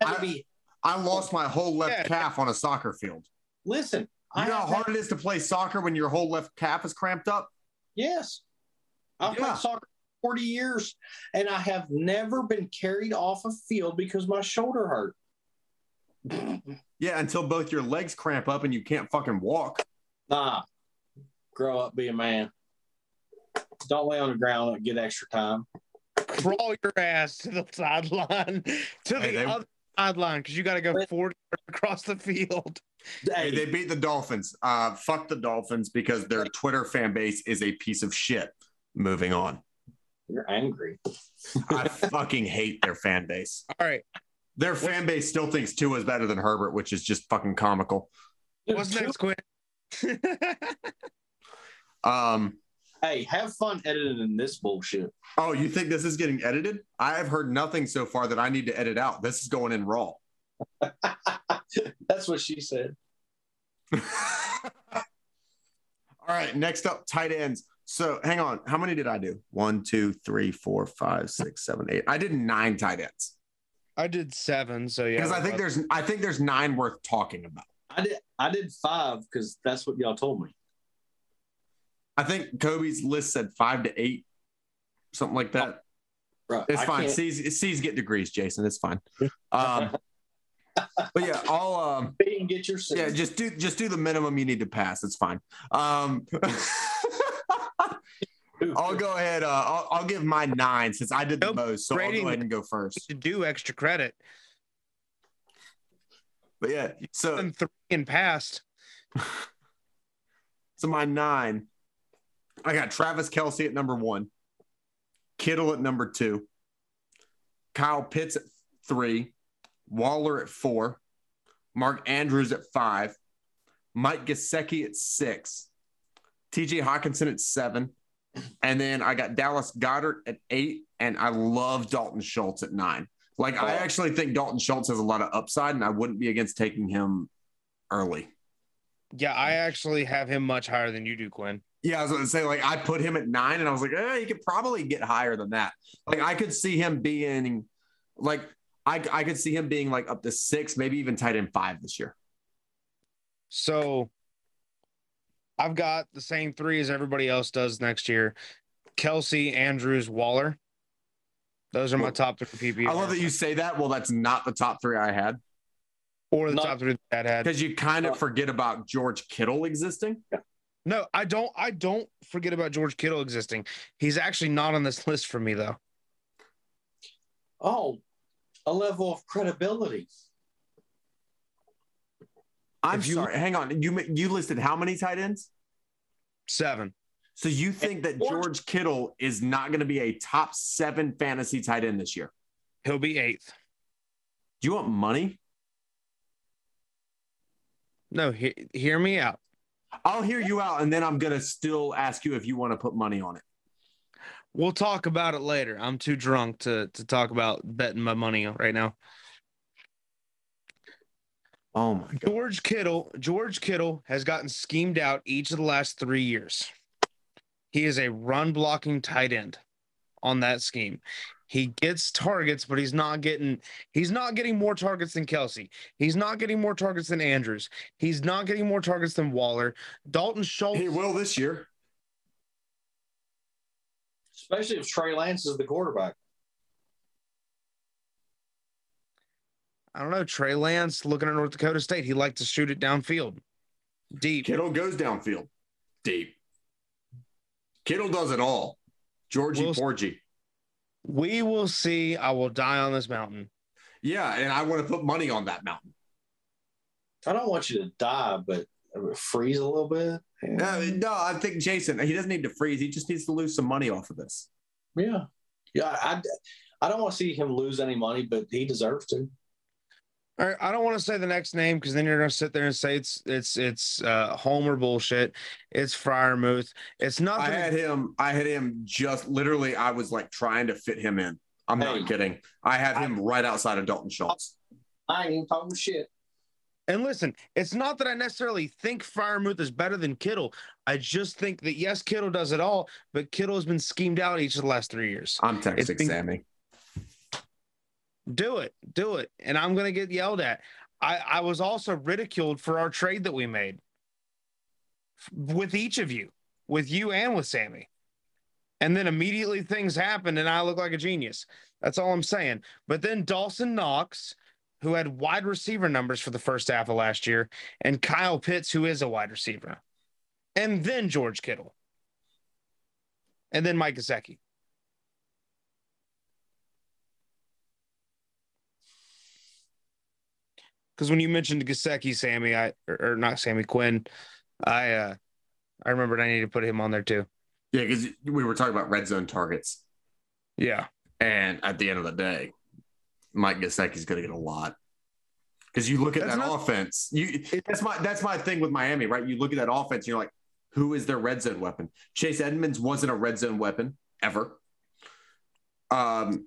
had I-. I lost my whole left Yeah. calf on a soccer field. Listen. You I know how hard it is to play soccer when your whole left calf is cramped up? Yes. I've Yeah. played soccer 40 years and I have never been carried off a field because my shoulder hurt. Yeah, until both your legs cramp up and you can't fucking walk. Nah. Grow up, be a man. Don't lay on the ground and get extra time. Crawl your ass to the sideline, to the they- other sideline, because you got to go 40 across the field. Hey, Hey, they beat the Dolphins. Uh, fuck the Dolphins because their Twitter fan base is a piece of shit. Moving on. You're angry. I fucking hate their fan base. All right. Their fan base still thinks Tua is better than Herbert, which is just fucking comical. What's next, Quinn? Um, Hey, have fun editing this bullshit. oh, you think this is getting edited? I have heard nothing so far that I need to edit out. This is going in raw. That's what she said. All right, next up, tight ends. So hang on. How many did I do? One, two, three, four, five, six, seven, eight. I did nine tight ends. I did seven, so yeah. Because I think there's I think there's nine worth talking about. I did I did five because that's what y'all told me. I think Kobe's list said five to eight, something like that. Right. It's I fine. can't- C's C's get degrees, Jason. It's fine. Um, but yeah, I'll um, get your yeah, just do just do the minimum you need to pass. It's fine. Um, I'll go ahead. Uh, I'll, I'll give my nine since I did the Nope. most. So I'll go ahead and go first. to do extra credit. But yeah, so And three and passed. so my nine, I got Travis Kelce at number one, Kittle at number two, Kyle Pitts at three, Waller at four, Mark Andrews at five, Mike Gesicki at six, TJ Hockenson at seven, and then I got Dallas Goedert at eight, and I love Dalton Schultz at nine. Like I actually think Dalton Schultz has a lot of upside, and I wouldn't be against taking him early. Yeah, I actually have him much higher than you do, Quinn. Yeah, I was going to say, like, I put him at nine, and I was like, eh, he could probably get higher than that. Like, I could see him being, like, I, I could see him being like up to six, maybe even tight end five this year. So I've got the same three as everybody else does next year. Kelce, Andrews, Waller. Those are my top three PPR. I love that you say that. Well, that's not the top three I had or the Not- top three that had. because you kind of uh, forget about George Kittle existing. No, I don't. I don't forget about George Kittle existing. He's actually not on this list for me though. Oh, a level of credibility. I'm If you- sorry. Hang on. You you listed how many tight ends? Seven. So you think that George- George Kittle is not going to be a top seven fantasy tight end this year? He'll be eighth. Do you want money? No, he- hear me out. I'll hear you out, and then I'm going to still ask you if you want to put money on it. We'll talk about it later. I'm too drunk to to talk about betting my money right now. Oh my god! George Kittle, George Kittle has gotten schemed out each of the last three years. He is a run blocking tight end on that scheme. He gets targets, but he's not getting he's not getting more targets than Kelce. He's not getting more targets than Andrews. He's not getting more targets than Waller. Dalton Schultz. He will this year. Especially if Trey Lance is the quarterback. I don't know. Trey Lance looking at North Dakota State. He liked to shoot it downfield. Deep. Kittle goes downfield, deep. Kittle does it all. Georgie We'll- Porgy. We will see. I will die on this mountain. Yeah, and I want to put money on that mountain. I don't want you to die, but freeze a little bit. Uh, no, I think Jason. He doesn't need to freeze. He just needs to lose some money off of this. Yeah. Yeah. I, I don't want to see him lose any money, but he deserves to. All right, I don't want to say the next name because then you're going to sit there and say it's it's it's uh, Homer bullshit. It's Freiermuth. It's not. I nothing. had him. I had him just literally. I was like trying to fit him in. I'm Hey. not kidding. I had him right outside of Dalton Schultz. I ain't even talking shit. And listen, it's not that I necessarily think Freiermuth is better than Kittle. I just think that yes, Kittle does it all, but Kittle has been schemed out each of the last three years. I'm texting been- Sammy. Do it, do it, and I'm going to get yelled at. I I was also ridiculed for our trade that we made with each of you, with you and with Sammy. And then immediately things happened and I look like a genius. That's all I'm saying. But then Dawson Knox, who had wide receiver numbers for the first half of last year, and Kyle Pitts, who is a wide receiver. And then George Kittle. And then Mike Gesicki. Because when you mentioned Gesicki, Sammy, I or, or not Sammy Quinn, I uh I remembered I needed to put him on there too. Yeah, because we were talking about red zone targets, Yeah. and at the end of the day, Mike Gesicki's going to get a lot. Because you look at That's that not- offense, you that's my that's my thing with Miami, right? You look at that offense, you're like, who is their red zone weapon? Chase Edmonds wasn't a red zone weapon ever. Um,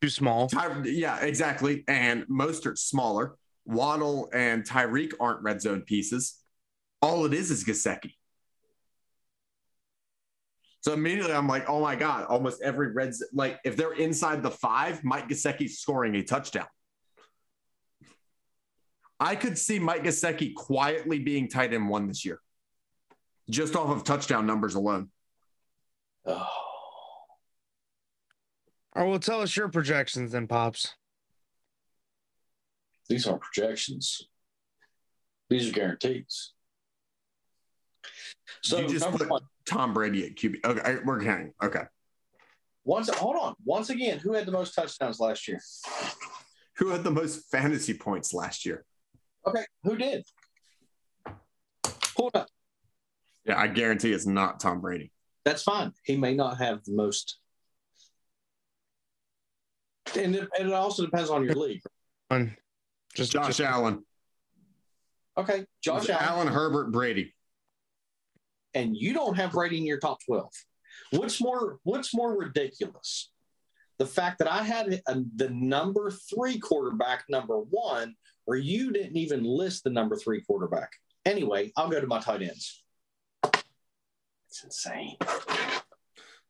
Too small. Ty- yeah, exactly. And Mostert smaller. Waddle and Tyreek aren't red zone pieces. All it is is Gesicki. So immediately I'm like, oh my God, almost every red like if they're inside the five, Mike Gesicki's scoring a touchdown. I could see Mike Gesicki quietly being tight end one this year. Just off of touchdown numbers alone. Oh. Or well, tell us your projections then, Pops. These aren't projections. These are guarantees. So you just put one, Tom Brady at QB. Okay, we're counting. Okay. once hold on. Once again, who had the most touchdowns last year? Who had the most fantasy points last year? Okay, who did? Hold up. Yeah, I guarantee it's not Tom Brady. That's fine. He may not have the most. And it, and it also depends on your league. One, just Josh just- Allen. Okay, Josh Allen. Allen, Herbert, Brady. and you don't have Brady in your top twelve. What's more? What's more ridiculous? The fact that I had a, the number three quarterback, number one, or you didn't even list the number three quarterback. Anyway, I'll go to my tight ends. It's insane.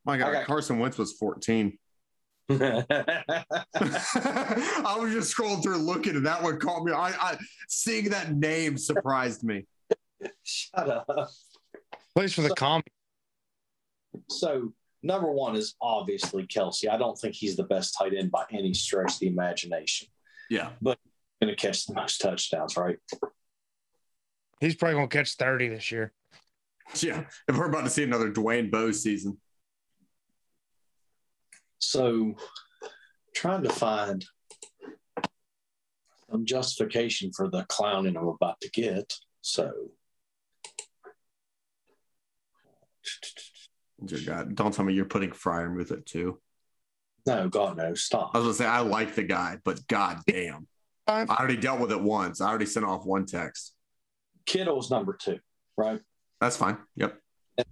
My God, Okay. Carson Wentz was 14. I was just scrolling through looking, and that one caught me. I, I seeing that name surprised me. Shut up. Place for the comp. So number one is obviously Kelce. I don't think he's the best tight end by any stretch of the imagination. Yeah. But going to catch the most touchdowns, right? He's probably gonna catch 30 this year. Yeah. If we're about to see another Dwayne Bowe season. So trying to find some justification for the clowning I'm about to get. So Dear God, don't tell me you're putting Fryer with it too. No, God no, stop. I was gonna say I like the guy, but god damn. Five. I already dealt with it once. I already sent off one text. Kittle's number two, right? That's fine. Yep.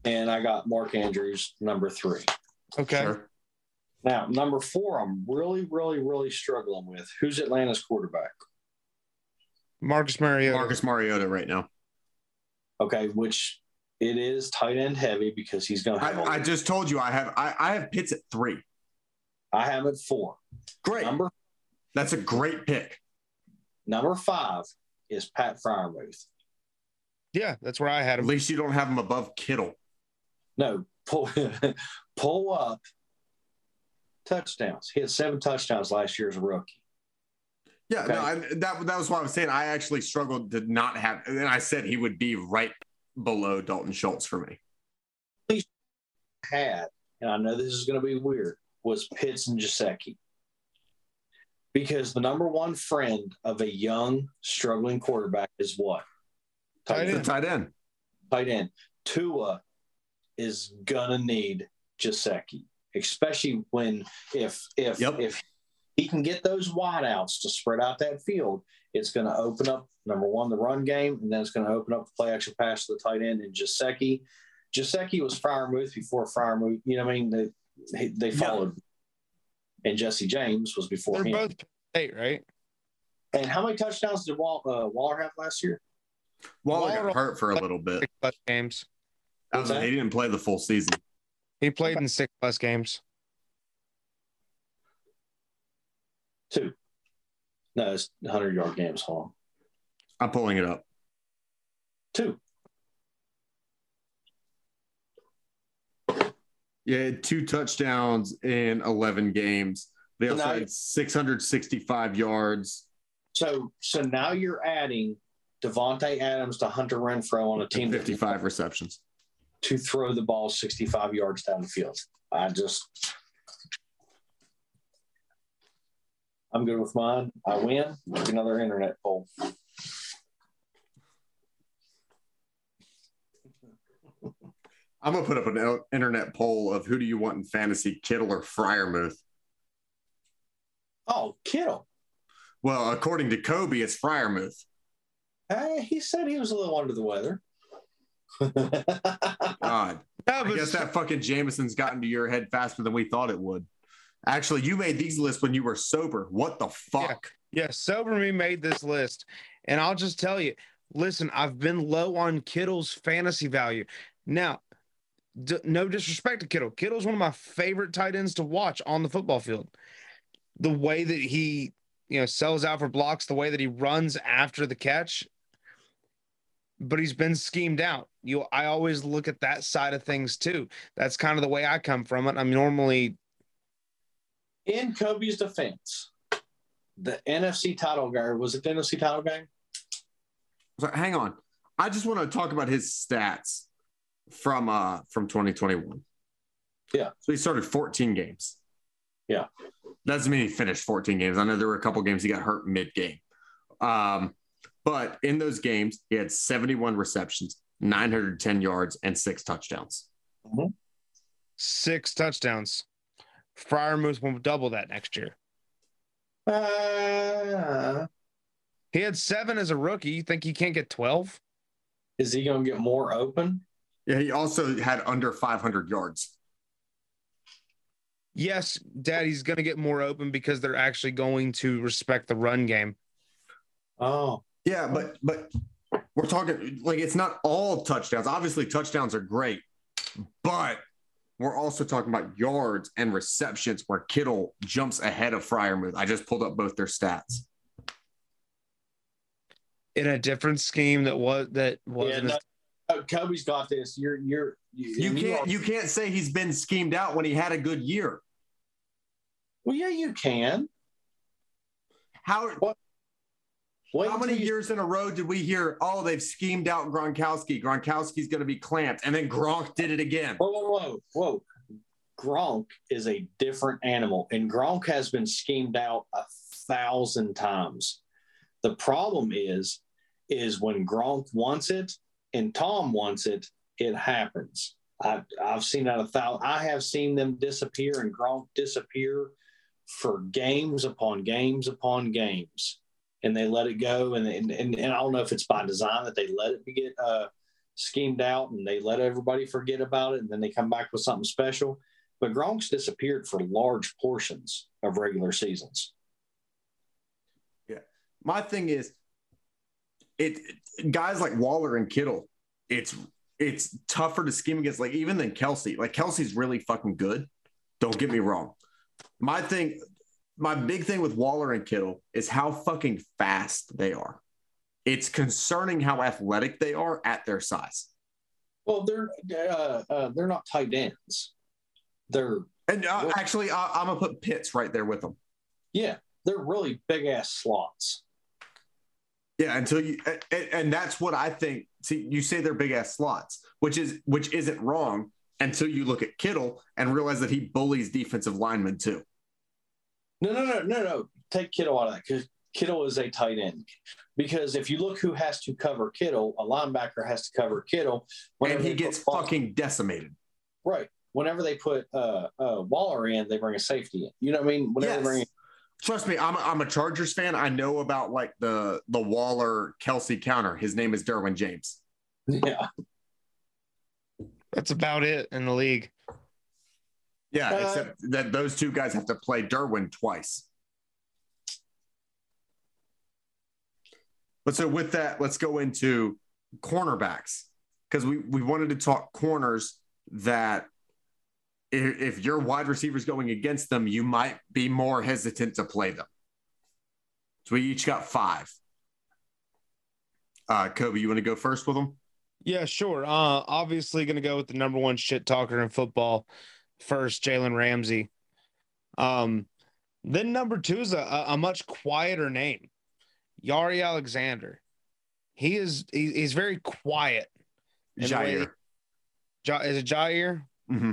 And I got Mark Andrews number three. Okay. Sure. Now, number four, I'm really, really, really struggling with. Who's Atlanta's quarterback? Marcus Mariota. Marcus Mariota right now. Okay, which it is tight end heavy because he's going to have. I, a- I just told you I have I, I have Pitts at three. I have it four. Great. Number That's a great pick. number five is Pat Freiermuth. Yeah, that's where I had him. At least you don't have him above Kittle. No, pull pull up touchdowns. He had seven touchdowns last year as a rookie. Yeah, Okay. no, I, that that was what I was saying. I actually struggled to not have, and I said he would be right below Dalton Schultz for me. He Had, and I know this is going to be weird, was Pitts and Gesicki. Because the number one friend of a young, struggling quarterback is what? Tight end. tight end. tight end. Tua is gonna need Gesicki, especially when if if Yep. if he can get those wideouts to spread out that field, it's gonna open up number one the run game, and then it's gonna open up the play action pass to the tight end and Gesicki. Gesicki was Freiermuth before Freiermuth. You know what I mean? They they Yeah. followed, and Jesse James was before They're him. both eight, right? and how many touchdowns did Wall, uh, Waller have last year? Waller Waller- got hurt for a little bit. Plus games. That was- he didn't play the full season. He played in six plus games. Two. No, it's 100 yard games. Hold on. I'm pulling it up. Two. Yeah, two touchdowns in 11 games. They also now- had 665 yards. So so now you're adding Davante Adams to Hunter Renfrow on a team and that 55 receptions. To throw the ball 65 yards down the field. I just I'm good with mine. I win. Another internet poll. I'm gonna put up an internet poll of who do you want in fantasy, Kittle or Freiermuth. Oh, Kittle. Well, according to Kobe, it's Freiermuth. Hey, he said he was a little under the weather. God, No, I guess that fucking Jameson's gotten to your head faster than we thought it would. Actually, you made these lists when you were sober. What the fuck? Yeah, Sober Me made this list. And I'll just tell you listen, I've been low on Kittle's fantasy value. Now, d- no disrespect to Kittle. Kittle's one of my favorite tight ends to watch on the football field. The way that he, you know, sells out for blocks, the way that he runs after the catch, but he's been schemed out. You, I always look at that side of things too. That's kind of the way I come from it. I'm normally In Kobe's defense, the NFC title game was it the NFC title game? So, hang on. I just want to talk about his stats from uh from 2021. Yeah. So he started 14 games. Yeah. Doesn't mean he finished 14 games. I know there were a couple games he got hurt mid game. Um, but in those games, he had 71 receptions, 910 yards, and six touchdowns. six touchdowns. Freiermuth will double that next year. Uh, He had seven as a rookie. You think he can't get 12? is he going to get more open? Yeah, he also had under 500 yards. Yes, Daddy's going to get more open because they're actually going to respect the run game. Oh, Yeah, but but we're talking like it's not all touchdowns. Obviously, touchdowns are great, but we're also talking about yards and receptions where Kittle jumps ahead of Freiermuth. I just pulled up both their stats. In a different scheme that was that wasn't No, as- oh, Kobe's got this. You're you're You and can't are- you can't say he's been schemed out when he had a good year. well, yeah, you can. How Wait how many you- years in a row did we hear? Oh, they've schemed out Gronkowski. Gronkowski's going to be clamped, and then Gronk did it again. Whoa, whoa, whoa, whoa! Gronk is a different animal, and Gronk has been schemed out a thousand times. The problem is, is when Gronk wants it and Tom wants it, it happens. I, I've seen that a thousand. I have seen them disappear and Gronk disappear for games upon games upon games, and they let it go. And and, and, and I don't know if it's by design that they let it get uh, schemed out and they let everybody forget about it, and then they come back with something special. But Gronk's disappeared for large portions of regular seasons. Yeah, my thing is, it, it guys like Waller and Kittle. It's it's tougher to scheme against, like even than Kelce. Like Kelce's really fucking good. Don't get me wrong. My thing, my big thing with Waller and Kittle is how fucking fast they are. It's concerning how athletic they are at their size. Well, they're uh, uh, they're not tight ends. They're and uh, actually, I, I'm gonna put Pitts right there with them. Yeah, they're really big ass slots. Yeah, until you and, and, that's what I think. See, you say they're big ass slots, which is which isn't wrong until you look at Kittle and realize that he bullies defensive linemen too. No, no, no, no, no. Take Kittle out of that because Kittle is a tight end. Because if you look who has to cover Kittle, a linebacker has to cover Kittle. And he gets fucking decimated. Right. Whenever they put uh, uh, Waller in, they bring a safety in. You know what I mean? Whenever yes. they bring Trust me, I'm a, I'm a Chargers fan. I know about like the the Waller Kelce counter. His name is Derwin James. Yeah, that's about it in the league. Yeah, uh, except that those two guys have to play Derwin twice. But so with that, let's go into cornerbacks because we we wanted to talk corners that if your wide receivers going against them, you might be more hesitant to play them. So we each got five. Uh, Kobe, you want to go first with them? Yeah, sure. Uh, obviously, going to go with the number one shit talker in football first, Jalen Ramsey. Um, then number two is a, a much quieter name, Yari Alexander. He is he, he's very quiet. Jaire. Is it Jaire? Mm-hmm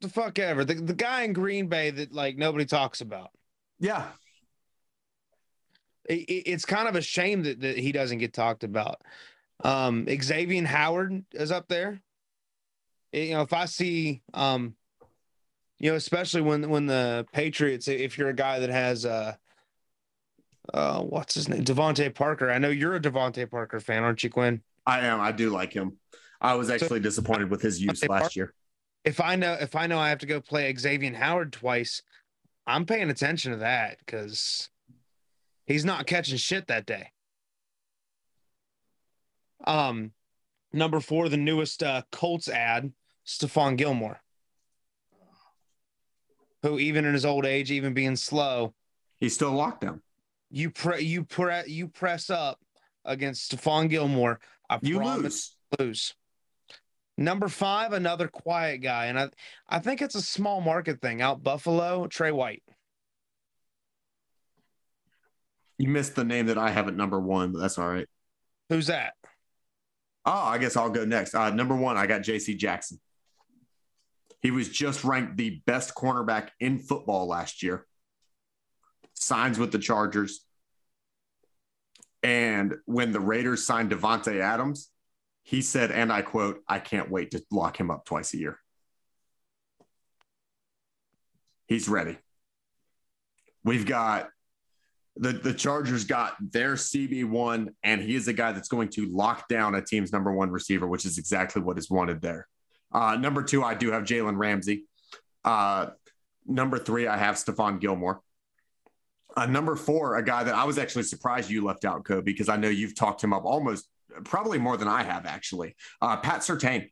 the fuck ever. The, the guy in Green Bay that like nobody talks about. Yeah. It, it, it's kind of a shame that, that he doesn't get talked about. Um, Xavier Howard is up there. You know, if I see, um, you know, especially when when the Patriots, if you're a guy that has uh, uh, what's his name, DeVante Parker. I know you're a DeVante Parker fan, aren't you, Quinn? I am. I do like him. I was actually so, disappointed with his use last year if I know if I know I have to go play Xavier Howard twice, I'm paying attention to that because he's not catching shit that day. Um, number four, the newest uh, Colts ad, Stephon Gilmore, who even in his old age, even being slow, he's still locked down. You pre you pre you press up against Stephon Gilmore. I you lose. Lose. Number five, another quiet guy, and I I think it's a small market thing. Out Buffalo, Trey White. You missed the name that I have at number one, but that's all right. Who's that? Oh, I guess I'll go next. Uh, number one, I got J.C. Jackson. He was just ranked the best cornerback in football last year. Signs with the Chargers. And when the Raiders signed Davante Adams, he said, and I quote, I can't wait to lock him up twice a year. He's ready. We've got the, the Chargers got their CB1, and he is a guy that's going to lock down a team's number one receiver, which is exactly what is wanted there. Uh, number two, I do have Jalen Ramsey. Uh, number three, I have Stephon Gilmore. Uh, number four, a guy that I was actually surprised you left out, Kobe, because I know you've talked him up almost probably more than I have actually. Uh, Pat Surtain.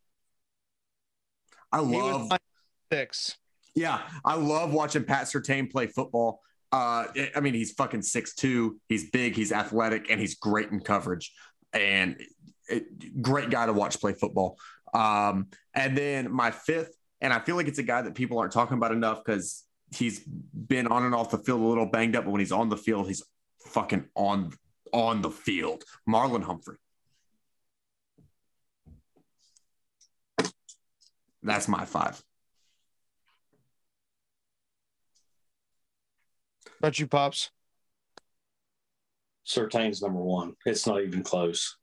I love six. Yeah, I love watching Pat Surtain play football. Uh, I mean, he's fucking six two. He's big. He's athletic, and he's great in coverage. And it, great guy to watch play football. Um, and then my fifth, and I feel like it's a guy that people aren't talking about enough because he's been on and off the field a little banged up, but when he's on the field, he's fucking on on the field. Marlon Humphrey. That's my five. About you, Pops? Surtain's number one. It's not even close.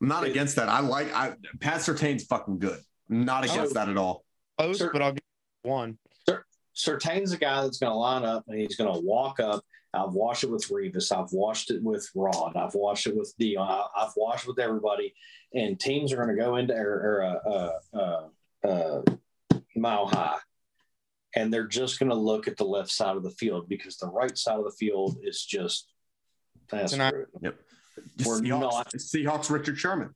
I'm not it, against that. I like I Pat Surtain's fucking good. Not against that at all. Close, but I'll give one. Surtain's a guy that's going to line up and he's going to walk up. I've watched it with Revis. I've watched it with Rod. I've watched it with Deion. I've watched with everybody. And teams are going to go into or, or uh, uh, uh, uh, mile high, and they're just going to look at the left side of the field because the right side of the field is just that's Not- Yep. We're Seahawks, not- Seahawks Richard Sherman.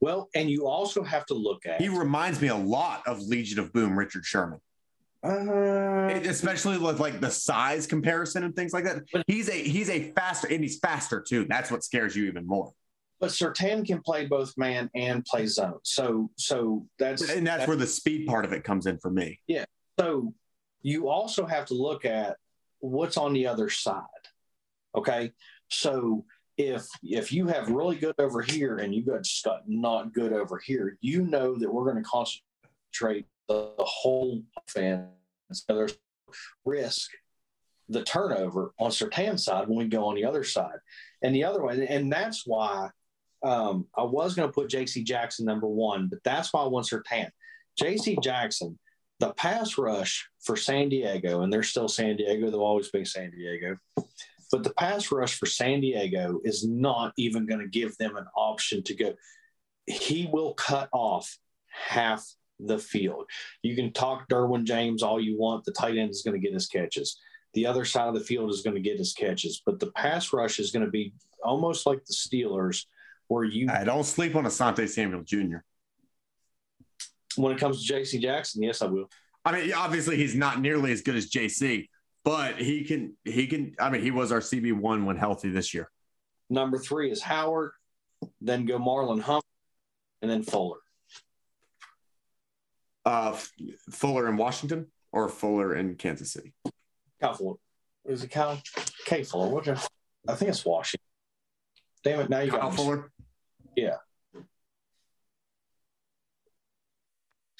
well. And you also have to look at He reminds me a lot of Legion of Boom Richard Sherman. uh, especially with like the size comparison and things like that. But- He's a he's a faster and he's faster too. That's what scares you even more. but Surtain can play both man and play zone. So so that's And that's where the speed part of it comes in for me. Yeah. So you also have to look at what's on the other side. Okay. So if if you have really good over here and you got just got not good over here, you know that we're going to concentrate the, the whole offense. So there's risk the turnover on Surtain's side when we go on the other side. And the other one, and that's why um, I was going to put JC Jackson number one, but that's why I want Sertan. JC Jackson, the pass rush for San Diego, and they're still San Diego, they'll always be San Diego. But the pass rush for San Diego is not even going to give them an option to go. He will cut off half the field. You can talk Derwin James all you want. The tight end is going to get his catches. The other side of the field is going to get his catches. But the pass rush is going to be almost like the Steelers, where you, I don't sleep on Asante Samuel Jr. when it comes to JC Jackson, yes, I will. I mean, obviously he's not nearly as good as JC, but he can he can. I mean, he was our CB one when healthy this year. Number three is Howard, then go Marlon Humphrey, and then Fuller. Uh, Fuller in Washington or Fuller in Kansas City. Kyle Fuller. Is it Kyle? K Fuller. What? I think it's Washington. Damn it! Now you Kyle got. Fuller.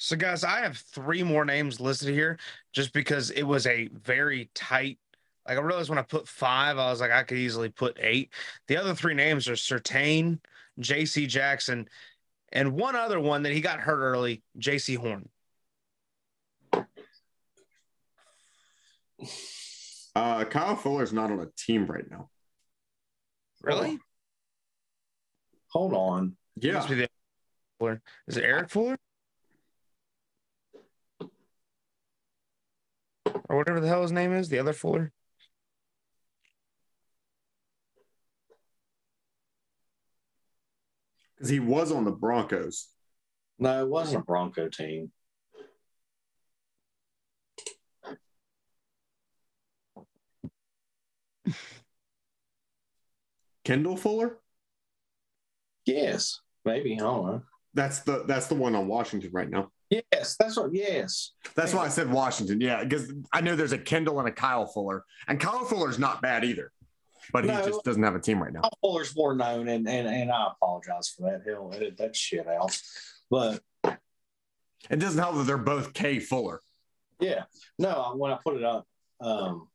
So, guys, I have three more names listed here just because it was a very tight. Like, I realized when I put five, I was like, I could easily put eight. The other three names are Surtain, JC Jackson, and one other one that he got hurt early, Jaycee Horn. Uh, Kyle Fuller's not on a team right now. Really? Hold on. Yeah, Must be the Fuller. Is it Eric Fuller? Or whatever the hell his name is, the other Fuller? because he was on the Broncos. No, it wasn't a Bronco team. Kendall Fuller. Yes, maybe. I don't know. That's the that's the one on Washington right now. Yes, that's what. Yes, That's why I said Washington. Yeah, because I know there's a Kendall and a Kyle Fuller, and Kyle Fuller's not bad either, but he No. just doesn't have a team right now. Kyle Fuller's more known, and and and I apologize for that. He'll edit that shit out. But It doesn't help that they're both K Fuller. yeah, no. When I put it up, um,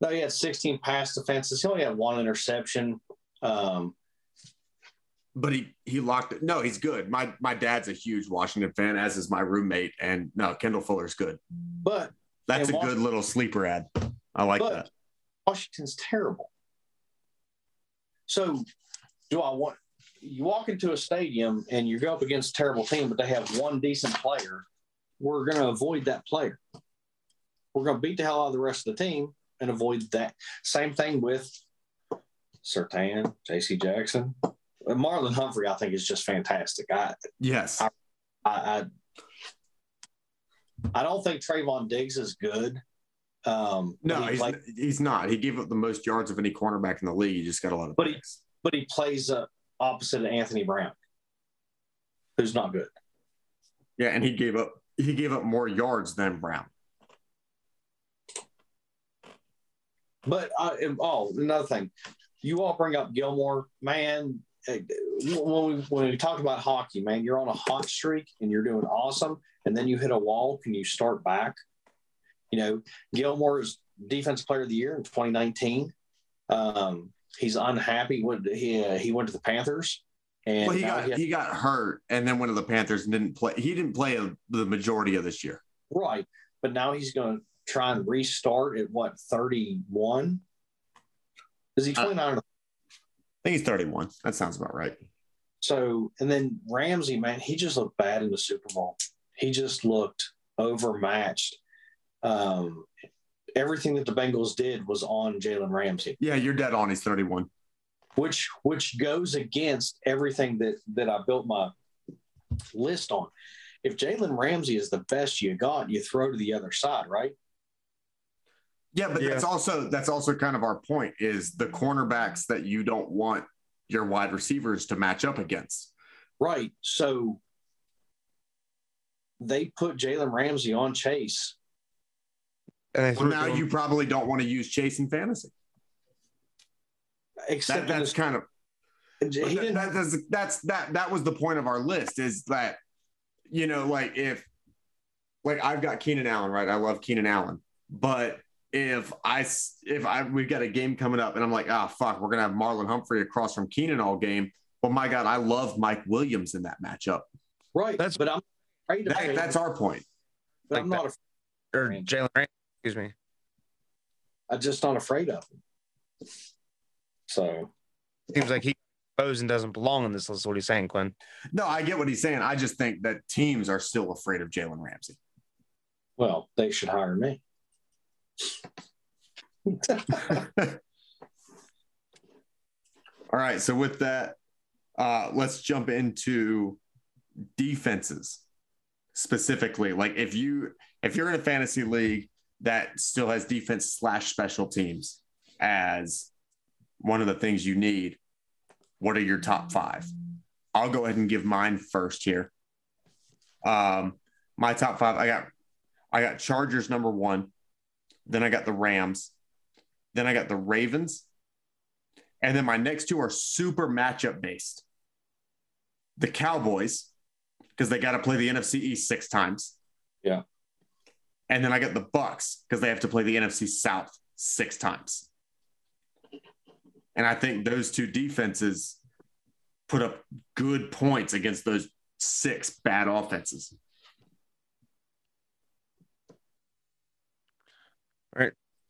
no, he had 16 pass defenses. He only had one interception. Um, But he he locked it. No, he's good. My my dad's a huge Washington fan, as is my roommate. And no, Kendall Fuller's good. but That's a good little sleeper ad. I like that. Washington's terrible. So, do I want you walk into a stadium and you go up against a terrible team, but they have one decent player? We're going to avoid that player. We're going to beat the hell out of the rest of the team and avoid that. Same thing with Surtain, J.C. Jackson, Marlon Humphrey. I think is just fantastic. I, Yes. I, I, I don't think Trevon Diggs is good. Um, No, he he's, played- he's not. He gave up the most yards of any cornerback in the league. He just got a lot of But he- but he plays uh, opposite of Anthony Brown, who's not good. Yeah, and he gave up he gave up more yards than Brown. But uh, oh, another thing, you all bring up Gilmore, man. When we when we talked about hockey, man, you're on a hot streak and you're doing awesome, and then you hit a wall. Can you start back? You know, Gilmore is defense player of the year in 2019. Um, he's unhappy when he uh, he went to the Panthers. And Well, he got he has- he got hurt and then went to the Panthers and didn't play. He didn't play the majority of this year. right, but now he's going to try and restart at what thirty one. Is he Uh, twenty nine? I think he's 31. That sounds about right. So, and then Ramsey, man, he just looked bad in the Super Bowl. He just looked overmatched. Um, everything that the Bengals did was on Jalen Ramsey, Yeah, you're dead on. He's 31. which which goes against everything that that I built my list on. If Jalen Ramsey is the best you got, you throw to the other side, right? Yeah, but Yeah. that's also that's also kind of our point is the cornerbacks that you don't want your wide receivers to match up against. Right. So they put Jalen Ramsey on Chase. And Well, now to you probably don't want to use Chase in fantasy. Except That, in that's kind of this- he didn't that, that's, that's that that was the point of our list is that you know like if like I've got Keenan Allen right I love Keenan Allen but if I if I we've got a game coming up and I'm like ah fuck we're gonna have Marlon Humphrey across from Keenan all game well my god I love Mike Williams in that matchup right. That's- but I'm afraid that, Jalen- that's our point but I'm like not. afraid. or Jalen Ramsey, excuse me. I'm just not afraid of him. So Seems like he goes and doesn't belong in this list. Is what he's saying, Quinn. no I get what he's saying I just think that teams are still afraid of Jalen Ramsey well, they should hire me. All right so with that uh let's jump into defenses specifically. Like if you if you're in a fantasy league that still has defense slash special teams as one of the things you need what are your top five? I'll go ahead and give mine first here. Um my top five i got i got chargers number one then i got the rams then i got the ravens and then my next two are super matchup based the cowboys because they got to play the NFC East six times. Yeah. And then I got the Bucks because they have to play the NFC South six times. And I think those two defenses put up good points against those six bad offenses.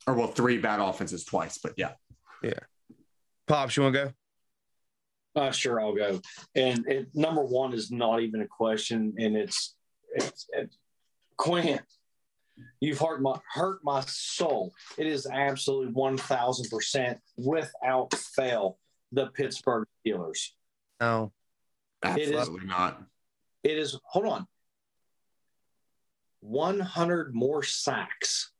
Or well, three bad offenses twice, but yeah. Yeah. Pops, you want to go? Uh, sure, I'll go. And it, number one is not even a question, and it's it's, it's Quinn. You've hurt my hurt my soul. It is absolutely one thousand percent without fail the Pittsburgh Steelers. No. It is- Absolutely not. It is hold on. One hundred more sacks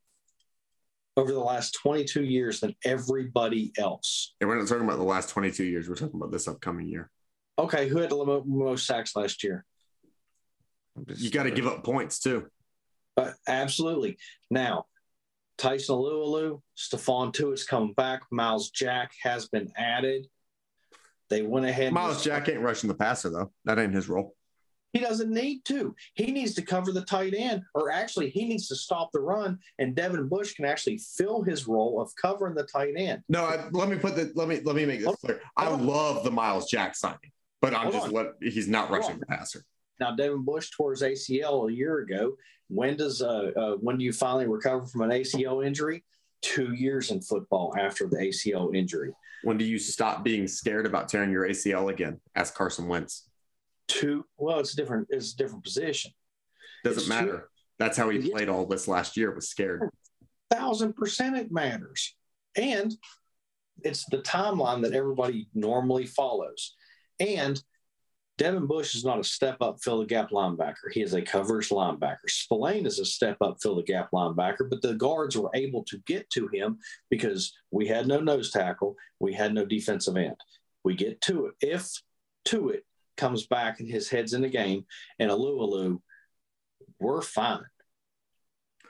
over the last twenty-two years than everybody else. And we're not talking about the last 22 years. We're talking about this upcoming year. Okay, who had the most sacks last year? You got to give up points too. But absolutely. Now, Tyson Alualu, Stephon Tuitt's coming back. Myles Jack has been added. They went ahead. and- Myles Jack ain't rushing the passer though. That ain't his role. He doesn't need to. He needs to cover the tight end, or actually, he needs to stop the run. And Devin Bush can actually fill his role of covering the tight end. No, I, let me put the let me let me make this Hold- clear. I on. love the Myles Jack signing, but I'm Hold just on. what he's not Hold rushing on. the passer. Now, Devin Bush tore his ACL a year ago. When does uh, uh, when do you finally recover from an ACL injury? Two years in football after the ACL injury. When do you stop being scared about tearing your ACL again? Ask Carson Wentz. Two. Well, it's different. It's a different position. Doesn't It's matter. That's how he Yeah. played all this last year. Was scared. thousand percent it matters. And it's the timeline that everybody normally follows. And Devin Bush is not a step up, fill the gap linebacker. He is a coverage linebacker. Spillane is a step up, fill the gap linebacker, but the guards were able to get to him because we had no nose tackle, we had no defensive end. We get to it. If Tuitt comes back and his head's in the game and a Alu we're fine.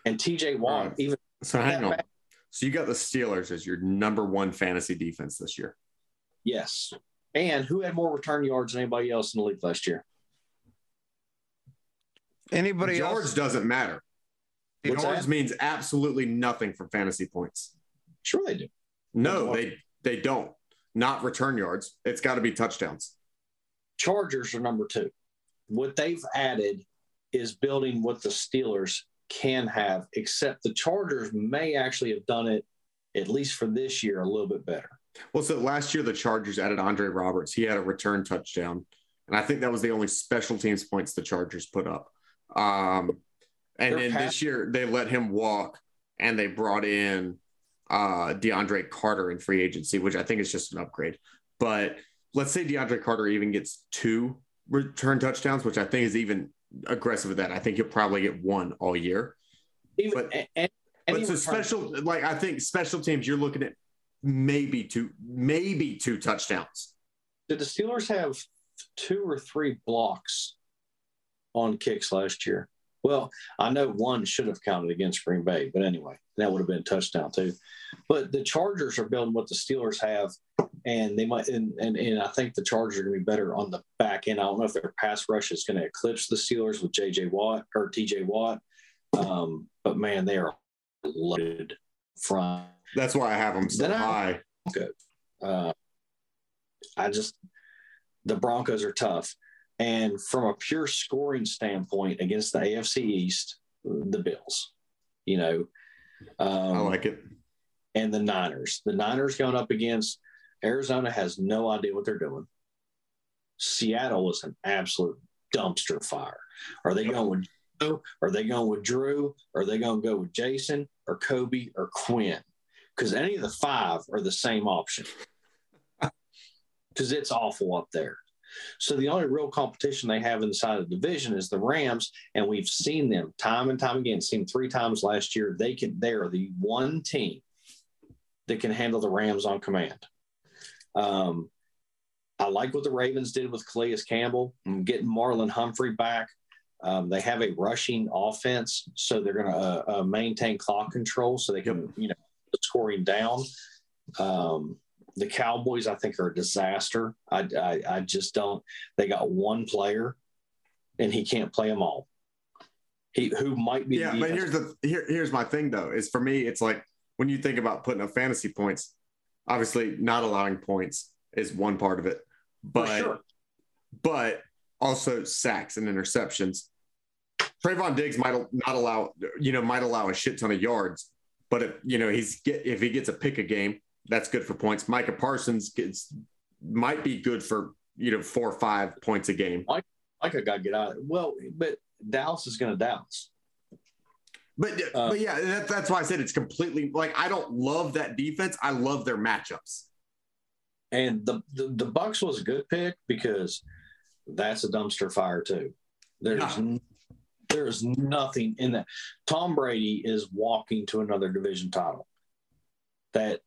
And TJ Watt, Right. even So hang That on. So you got the Steelers as your number one fantasy defense this year. Yes. And who had more return yards than anybody else in the league last year? Anybody Yards else? doesn't matter. What's Yards that? means absolutely nothing for fantasy points. Sure, they do. No, they they don't. Not return yards. It's got to be touchdowns. Chargers are number two. What they've added is building what the Steelers can have, except the Chargers may actually have done it, at least for this year, a little bit better. Well, so last year the Chargers added Andre Roberts. He had a return touchdown, and I think that was the only special teams points the Chargers put up. Um, and then this year they let him walk, and they brought in uh, DeAndre Carter in free agency, which I think is just an upgrade. But let's say DeAndre Carter even gets two return touchdowns, which I think is even aggressive with that. I think he'll probably get one all year. Even, but and, but it's a special, like I think special teams, you're looking at maybe two, maybe two touchdowns. Did the Steelers have two or three blocks on kicks last year? Well, I know one should have counted against Green Bay, but anyway, that would have been a touchdown too. But the Chargers are building what the Steelers have, and they might, and, and, and I think the Chargers are going to be better on the back end. I don't know if their pass rush is going to eclipse the Steelers with J.J. Watt or T.J. Watt, um, but man, they are loaded from. That's why I have them so then high. Good. Uh, I just the Broncos are tough. And from a pure scoring standpoint against the AFC East, the Bills, you know, um, I like it. And the Niners. The Niners going up against Arizona has no idea what they're doing. Seattle is an absolute dumpster fire. Are they going with Joe? Are they going with Drew? Are they going to go with Jason or Kobe or Quinn? Because any of the five are the same option. Because it's awful up there. So the only real competition they have inside the division is the Rams, and we've seen them time and time again. Seen three times last year. They can. They are the one team that can handle the Rams on command. Um, I like what the Ravens did with Calais Campbell and getting Marlon Humphrey back. Um, they have a rushing offense, so they're going to uh, uh, maintain clock control so they can, you know, scoring down. Um, the Cowboys, I think, are a disaster. I, I, I just don't. They got one player, and he can't play them all. He who might be. Yeah, but here's the here, here's my thing though. Is for me, it's like when you think about putting up fantasy points. Obviously, not allowing points is one part of it, but sure. but also sacks and interceptions. Trevon Diggs might not allow, you know, might allow a shit ton of yards, but if, you know he's get if he gets a pick a game, that's good for points. Micah Parsons gets might be good for you know four or five points a game. Micah got to get out. Well, but Dallas is going to Dallas. But uh, but yeah, that, that's why I said it's completely like I don't love that defense. I love their matchups. And the the, the Bucks was a good pick because that's a dumpster fire too. There's yeah. there's nothing in that. Tom Brady is walking to another division title. That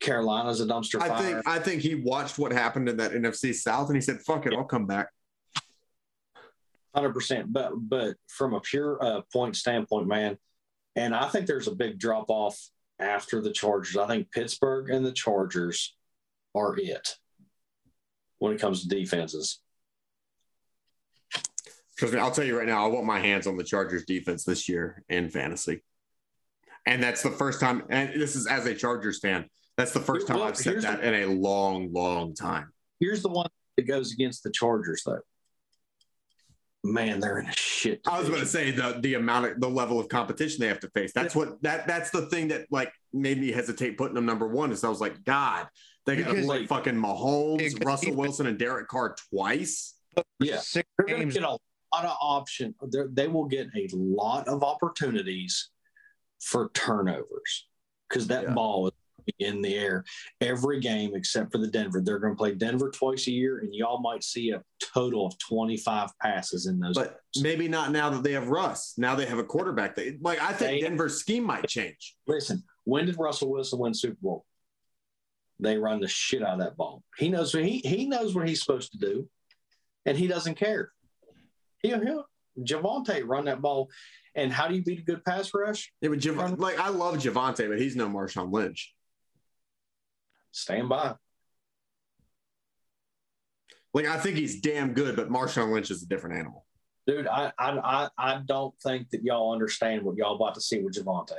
Carolina's a dumpster fire. I think I think he watched what happened in that NFC South and he said, "Fuck it, I'll come back." Hundred percent, but but from a pure uh, point standpoint, man, and I think there's a big drop off after the Chargers. I think Pittsburgh and the Chargers are it when it comes to defenses. Trust me, I'll tell you right now, I want my hands on the Chargers defense this year in fantasy. And that's the first time, and this is as a Chargers fan, that's the first time well, I've said that the, in a long, long time. Here's the one that goes against the Chargers, though. Man, they're in a shit. Division. I was going to say the the amount of the level of competition they have to face. That's what that that's the thing that like made me hesitate putting them number one. Is I was like, God, they got to play like, fucking Mahomes, Russell Wilson, and Derek Carr twice. Yeah, they're going to get a lot of option. They're, they will get a lot of opportunities for turnovers because that yeah. ball is in the air every game except for the Denver. They're going to play Denver twice a year, and y'all might see a total of 25 passes in those. But games. maybe not now that they have Russ. Now they have a quarterback. They, like I think they, Denver's scheme might change. Listen, when did Russell Wilson win Super Bowl? They run the shit out of that ball. He knows what he he knows what he's supposed to do, and he doesn't care. He'll he'll Javonte run that ball. And how do you beat a good pass rush? Yeah, but Jav- like I love Javonte, but he's no Marshawn Lynch stand by. Like I think he's damn good, but Marshawn Lynch is a different animal. Dude, I I I don't think that y'all understand what y'all about to see with Javonte.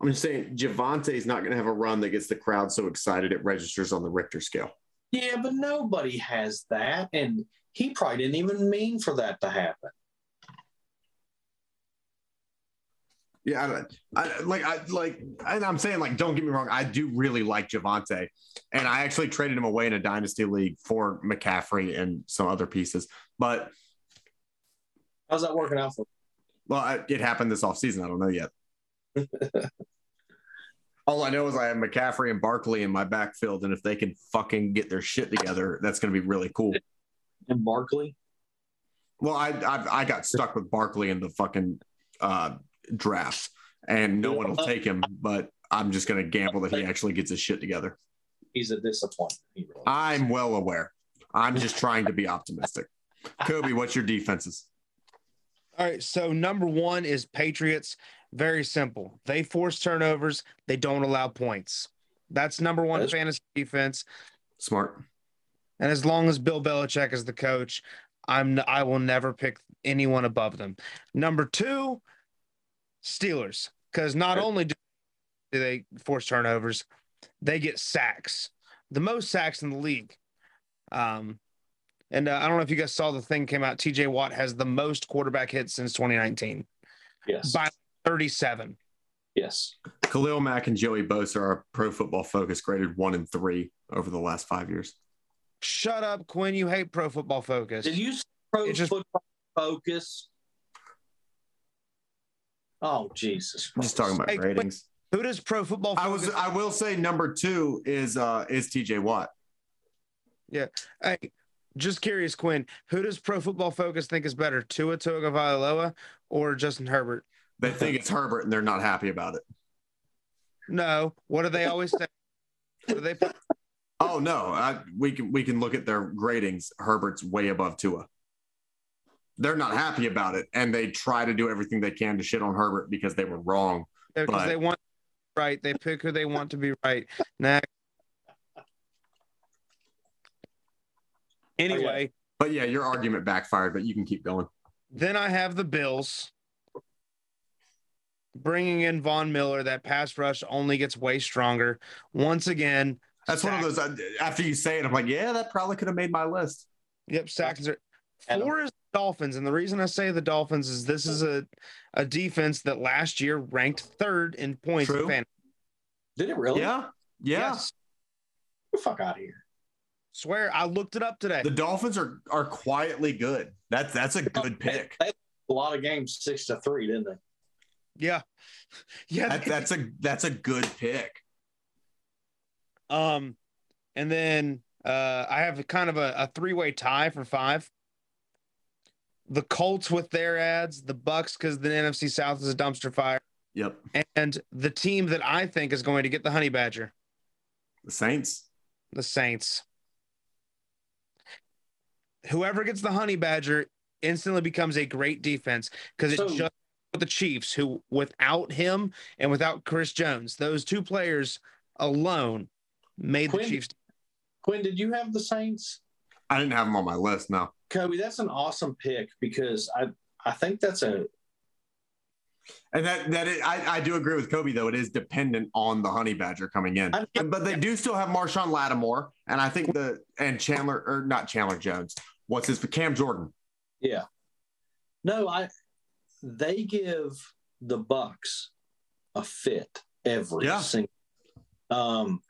I'm just saying Javonte is not going to have a run that gets the crowd so excited it registers on the Richter scale. Yeah, but nobody has that. And he probably didn't even mean for that to happen. Yeah, I, I like I like, and I'm saying like, don't get me wrong, I do really like Javonte, and I actually traded him away in a dynasty league for McCaffrey and some other pieces. But how's that working out for? Well, I, it happened this offseason. I don't know yet. All I know is I have McCaffrey and Barkley in my backfield, and if they can fucking get their shit together, that's going to be really cool. And Barkley. Well, I, I I got stuck with Barkley in the fucking uh, draft, and no one will take him. But I'm just going to gamble that he actually gets his shit together. He's a disappointment. Really I'm well aware. I'm just trying to be optimistic. Kobe, what's your defenses? All right. So number one is Patriots. Very simple. They force turnovers. They don't allow points. That's number one That's- fantasy defense. Smart. And as long as Bill Belichick is the coach, I'm I will never pick anyone above them. Number two, Steelers, because not only do they force turnovers, they get sacks, the most sacks in the league. Um, and uh, I don't know if you guys saw the thing came out. TJ Watt has the most quarterback hits since 2019. Yes. By 37. Yes. Khalil Mack and Joey Bosa are pro football focus graded one and three over the last five years. Shut up, Quinn. You hate pro football focus. Did you pro just, football focus? Oh Jesus! I'm just talking about hey, ratings. Who does Pro Football? I was. I will say number two is uh is T.J. Watt. Yeah. Hey, just curious, Quinn. Who does Pro Football Focus think is better, Tua Tagovailoa or Justin Herbert? They think it's Herbert, and they're not happy about it. No. What do they always say? What do they? Oh no, I, we can we can look at their gradings. Herbert's way above Tua they're not happy about it, and they try to do everything they can to shit on Herbert because they were wrong. Because but... they want right, they pick who they want to be right. Next. Anyway, but yeah, your argument backfired, but you can keep going. Then I have the Bills bringing in Von Miller. That pass rush only gets way stronger. Once again, that's one of those. Uh, after you say it, I'm like, yeah, that probably could have made my list. Yep, sacks are four is Dolphins. And the reason I say the Dolphins is this is a, a defense that last year ranked third in points. True. Did it really? Yeah. Yeah. Yes. Get the fuck out of here. Swear, I looked it up today. The Dolphins are are quietly good. That's that's a good pick. They, a lot of games six to three, didn't they? Yeah, yeah. That, that's a that's a good pick. Um, and then uh, I have kind of a, a three way tie for five the Colts with their ads, the Bucks because the NFC South is a dumpster fire. Yep. And the team that I think is going to get the Honey Badger, the Saints. The Saints. Whoever gets the Honey Badger instantly becomes a great defense because so, it's just the Chiefs who, without him and without Chris Jones, those two players alone made Quinn, the Chiefs. Quinn, did you have the Saints? I didn't have them on my list. No. Kobe, that's an awesome pick because I I think that's a and that that is, I, I do agree with Kobe though. It is dependent on the honey badger coming in, but they do still have Marshon Lattimore, and I think the and Chandler or not Chandler Jones. What's his Cam Jordan? Yeah. No, I. They give the Bucks a fit every yeah. single. Um,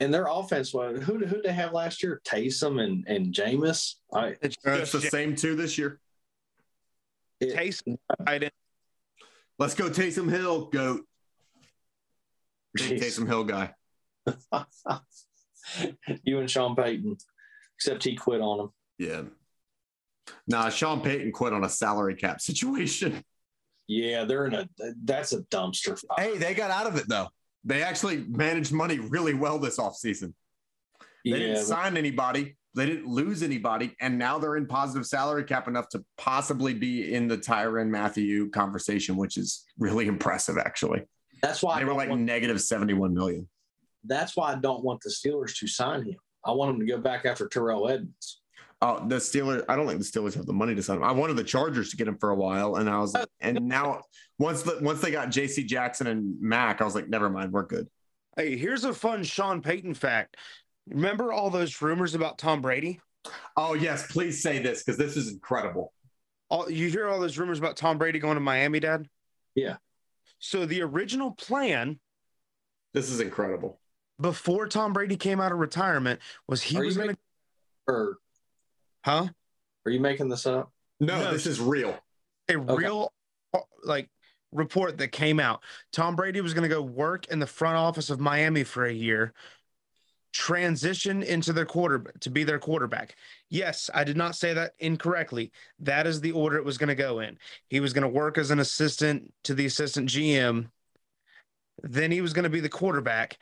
and their offense was who who they have last year? Taysom and and Jameis. I, it's, uh, it's the same two this year. It, Taysom. I Let's go Taysom Hill, goat. Taysom Hill guy. you and Sean Payton, except he quit on him. Yeah. Nah, Sean Payton quit on a salary cap situation. Yeah, they're in a that's a dumpster fire. Hey, they got out of it though. They actually managed money really well this offseason. They yeah, didn't sign anybody. They didn't lose anybody, and now they're in positive salary cap enough to possibly be in the Tyrann Mathieu conversation, which is really impressive, actually. That's why they were like negative 71 million. That's why I don't want the Steelers to sign him. I want them to go back after Terrell Edmunds. Oh, the Steelers. I don't think the Steelers have the money to sign him. I wanted the Chargers to get him for a while, and I was, oh, like, and now once the once they got J.C. Jackson and Mack, I was like, never mind, we're good. Hey, here's a fun Sean Payton fact. Remember all those rumors about Tom Brady? Oh yes, please say this because this is incredible. All you hear all those rumors about Tom Brady going to Miami, Dad? Yeah. So the original plan This is incredible. before Tom Brady came out of retirement was he Are was going to, Or huh? are you making this up? No, No. this is real. A real uh, like report that came out. Tom Brady was going to go work in the front office of Miami for a year, transition into their quarter to be their quarterback. Yes, I did not say that incorrectly. That is the order it was going to go in. He was going to work as an assistant to the assistant GM. Then he was going to be the quarterback.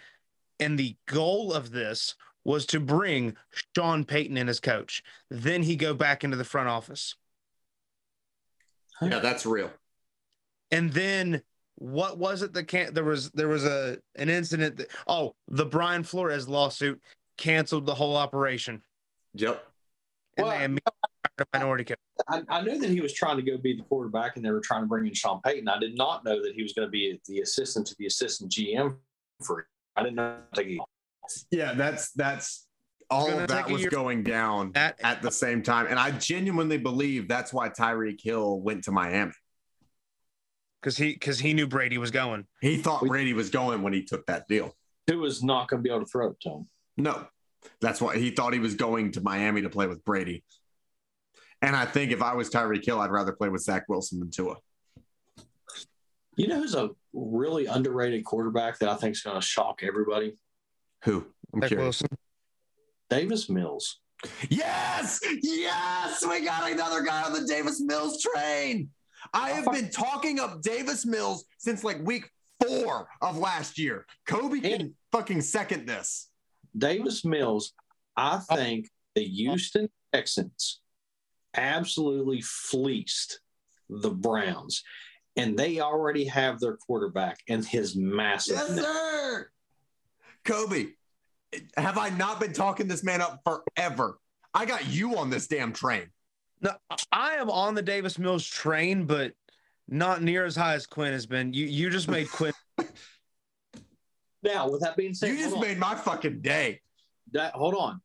And the goal of this was to bring Sean Payton in as coach. Then he go back into the front office. Yeah, that's real. And then what was it that can there was there was a an incident that oh the Brian Flores lawsuit canceled the whole operation Yep. and Well, they immediately a minority coach. I, I knew that he was trying to go be the quarterback and they were trying to bring in Sean Payton. I did not know that he was going to be the assistant to the assistant GM for. I didn't know. That he- Yeah, that's that's all of that was year- going down That at the same time. And I genuinely believe that's why Tyreek Hill went to Miami. because he because he knew Brady was going. He thought Brady was going when he took that deal. Who was not going to be able to throw it to him. No, that's why he thought he was going to Miami to play with Brady. And I think if I was Tyreek Hill, I'd rather play with Zach Wilson than Tua. You know who's a really underrated quarterback that I think is going to shock everybody? Who? I'm Zach curious. Wilson. Davis Mills. Yes, yes, we got another guy on the Davis Mills train. I have been talking up Davis Mills since like week four of last year. Kobe can fucking second this. Davis Mills, I think the Houston Texans absolutely fleeced the Browns. And they already have their quarterback and his massive. Yes, sir. Kobe, have I not been talking this man up forever? I got you on this damn train. No, I am on the Davis Mills train, but not near as high as Quinn has been. You you just made Quinn. Now, with that being said, You just made my fucking day. that hold on.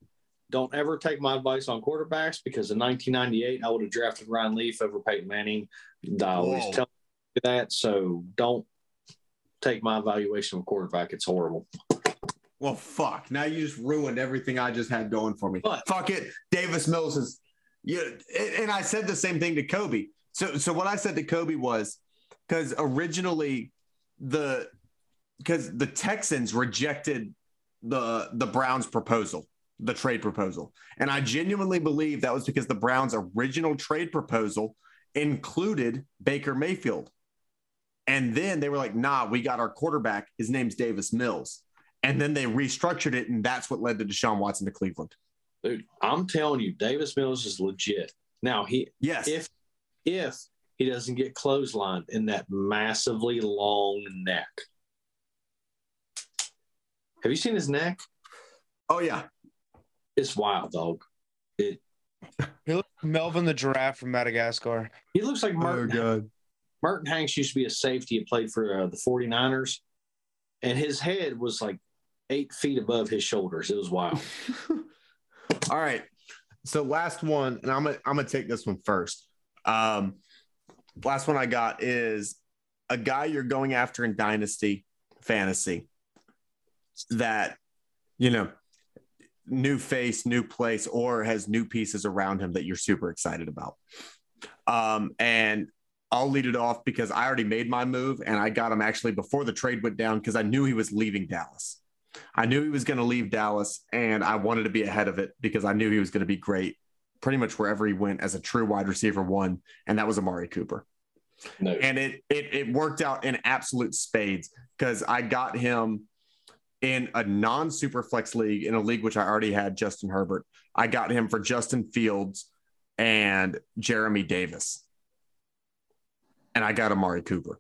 Don't ever take my advice on quarterbacks because in 1998 I would have drafted Ryan Leaf over Peyton Manning. I always Whoa. tell you that. So don't take my evaluation of quarterback. It's horrible. Well, fuck. Now you just ruined everything I just had going for me. What? Fuck it. Davis Mills is, yeah. And and I said the same thing to Kobe. So, so what I said to Kobe was because originally the, because the Texans rejected the the Browns proposal, the trade proposal, and I genuinely believe that was because the Browns' original trade proposal included Baker Mayfield, and then they were like, "Nah, we got our quarterback. His name's Davis Mills." And then they restructured it, and that's what led to Deshaun Watson to Cleveland. Dude, I'm telling you, Davis Mills is legit. Now he Yes. if if he doesn't get clotheslined in that massively long neck. Have you seen his neck? oh yeah. It's wild, dog. It He looks like Melvin the giraffe from Madagascar. he looks like Merton god. Merton Hanks used to be a safety and played for uh, the 49ers, and his head was like eight feet above his shoulders. It was wild. All right. So last one, and I'm gonna I'm gonna take this one first. Um, last one I got is a guy you're going after in Dynasty Fantasy that you know new face, new place, or has new pieces around him that you're super excited about. Um, and I'll lead it off because I already made my move and I got him actually before the trade went down because I knew he was leaving Dallas. I knew he was going to leave Dallas and I wanted to be ahead of it because I knew he was going to be great pretty much wherever he went as a true wide receiver one, and that was Amari Cooper. No. And it it, it worked out in absolute spades because I got him in a non super flex league in a league which I already had Justin Herbert. I got him for Justin Fields and Jeremy Davis. And I got Amari Cooper.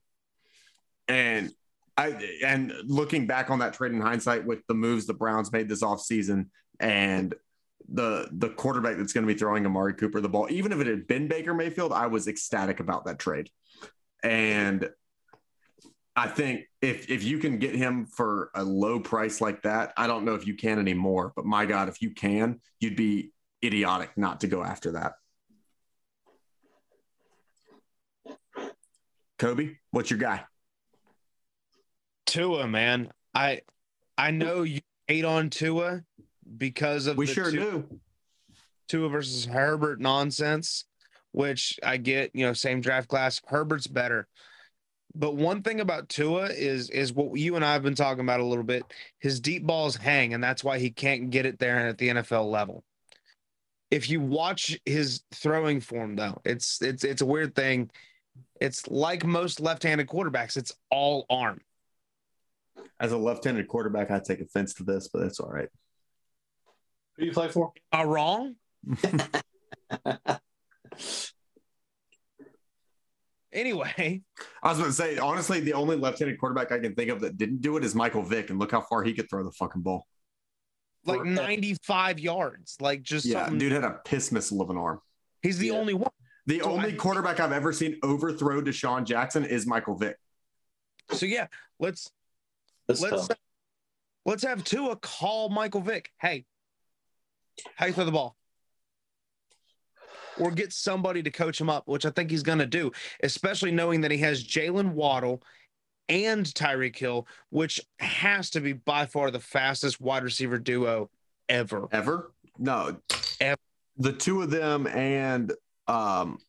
And I and looking back on that trade in hindsight with the moves the Browns made this offseason and the the quarterback that's going to be throwing Amari Cooper the ball, even if it had been Baker Mayfield, I was ecstatic about that trade. And I think if if you can get him for a low price like that, I don't know if you can anymore. But my God, if you can, you'd be idiotic not to go after that. Kobe, what's your guy? Tua, man. I I know you hate on Tua because of We the sure Tua, do. Tua versus Herbert nonsense, which I get, you know, same draft class. Herbert's better. But one thing about Tua is is what you and I have been talking about a little bit. His deep balls hang, and that's why he can't get it there at the NFL level. If you watch his throwing form, though, it's it's it's a weird thing. It's like most left-handed quarterbacks. It's all arm. As a left-handed quarterback, I take offense to this, but that's all right. Who you play for? Are wrong? Anyway, I was going to say, honestly, the only left-handed quarterback I can think of that didn't do it is Michael Vick, and look how far he could throw the fucking ball. like For- 95 yards, like just Yeah, something. dude had a piss missile of an arm. He's the Yeah. only one. The So only I- quarterback I've ever seen overthrow DeSean Jackson is Michael Vick. So yeah, let's That's let's tough. let's have Tua call Michael Vick. Hey, how you throw the ball? Or get somebody to coach him up, which I think he's going to do, especially knowing that he has Jaylen Waddle and Tyreek Hill, which has to be by far the fastest wide receiver duo ever. Ever? No. Ever. The two of them and um,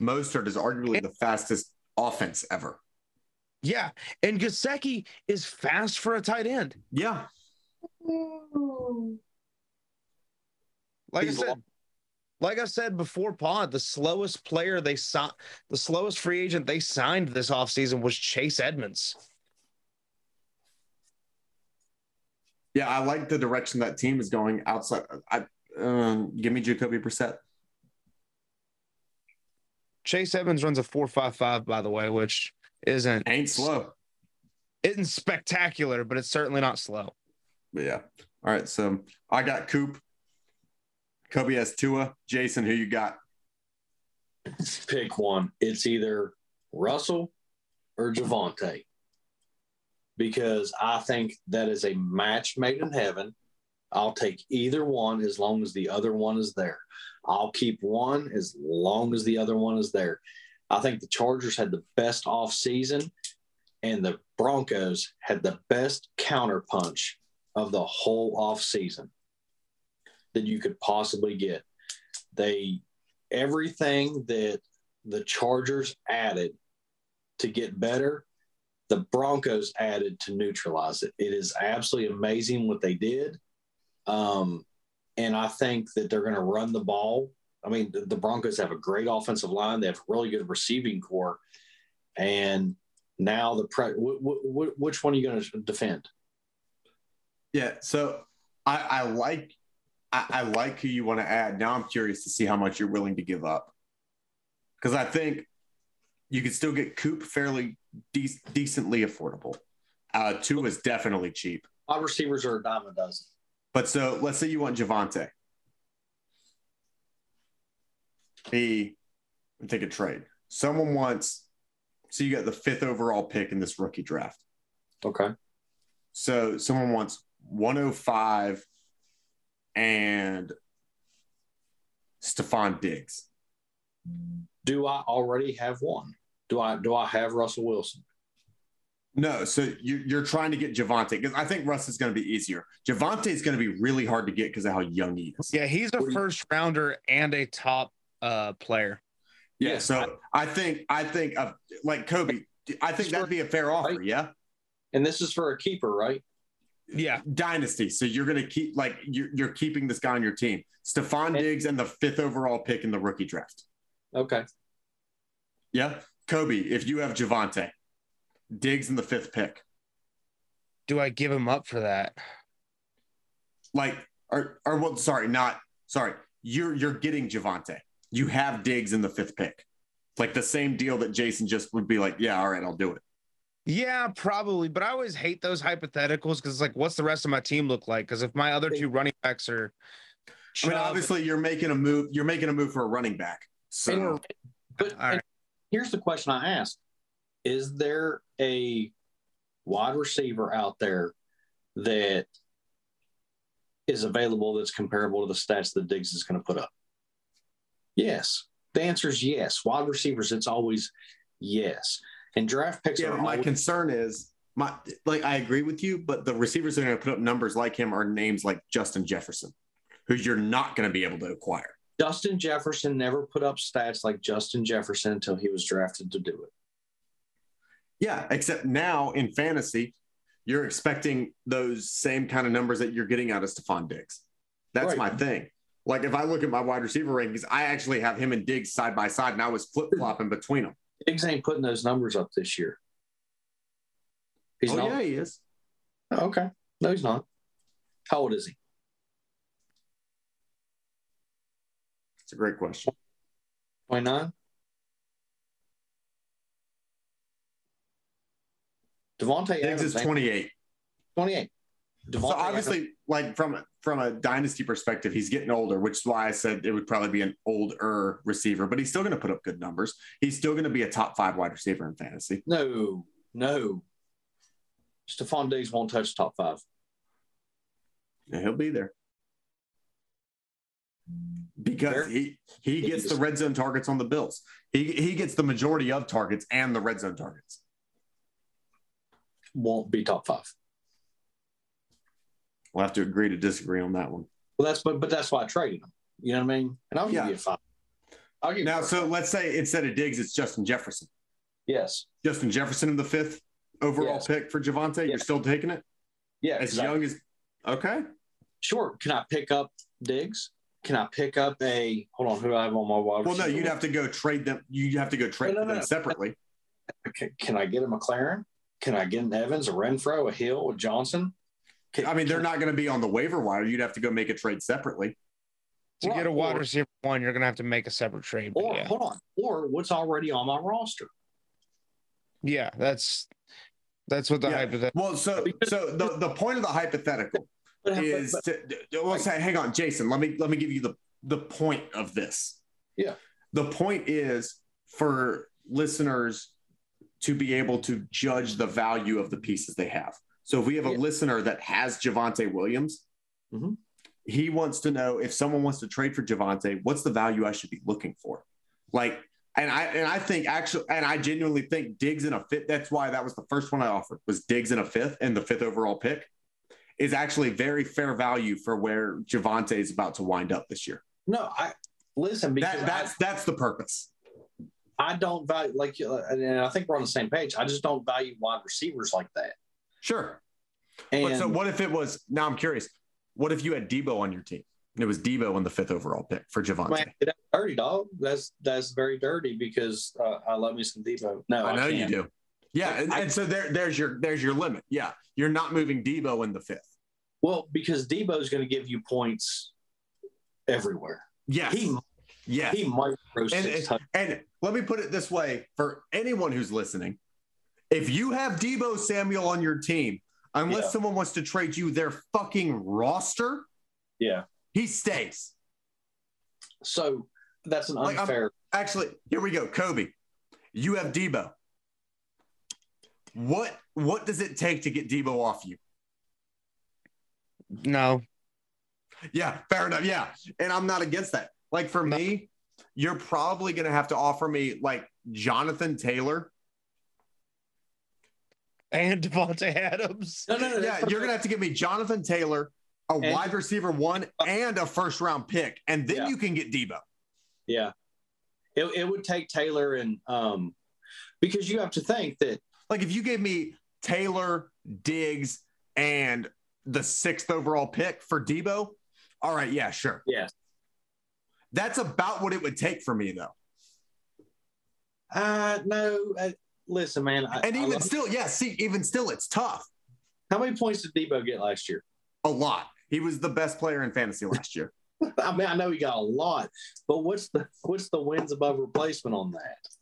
Mostert is arguably the fastest offense ever. Yeah, and Gesicki is fast for a tight end. Yeah. Like He's I said, like I said before, Pod, the slowest player they signed, the slowest free agent they signed this offseason was Chase Edmonds. Yeah, I like the direction that team is going outside. I um, give me Jacoby Brissett. Chase Edmonds runs a four five five, by the way, which isn't Ain't slow. isn't spectacular, but it's certainly not slow. But yeah. All right. So I got Coop. Kobe has Tua. Jason, who you got? Pick one. It's either Russell or Javonte. Because I think that is a match made in heaven. I'll take either one as long as the other one is there. I'll keep one as long as the other one is there. I think the Chargers had the best off season, and the Broncos had the best counterpunch of the whole off season that you could possibly get. They everything that the Chargers added to get better, the Broncos added to neutralize it. It is absolutely amazing what they did. Um, and I think that they're going to run the ball. I mean, the, the Broncos have a great offensive line. They have a really good receiving core. And now the pre- w- w- which one are you going to defend? Yeah. So I, I like I, I like who you want to add. Now I'm curious to see how much you're willing to give up. Because I think you could still get Coop fairly de- decently affordable. Uh, Tua is definitely cheap. Wide receivers are a dime a dozen. But so let's say you want Javonte. He take a trade. Someone wants, so you got the fifth overall pick in this rookie draft. Okay. So someone wants 105 and Stefon Diggs. Do I already have one? Do I do I have Russell Wilson? No, so you're, you're trying to get Javonte because I think Russ is going to be easier. Javonte is going to be really hard to get because of how young he is. Yeah, he's a What do you- first rounder and a top uh player. Yeah. Yeah. So I think I think of like Kobe. I think that'd be a fair offer. Right. Yeah. And this is for a keeper, right? Yeah, Dynasty. So you're going to keep like you're, you're keeping this guy on your team. Stefon And- Diggs and the fifth overall pick in the rookie draft. Okay. Yeah. Kobe, if you have Javonte, Diggs in the fifth pick, do I give him up for that? like, or, or well, sorry, not sorry. You're you're getting Javonte. You have Diggs in the fifth pick. It's like the same deal that Jason just would be like, yeah, all right, I'll do it. Yeah, probably. But I always hate those hypotheticals because it's like, what's the rest of my team look like? Because if my other two running backs are, I mean, obviously, you're making a move. You're making a move for a running back. So And- But All right. here's the question I asked: Is there a wide receiver out there that is available that's comparable to the stats that Diggs is going to put up? Yes. The answer is yes. Wide receivers, it's always yes. And draft picks Yeah, are but my always- concern is my like I agree with you, but the receivers that are going to put up numbers like him are names like Justin Jefferson, who you're not going to be able to acquire. Justin Jefferson never put up stats like Justin Jefferson until he was drafted to do it. Yeah, except now in fantasy, you're expecting those same kind of numbers that you're getting out of Stefon Diggs. That's Right. my thing. Like if I look at my wide receiver rankings, I actually have him and Diggs side by side, and I was flip flopping between them. Diggs ain't putting those numbers up this year. He's oh not. yeah, he is. Oh, okay. No, he's not. How old is he? It's a great question. 29? Davante Diggs Adams is ain't- 28. 28. So Davante obviously, like from from a dynasty perspective, he's getting older, which is why I said it would probably be an older receiver, but he's still going to put up good numbers. He's still going to be a top five wide receiver in fantasy. No, no. Stefon Diggs won't touch top five. Yeah, he'll be there because he he gets the red zone targets on the Bills. He he gets the majority of targets and the red zone targets. Won't be top five. We'll have to agree to disagree on that one. Well, that's but but that's why I traded him. You know what I mean? And I'll give Yeah. you a five. I'll give Now, so let's say instead of Diggs, it's Justin Jefferson. yes, Justin Jefferson in the fifth overall Yes. pick for Javonte. You're still taking it yeah. as 'cause I- young as okay. sure. Can I pick up Diggs? Can I pick up a hold on? Who I have on my wide? Well, no, you'd have to go trade them. You'd have to go trade No, no, them no. separately. Can I get a McLaurin? Can I get an Evans, a Renfrow, a Hill, a Johnson? Can, I mean, they're can- not going to be on the waiver wire. You'd have to go make a trade separately. To get a Right, wide or- receiver one, you're gonna have to make a separate trade. Or yeah. hold on, or what's already on my roster? yeah, that's that's what the Yeah. hypothetical. Well, so so the, the point of the hypothetical But, but- is but- to, well, say, hang on, Jason. Let me let me give you the the point of this. Yeah. The point is for listeners to be able to judge the value of the pieces they have. So if we have a Yeah. listener that has Javonte Williams, Mhm. he wants to know if someone wants to trade for Javonte, what's the value I should be looking for? Like, and I and I think actually, and I genuinely think Diggs in a fifth. That's why that was the first one I offered was Diggs in a fifth and the fifth overall pick is actually very fair value for where Javonte is about to wind up this year. no, I listen because That, that's that's the purpose. I, I don't value like, uh, and I think we're on the same page. I just don't value wide receivers like that. Sure. And But so what if it was now I'm curious, what if you had Deebo on your team? And it was Deebo in the fifth overall pick for Javonte. man, that's dirty, dog. That's that's very dirty because uh, I love me some Deebo. No, I know you do. Yeah, and, and so there, there's your there's your limit. Yeah, you're not moving Deebo in the fifth. Well, because Deebo is going to give you points everywhere. Yes, He yes. he might And, six and, and let me put it this way for anyone who's listening: if you have Deebo Samuel on your team, unless Yeah. someone wants to trade you their fucking roster, Yeah. he stays. So that's an Like, unfair. Actually, here we go. Kobe, you have Deebo. What what does it take to get Deebo off you? No, Yeah, fair enough. Yeah. And I'm not against that. Like for me, you're probably going to have to offer me like Jonathan Taylor. And Davante Adams. no, no, no. Yeah, you're going to have to give me Jonathan Taylor, a And- wide receiver one, and a first round pick. And then Yeah. you can get Deebo. Yeah. It, it would take Taylor and um because you have to think that Like if you gave me Taylor, Diggs, and the sixth overall pick for Deebo, all right, yeah, sure. yes. That's about what it would take for me, though. Uh no, uh, listen, man. I, And even love- still, yeah, see, even still, it's tough. how many points did Deebo get last year? A lot. He was the best player in fantasy last year. I mean, I know he got a lot, but what's the what's the wins above replacement on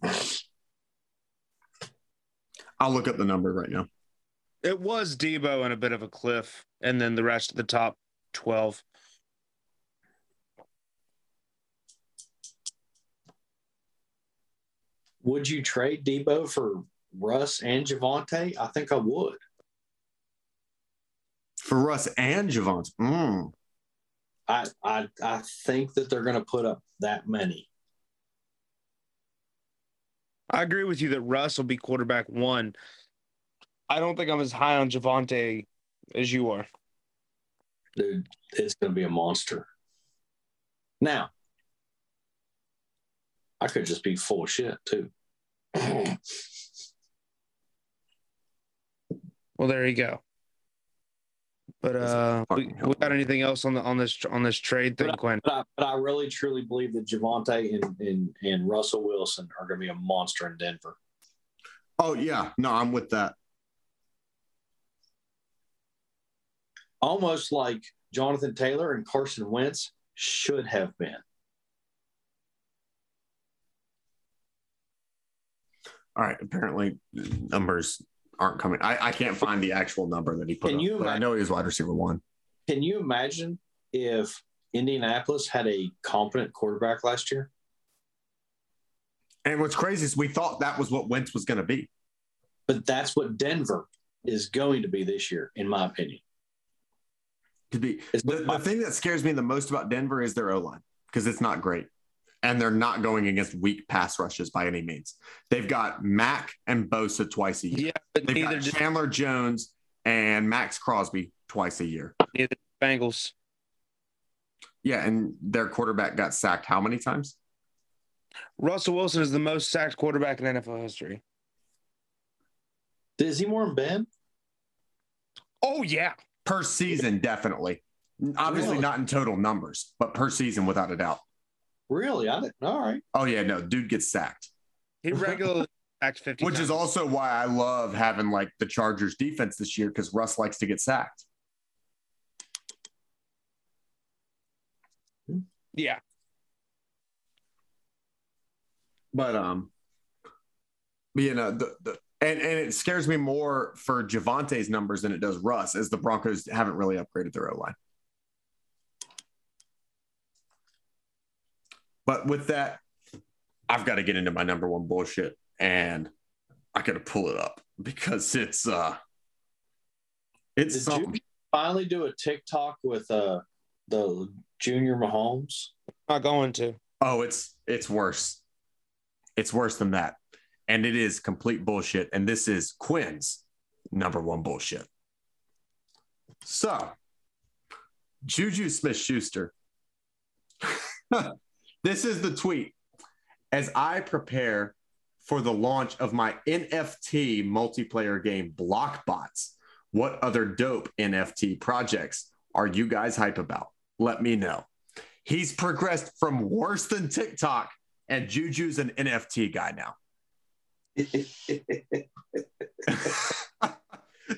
that? I'll look up the number right now. It was Deebo and a bit of a cliff, and then the rest of the top twelve. Would you trade Deebo for Russ and Javonte? I think I would. For Russ and Javonte. Mm. I I I think that they're going to put up that many. I agree with you that Russ will be quarterback one. I don't think I'm as high on Javonte as you are. Dude, it's going to be a monster. Now, I could just be full of shit too. Well, there you go. But uh, we, we got anything else on the on this on this trade thing, But I, Quinn? but, I, but I really truly believe that Javonte and, and, and Russell Wilson are going to be a monster in Denver. Oh yeah, no, I'm with that. Almost like Jonathan Taylor and Carson Wentz should have been. All right. Apparently, numbers aren't coming. I, I can't find the actual number that he put. Can up, you but I know he was wide receiver one. Can you imagine if Indianapolis had a competent quarterback last year? And what's crazy is we thought that was what Wentz was going to be. But that's what Denver is going to be this year, in my opinion. To be the, the thing that scares me the most about Denver is their O line because it's not great, and they're not going against weak pass rushes by any means. They've got Mack and Bosa twice a year. Yeah, but They've neither got did Chandler Jones and Maxx Crosby twice a year. neither Bengals. Yeah, and their quarterback got sacked how many times? Russell Wilson is the most sacked quarterback in NFL history. Is he more than Ben? Oh yeah, Per season, definitely. Obviously, Really? not in total numbers, but per season, without a doubt. Really? I didn't. All right. Oh yeah, no, dude gets sacked. he regularly sacked fifty. Which is also why I love having like the Chargers defense this year because Russ likes to get sacked. yeah. But um, you know the the and and it scares me more for Javonte's numbers than it does Russ, as the Broncos haven't really upgraded their O line. But with that, I've got to get into my number one bullshit, and I got to pull it up because it's uh, it's Did something. you finally do a TikTok with uh the Junior Mahomes? Not going to. Oh, it's it's worse. It's worse than that. And it is complete bullshit. And this is Quinn's number one bullshit. So, Juju Smith Schuster. this is the tweet. As I prepare for the launch of my NFT multiplayer game Blockbots, what other dope NFT projects are you guys hype about? Let me know. He's progressed from worse than TikTok, and Juju's an NFT guy now.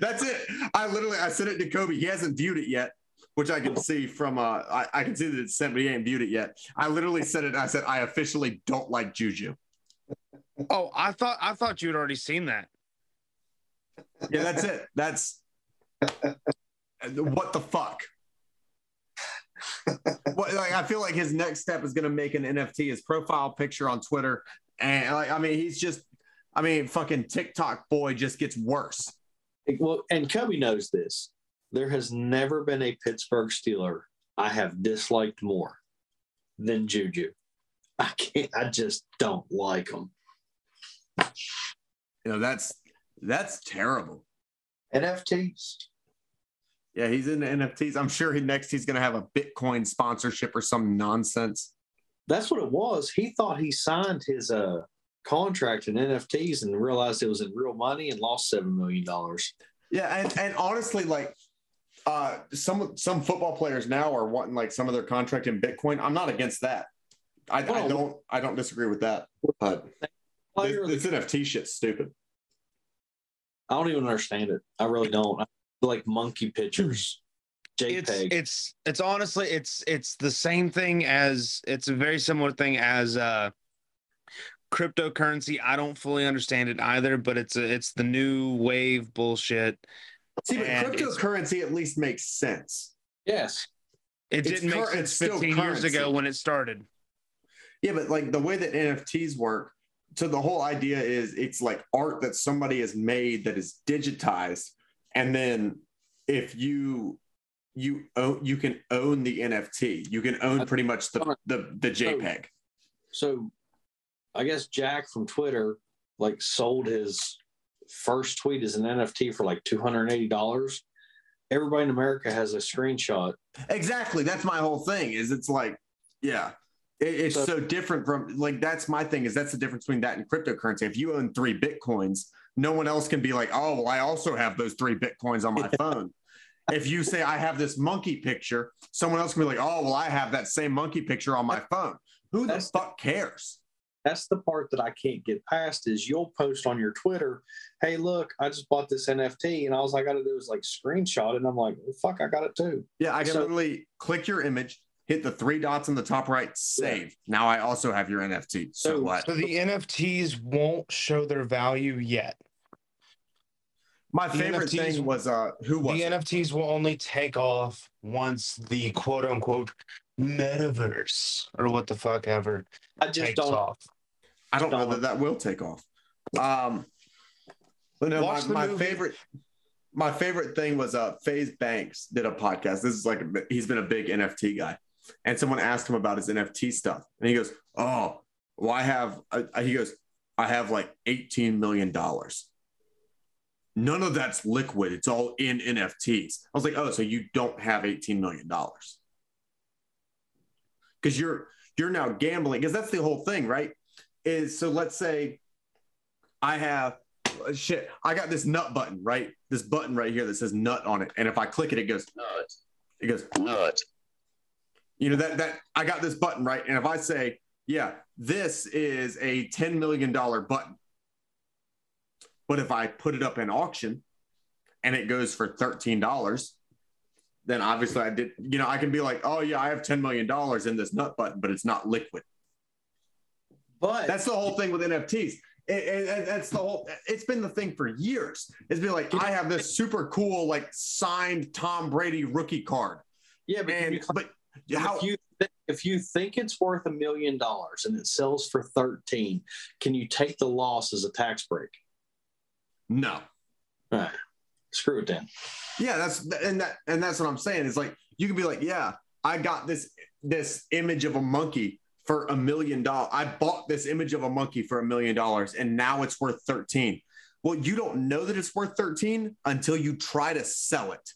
That's it. I literally I sent it to Kobe. He hasn't viewed it yet, which I can see from uh I, I can see that it's sent, but he ain't viewed it yet. I literally said it. I said I officially don't like Juju. Oh, I thought I thought you had already seen that. Yeah, that's it. That's what the fuck. what, like I feel like his next step is going to make an NFT his profile picture on Twitter, and like I mean he's just, I mean fucking TikTok boy just gets worse. well, and Kobe knows this. There has never been a Pittsburgh Steeler I have disliked more than Juju. I can't. I just don't like him. You know that's that's terrible. NFTs. Yeah, he's into NFTs. I'm sure he next he's going to have a Bitcoin sponsorship or some nonsense. That's what it was. He thought he signed his uh contract in NFTs and realized it was in real money and lost seven million dollars. Yeah, and, and honestly, like uh some some football players now are wanting like some of their contract in Bitcoin. I'm not against that. I, I don't I don't disagree with that. But Player, this, this NFT shit's stupid. I don't even understand it. I really don't. I like monkey pictures, It's it's it's honestly it's it's the same thing as it's a very similar thing as uh cryptocurrency. I don't fully understand it either, but it's a, it's the new wave bullshit. See, but And cryptocurrency at least makes sense. yes. It It's didn't make cur- sense it's still 15 years ago when it started. Yeah, but like the way that NFTs work, so the whole idea is it's like art that somebody has made that is digitized, and then if you you own you can own the NFT. You can own pretty much the the, the JPEG. So I guess Jack from Twitter like sold his first tweet is an NFT for like two hundred and eighty dollars. Everybody in America has a screenshot. Exactly. That's my whole thing. Is it's like, yeah, it, it's so, So- different from like that's my thing. Is that's the difference between that and cryptocurrency. If you own three bitcoins, no one else can be like, oh, well, I also have those three bitcoins on my phone. If you say I have this monkey picture, someone else can be like, oh, well, I have that same monkey picture on my phone. Who the fuck cares? That's the part that I can't get past is you'll post on your Twitter, hey, look, I just bought this NFT. And all I gotta do is like screenshot it. And I'm like, well, fuck, I got it too. Yeah, I can So- literally click your image, hit the three dots in the top right, save. Now I also have your NFT. So, So- what? So the NFTs won't show their value yet. My the favorite NFTs thing was uh who was the it? NFTs will only take off once the quote unquote metaverse or what the fuck ever I just takes don't off. I don't know Don't- that that will take off. Um, but no, my, Watch the my movie. favorite, my favorite thing was uh, Faze Banks did a podcast. This is like a, he's been a big NFT guy, and someone asked him about his NFT stuff, and he goes, "Oh, well, I have." I, he goes, "I have like eighteen million dollars. None of that's liquid. It's all in NFTs." I was like, "Oh, so you don't have eighteen million dollars?" Because you're you're now gambling. Because that's the whole thing, right? Is so let's say I have uh, shit, I got this nut button, right? This button right here that says nut on it. And if I click it, it goes nut. it goes Nut. you know that that I got this button, right? And if I say, yeah, this is a $10 million button. But if I put it up in auction and it goes for $13, then obviously I did, you know, I can be like, oh yeah, I have $10 million in this nut button, but it's not liquid. But That's the whole thing with NFTs. It- it- that's the whole. It's been the thing for years. It's been like I have this super cool, like signed Tom Brady rookie card, yeah, but and you but If how? you th- if you think it's worth a million dollars and it sells for thirteen, can you take the loss as a tax break? No, Ah, screw it then. yeah, that's and that and that's what I'm saying. Is like you can be like, yeah, I got this this image of a monkey for a million dollars. I bought this image of a monkey for a million dollars, and now it's worth thirteen. Well, you don't know that it's worth 13 until you try to sell it.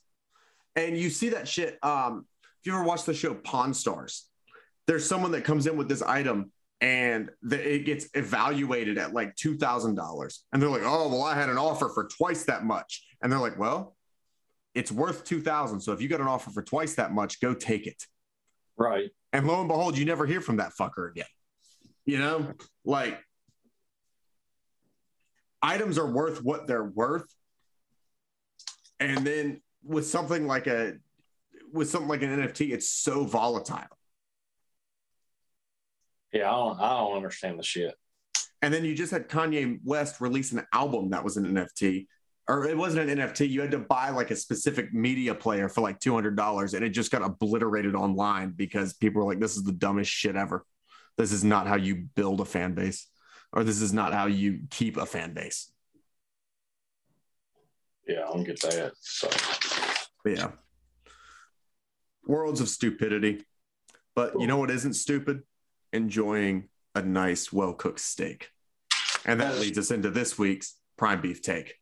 And you see that shit. Um, if you ever watch the show Pawn Stars, there's someone that comes in with this item and the, it gets evaluated at like $2,000. And they're like, oh, well, I had an offer for twice that much. And they're like, well, it's worth 2000 So if you got an offer for twice that much, go take it. Right. And lo and behold, you never hear from that fucker again. You know, like items are worth what they're worth. And then with something like a with something like an NFT, it's so volatile. Yeah, I don't. I don't understand the shit. And then you just had Kanye West release an album that was an NFT, or it wasn't an NFT. You had to buy like a specific media player for like two hundred dollars, and it just got obliterated online because people were like, "This is the dumbest shit ever. This is not how you build a fan base, or this is not how you keep a fan base." Yeah, I don't get that. So yeah, worlds of stupidity. But you know what isn't stupid? Enjoying a nice, well cooked steak. And that leads us into this week's prime beef take.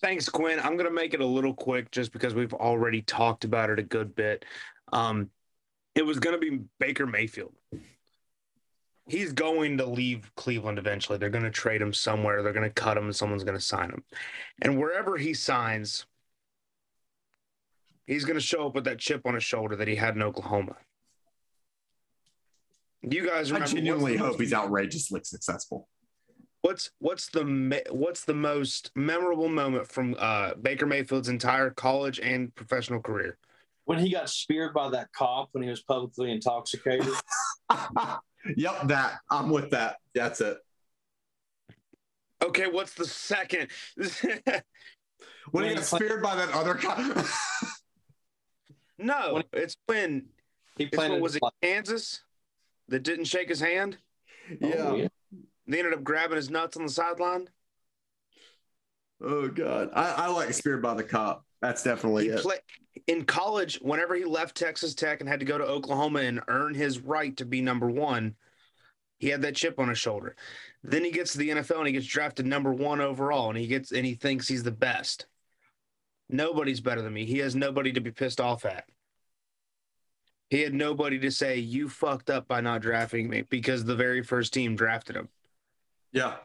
Thanks, Quinn. I'm gonna make it a little quick just because we've already talked about it a good bit. Um, it was gonna be Baker Mayfield. He's going to leave Cleveland eventually. They're gonna trade him somewhere. They're gonna cut him, and someone's gonna sign him. And wherever he signs, he's gonna show up with that chip on his shoulder that he had in Oklahoma. You guys I genuinely hope he's outrageously successful. What's what's the what's the most memorable moment from uh, Baker Mayfield's entire college and professional career? when he got speared by that cop when he was publicly intoxicated, yep, that. I'm with that. That's it. Okay, what's the second? When he got he speared by that other cop. no, When- it's when he it's planted when was his it Kansas that didn't shake his hand. Oh, yeah. They ended up grabbing his nuts on the sideline. Oh god, I, I like speared by the cop. That's definitely He it. play, in college, whenever he left Texas Tech and had to go to Oklahoma and earn his right to be number one, he had that chip on his shoulder. Then he gets to the NFL and he gets drafted number one overall, and he gets and he thinks he's the best. Nobody's better than me. He has nobody to be pissed off at. He had nobody to say you fucked up by not drafting me because the very first team drafted him. Yeah.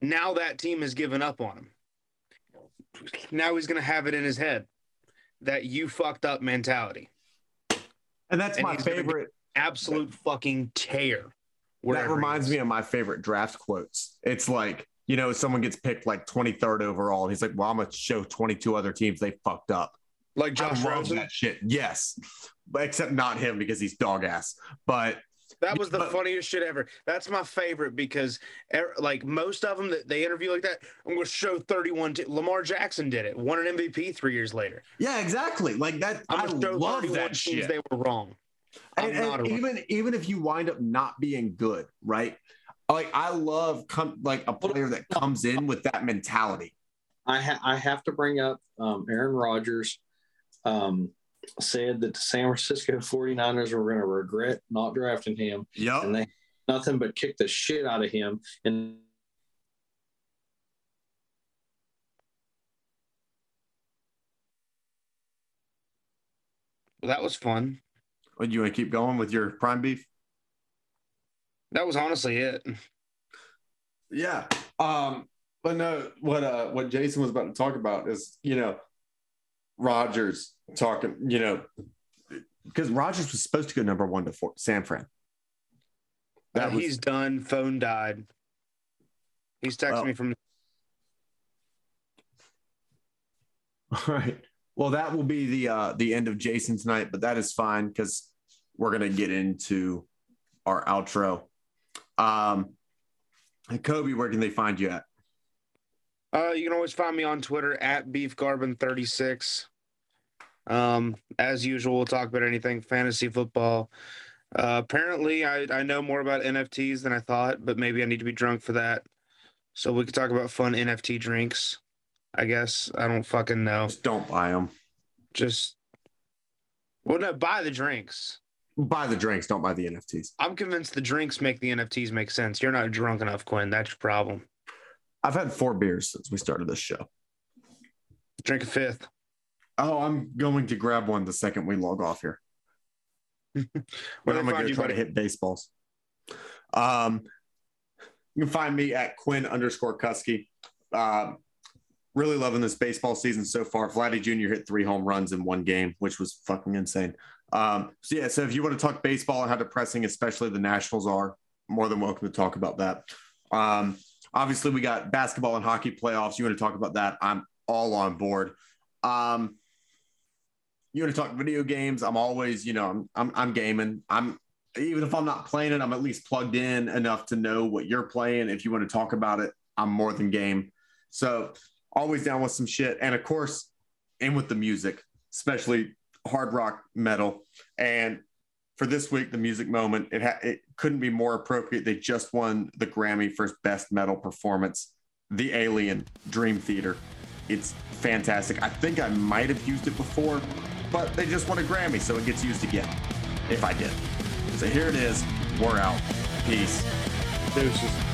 Now that team has given up on him. Now he's going to have it in his head that you fucked up mentality. And that's And my he's gonna be- favorite. Absolute fucking tear. That reminds me of my favorite draft quotes. It's like, you know, someone gets picked like 23rd overall, he's like, well, I'm going to show 22 other teams they fucked up. like Josh Rosen. that shit. Yes. Except not him because he's dog ass. But That was the funniest shit ever. That's my favorite because, er, like most of them that they interview like that, I'm going to show 31. T- Lamar Jackson did it, won an MVP three years later. yeah, exactly. Like that. I I'm going to show love that shit. they were wrong. I'm and, and a- even even if you wind up not being good, right? Like I love come like a player that comes in with that mentality. I ha- I have to bring up um, Aaron Rodgers um, said that the San Francisco 49ers were going to regret not drafting him, Yep. and they nothing but kicked the shit out of him. And That was fun. Would you want to keep going with your prime beef? That was honestly it. Yeah. Um, but no, what uh what Jason was about to talk about is, you know, Rodgers talking, you know, because Rodgers was supposed to go number one to Fort San Fran. That Uh, was he's done. Phone died. He's texting Well- me from. all right. Well, that will be the uh the end of Jason tonight, but that is fine because we're gonna get into our outro. Um and Kobe, where can they find you at? Uh, you can always find me on Twitter at beefgarbin36. Um, as usual, we'll talk about anything fantasy football. Uh, apparently, I, I know more about NFTs than I thought, but maybe I need to be drunk for that. So we could talk about fun NFT drinks. I guess I don't fucking know. Just don't buy them. Just well, no, buy the drinks. Buy the drinks, don't buy the NFTs. I'm convinced the drinks make the NFTs make sense. You're not drunk enough, Quinn. That's your problem. I've had four beers since we started this show. Drink a fifth. Oh, I'm going to grab one the second we log off here. They I'm gonna find go try to hit baseballs. Um, you can find me at Quinn underscore Kusky. Um, really loving this baseball season so far. Vladdy Jr. hit three home runs in one game, which was fucking insane. Um, so yeah, so if you want to talk baseball and how depressing, especially the Nationals are, more than welcome to talk about that. Um, obviously, we got basketball and hockey playoffs. You want to talk about that? I'm all on board. Um, you want to talk video games? I'm always, you know, I'm I'm, I'm gaming. I'm even if I'm not playing it, I'm at least plugged in enough to know what you're playing. If you want to talk about it, I'm more than game. So always down with some shit, and of course, in with the music, especially hard rock metal. And for this week, the music moment, it ha- it couldn't be more appropriate. They just won the Grammy for best metal performance. The Alien Dream Theater. It's fantastic. I think I might have used it before, but they just won a Grammy, so it gets used again. If I did. So here it is. We're out. Peace. Deuces.